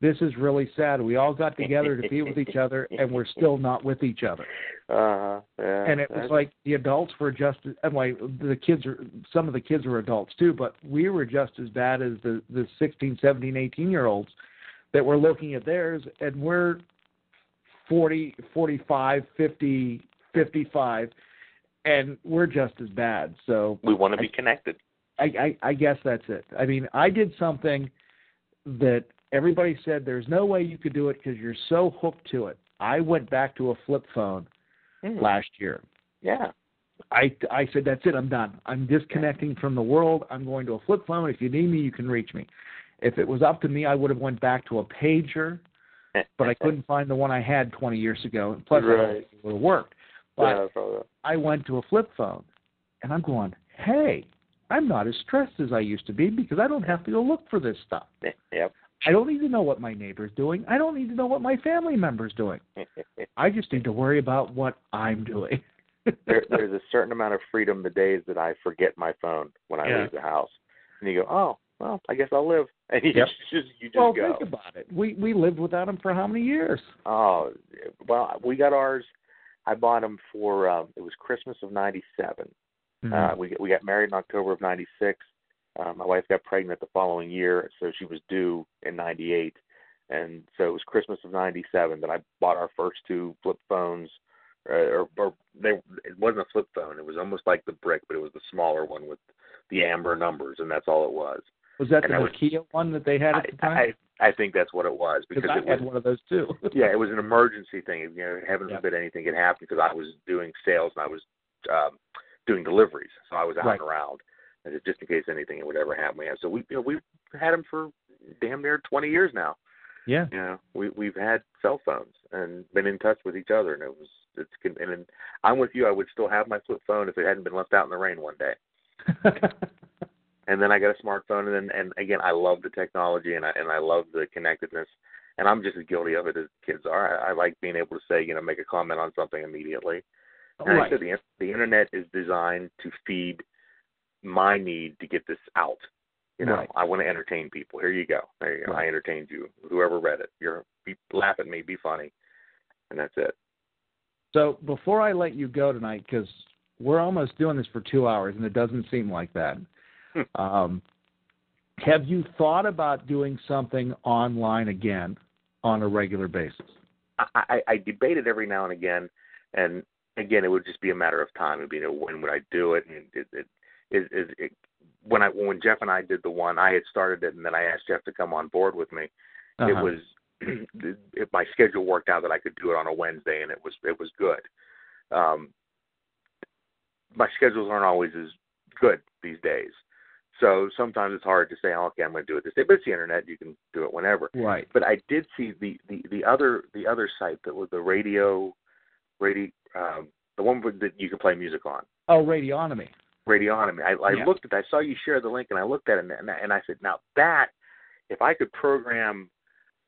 "This is really sad. We all got together to be with each [LAUGHS] other, and we're still not with each other." Uh, yeah, and it was like the adults were just and like the kids are some of the kids were adults too but we were just as bad as the the 16 17 18 year olds that were looking at theirs and we're 40 45 50 55 and we're just as bad so we want to be connected. I, I I guess that's it. I mean, I did something that everybody said there's no way you could do it because you're so hooked to it. I went back to a flip phone Hmm. last year. Yeah. I I said that's it. I'm done. I'm disconnecting from the world. I'm going to a flip phone. If you need me, you can reach me. If it was up to me, I would have went back to a pager, but I couldn't find the one I had 20 years ago. Plus, I don't Right. it would have worked. But Yeah. I went to a flip phone, and I'm going, hey, I'm not as stressed as I used to be because I don't have to go look for this stuff. Yep. I don't need to know what my neighbor's doing. I don't need to know what my family member's doing. [LAUGHS] I just need to worry about what I'm doing. [LAUGHS] there, there's a certain amount of freedom the days that I forget my phone when I Yeah. leave the house, and you go, oh, well, I guess I'll live, [LAUGHS] and you Yep. just you just well, go. think about it. We we lived without them for how many years? Oh, well, we got ours. I bought them for um, it was Christmas of '97. Mm-hmm. Uh, we we got married in October of '96. Uh, my wife got pregnant the following year, so she was due in '98, and so it was Christmas of '97 that I bought our first two flip phones. Uh, or, or they, it wasn't a flip phone. It was almost like the brick, but it was the smaller one with the amber numbers, and that's all it was. Was that And the I Nokia one that they had at the time? I I think that's what it was because I it had was one of those too. [LAUGHS] yeah, it was an emergency thing. You know, heaven forbid anything had happened because I was doing sales and I was um, doing deliveries, so I was out Right. and around, just- in case anything would ever happen. Yeah, so we you know we've had them for damn near 20 years now. Yeah. You know, we we've had cell phones and been in touch with each other, and it was it's con- and I'm with you. I would still have my flip phone if it hadn't been left out in the rain one day. [LAUGHS] and then I got a smartphone, and then and again, I love the technology and I and I love the connectedness, and I'm just as guilty of it as kids are. I, I like being able to say, you know, make a comment on something immediately. And I Right. said the the internet is designed to feed my need to get this out. You know, Right. I want to entertain people. Here you go. There you go. I entertained you. Whoever read it, you're be, laugh at me, be funny, and that's it. So before I let you go tonight, because we're almost doing this for two hours, and it doesn't seem like that. um, have you thought about doing something online again on a regular basis? I, I, I debate it every now and again, and again, it would just be a matter of time. It'd be, you know, when would I do it? And it, it, it, it, it when I when Jeff and I did the one, I had started it, and then I asked Jeff to come on board with me. It Uh-huh. was [CLEARS THROAT] it, my schedule worked out that I could do it on a Wednesday, and it was it was good. Um, my schedules aren't always as good these days, so sometimes it's hard to say, oh, okay, I'm going to do it this day. But it's the internet; you can do it whenever. Right. But I did see the the the other the other site that was the radio, radio, um, the one that you can play music on. Oh, radionomy. Radionomy. I, I Yeah. looked at. I saw you share the link, and I looked at it, and, I- and I said, now that if I could program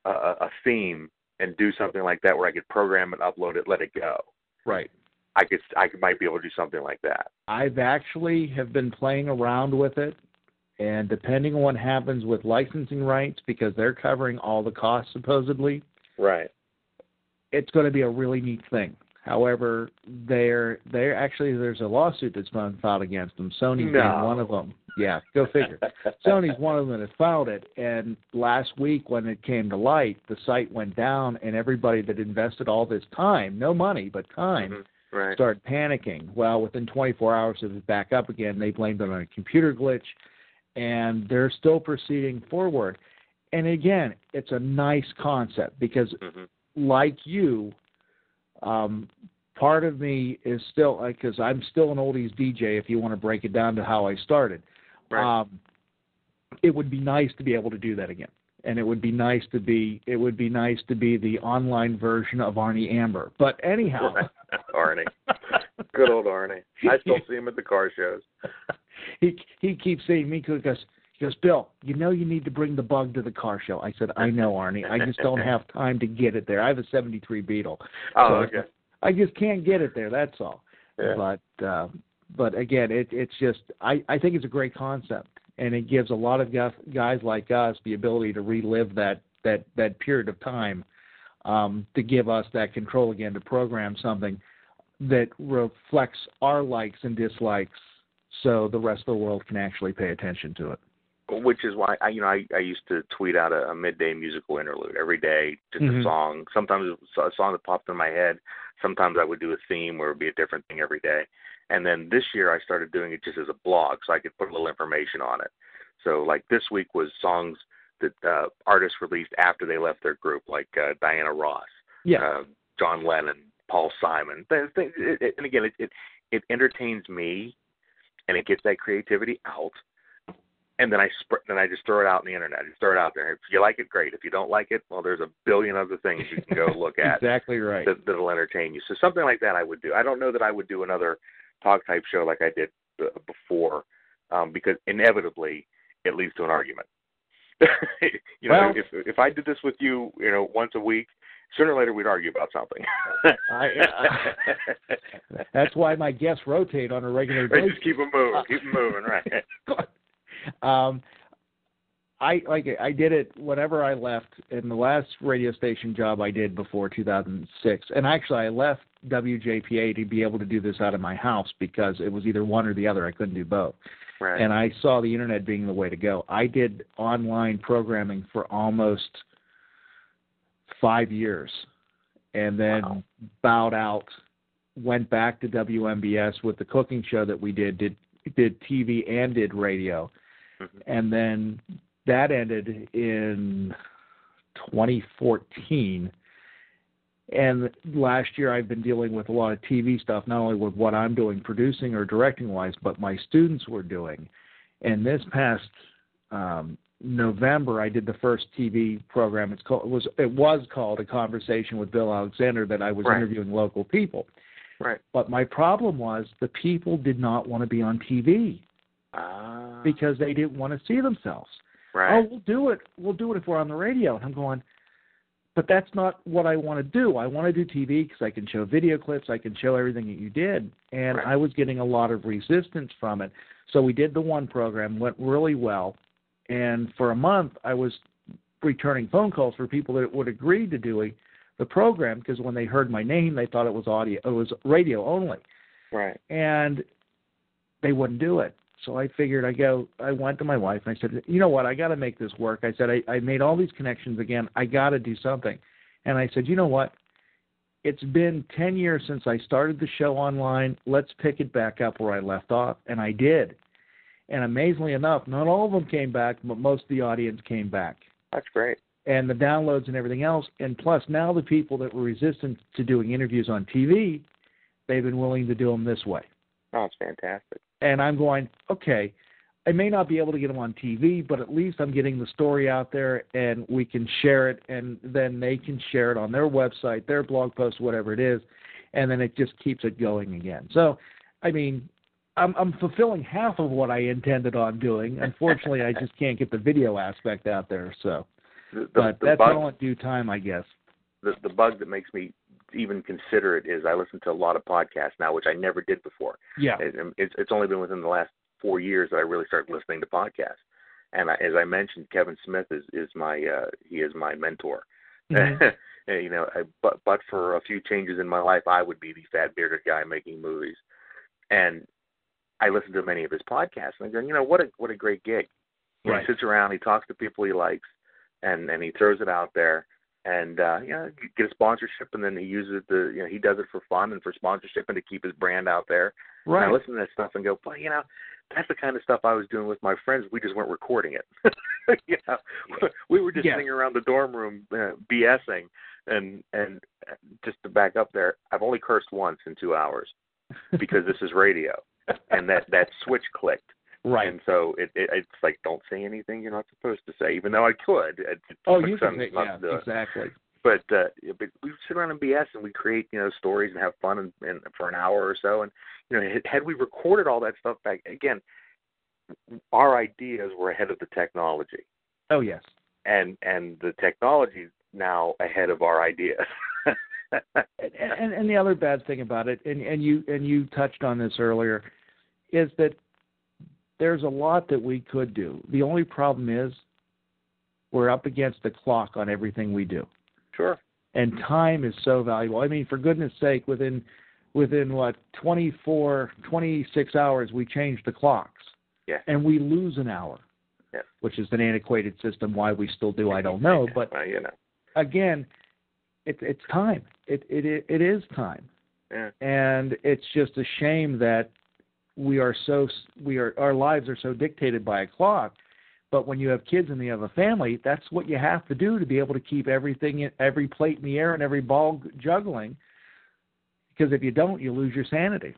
a, a theme and do something like that, where I could program it, upload it, let it go, Right. I could I could might be able to do something like that. I've actually have been playing around with it, and depending on what happens with licensing rights, because they're covering all the costs supposedly, Right. it's going to be a really neat thing. However, they're they're actually there's a lawsuit that's been filed against them. Sony being No. one of them. Yeah, go figure. [LAUGHS] Sony's one of them that filed it, and last week when it came to light, the site went down, and everybody that invested all this time, no money but time, mm-hmm. Right. started panicking. Well, within 24 hours, it was back up again. They blamed it on a computer glitch, and they're still proceeding forward. And again, it's a nice concept because, mm-hmm. like you, um, part of me is still because I'm still an oldies DJ. If you want to break it down to how I started, um, it would be nice to be able to do that again. And it would be nice to be it would be nice to be the online version of Arnie Amber. But anyhow, [LAUGHS] Arnie. Good old Arnie. I still see him at the car shows. [LAUGHS] he he keeps seeing me because he goes, Bill, you know you need to bring the bug to the car show. I said, I know, Arnie. I just don't have [LAUGHS] time to get it there. I have a '73 Beetle. Oh, So okay. I just can't get it there. That's all. Yeah. But uh, but again, it, it's just I I think it's a great concept, and it gives a lot of guys, guys like us the ability to relive that that that period of time, um, to give us that control again to program something that reflects our likes and dislikes, so the rest of the world can actually pay attention to it. Which is why I, you know, I, I used to tweet out a, a midday musical interlude every day, just Mhm. a song. Sometimes a song that popped in my head. Sometimes I would do a theme where it would be a different thing every day. And then this year I started doing it just as a blog, so I could put a little information on it. So like this week was songs that uh, artists released after they left their group, like uh, Diana Ross, Yeah. uh, John Lennon, Paul Simon. Th- th- it- it- And again, it, it it entertains me, and it gets that creativity out and then I sp- then I just throw it out on the internet. I just throw it out there. If you like it, great. If you don't like it, well, there's a billion other things you can go [LAUGHS] look at exactly right. that, that'll entertain you. So something like that, I would do. I don't know that I would do another talk type show like I did uh, before, um, because inevitably it leads to an argument. [LAUGHS] you know, Well- if if I did this with you, you know, once a week, sooner or later we'd argue about something. [LAUGHS] I, That's why my guests rotate on a regular basis. just keep them moving, keep them moving, right? Um I like I did it whenever I left in the last radio station job I did before 2006 and actually I left WJPA to be able to do this out of my house because it was either one or the other. I couldn't do both. Right. and I saw the internet being the way to go. I did online programming for almost 5 years and then bowed out went back to WMBS with the cooking show that we did did did TV and did radio and then that ended in 2014 and last year I've been dealing with a lot of TV stuff not only with what I'm doing producing or directing wise but my students were doing. And this past um November I did the first TV program. It's called it was it was called a conversation with Bill Alexander that I was Right. interviewing local people. Right. but my problem was the people did not want to be on TV Ah. because they didn't want to see themselves. Right. Oh, we'll do it. We'll do it if we're on the radio. And I'm going, but that's not what I want to do. I want to do TV because I can show video clips. I can show everything that you did. And Right. I was getting a lot of resistance from it. So we did the one program, went really well. And for a month, I was returning phone calls for people that would agree to doing the program because when they heard my name, they thought it was audio, it was radio only Right. and they wouldn't do it. So I figured I go I went to my wife and I said, "You know what? I got to make this work." I said I I made all these connections again. I got to do something. And I said, "You know what? It's been 10 years since I started the show online. Let's pick it back up where I left off." And I did. And amazingly enough, not all of them came back, but most of the audience came back That's great. and the downloads and everything else. And plus, now the people that were resistant to doing interviews on TV, they've been willing to do them this way. Oh, it's fantastic. And I'm going, okay, I may not be able to get them on TV, but at least I'm getting the story out there and we can share it, and then they can share it on their website, their blog post, whatever it is, and then it just keeps it going again. So, I mean, I'm, I'm fulfilling half of what I intended on doing. Unfortunately, I just can't get the video aspect out there. So, The, the, but the that's bug, all in due time, I guess. the, the bug that makes me even consider it is I listen to a lot of podcasts now, which I never did before. Yeah. It, it's, it's only been within the last four years that I really started listening to podcasts. And I, as I mentioned, Kevin Smith is is my uh, he is my mentor. [LAUGHS] Mhm. you know, I, but but for a few changes in my life, I would be the fat bearded guy making movies. And I listen to many of his podcasts, and I go, you know, what a what a great gig. Right. He sits around, he talks to people he likes, and and he throws it out there, and uh, you know, get a sponsorship, and then he uses it to, you know, he does it for fun and for sponsorship and to keep his brand out there. And I Right. listen to that stuff and go, well, you know, that's the kind of stuff I was doing with my friends. We just weren't recording it. [LAUGHS] you know, [LAUGHS] we were just Yeah. sitting around the dorm room uh, BSing, and and just to back up there, I've only cursed once in two hours because this is radio, and that that switch clicked. Right. And so it, it it's like don't say anything you're not supposed to say, even though I could. It, it Oh, you can say, yeah, to do it. exactly. But uh, but we sit around and BS and we create you know stories and have fun and, and for an hour or so. And you know had- had we recorded all that stuff back again, our ideas were ahead of the technology, Oh, yes. and and the technology is now ahead of our ideas. [LAUGHS] and, and and the other bad thing about it, and and you and you touched on this earlier, is that there's a lot that we could do. The only problem is we're up against the clock on everything we do, sure. and time is so valuable. I mean, for goodness sake, within within what 24, 26 hours, we change the clocks, Yeah. and we lose an hour, Yeah. which is an antiquated system. Why we still do, I don't [LAUGHS] know, but Well, you know. again, it, it's time. It, it it is time, Yeah. and it's just a shame that we are so we are our lives are so dictated by a clock. But when you have kids and you have a family, that's what you have to do to be able to keep everything, in, every plate in the air and every ball juggling. Because if you don't, you lose your sanity.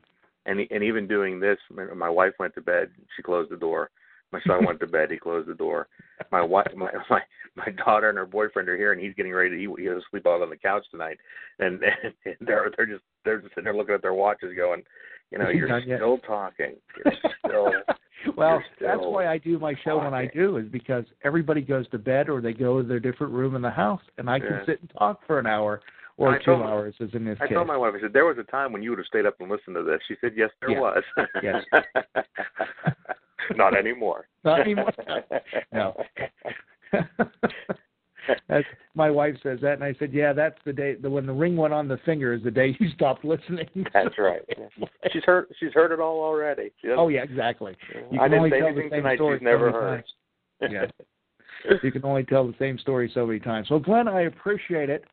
and and even doing this, my wife went to bed. She closed the door, My son went to bed. He closed the door. My wife, my my my daughter and her boyfriend are here, and he's getting ready to. He, he has to sleep out on the couch tonight, and, [LAUGHS] and they're they're just they're just sitting there looking at their watches, going, you know, you're yet? still talking. You're still. [LAUGHS] well, you're that's why I do my show when I do is because everybody goes to bed or they go to their different room in the house, and I can Yeah. sit and talk for an hour or two told- hours, as in this I case. told my wife, I said, there was a time when you would have stayed up and listened to this. She said, yes, there Yeah. was. Yes. [LAUGHS] Not anymore. [LAUGHS] Not anymore. No. [LAUGHS] That's, my wife says that, and I said, "Yeah, that's the day. The when the ring went on the finger is the day you stopped listening." [LAUGHS] That's right. [LAUGHS] She's heard. She's heard it all already. Oh yeah, exactly. You I didn't only say anything tonight she's never heard. Yeah. you can only tell the same story so many times. So Glenn, I appreciate it.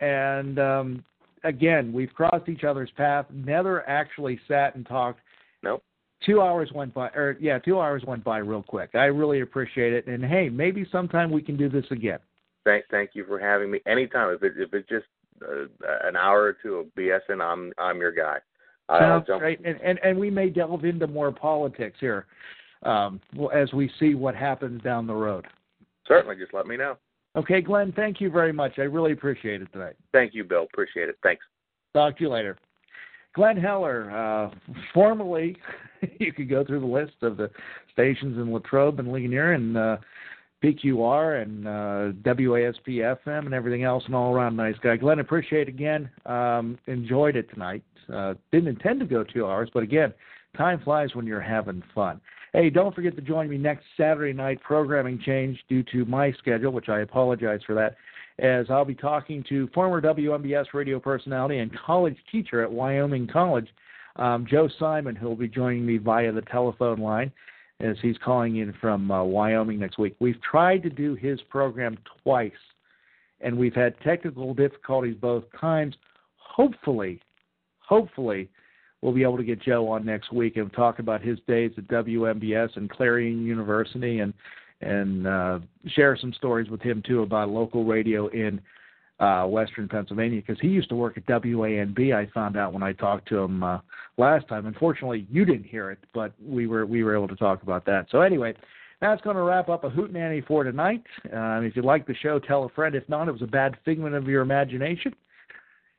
And um again, we've crossed each other's path. Never actually sat and talked. Nope. Two hours went by, or yeah, two hours went by real quick. I really appreciate it. And hey, maybe sometime we can do this again. Thank, thank you for having me. Anytime, if it if it's just uh, an hour or two of BSing, I'm I'm your guy. Sounds great. And, and and we may delve into more politics here, um, as we see what happens down the road. Certainly, just let me know. Okay, Glenn, thank you very much. I really appreciate it tonight. Thank you, Bill. Appreciate it. Thanks. Talk to you later. Glenn Heller, uh, formerly, [LAUGHS] you could go through the list of the stations in Latrobe and Ligonier and uh, PQR and uh, WASP FM and everything else, and all around nice guy. Glenn, appreciate again. Um, enjoyed it tonight. Uh, didn't intend to go two hours, but again, time flies when you're having fun. Hey, don't forget to join me next Saturday night. Programming change due to my schedule, which I apologize for that, as I'll be talking to former WMBS radio personality and college teacher at Wyoming College, um, Joe Simon, who will be joining me via the telephone line as he's calling in from uh, Wyoming next week. We've tried to do his program twice, and we've had technical difficulties both times. Hopefully, hopefully, we'll be able to get Joe on next week and talk about his days at WMBS and Clarion University and and uh, share some stories with him too about local radio in uh, Western Pennsylvania because he used to work at WANB. I found out when I talked to him uh, last time. Unfortunately, you didn't hear it, but we were we were able to talk about that. So anyway. That's going to wrap up a Hootenanny for tonight. Uh, if you like the show, tell a friend. If not, it was a bad figment of your imagination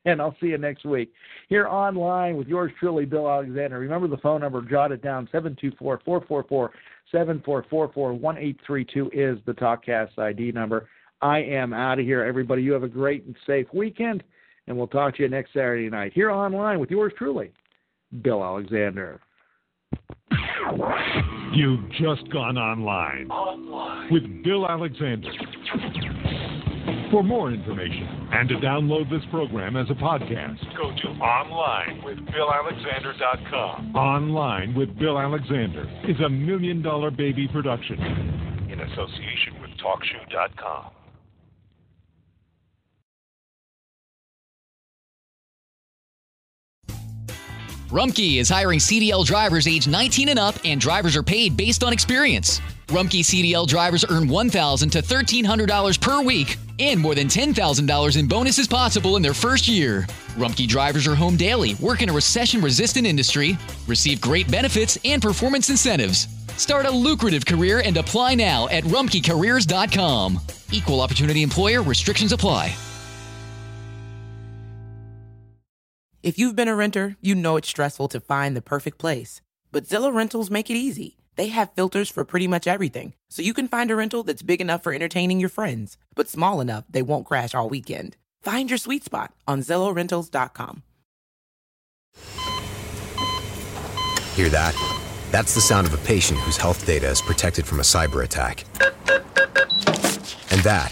and I'll see you next week here online with yours truly, Bill Alexander. Remember the phone number, jot it down 724 444 7444 1832 is the TalkCast ID number. I am out of here, everybody. You have a great and safe weekend, and we'll talk to you next Saturday night here online with yours truly, Bill Alexander. You've just gone online with Bill Alexander. For more information and to download this program as a podcast, Go to online with BillAlexander.com Online with Bill Alexander is a million dollar baby production. in association with TalkShoe.com. Rumpke is hiring CDL drivers age 19 and up, and drivers are paid based on experience. Rumpke CDL drivers earn $1,000 to $1,300 per week, and more than $10,000 in bonuses possible in their first year. Rumpke drivers are home daily, work in a recession resistant industry, receive great benefits and performance incentives. Start a lucrative career and apply now at rumpkecareers.com. Equal opportunity employer restrictions apply. If you've been a renter, you know it's stressful to find the perfect place. But Zillow Rentals make it easy. They have filters for pretty much everything, so you can find a rental that's big enough for entertaining your friends, but small enough they won't crash all weekend. Find your sweet spot on ZillowRentals.com. Hear that? That's the sound of a patient whose health data is protected from a cyber attack. And that,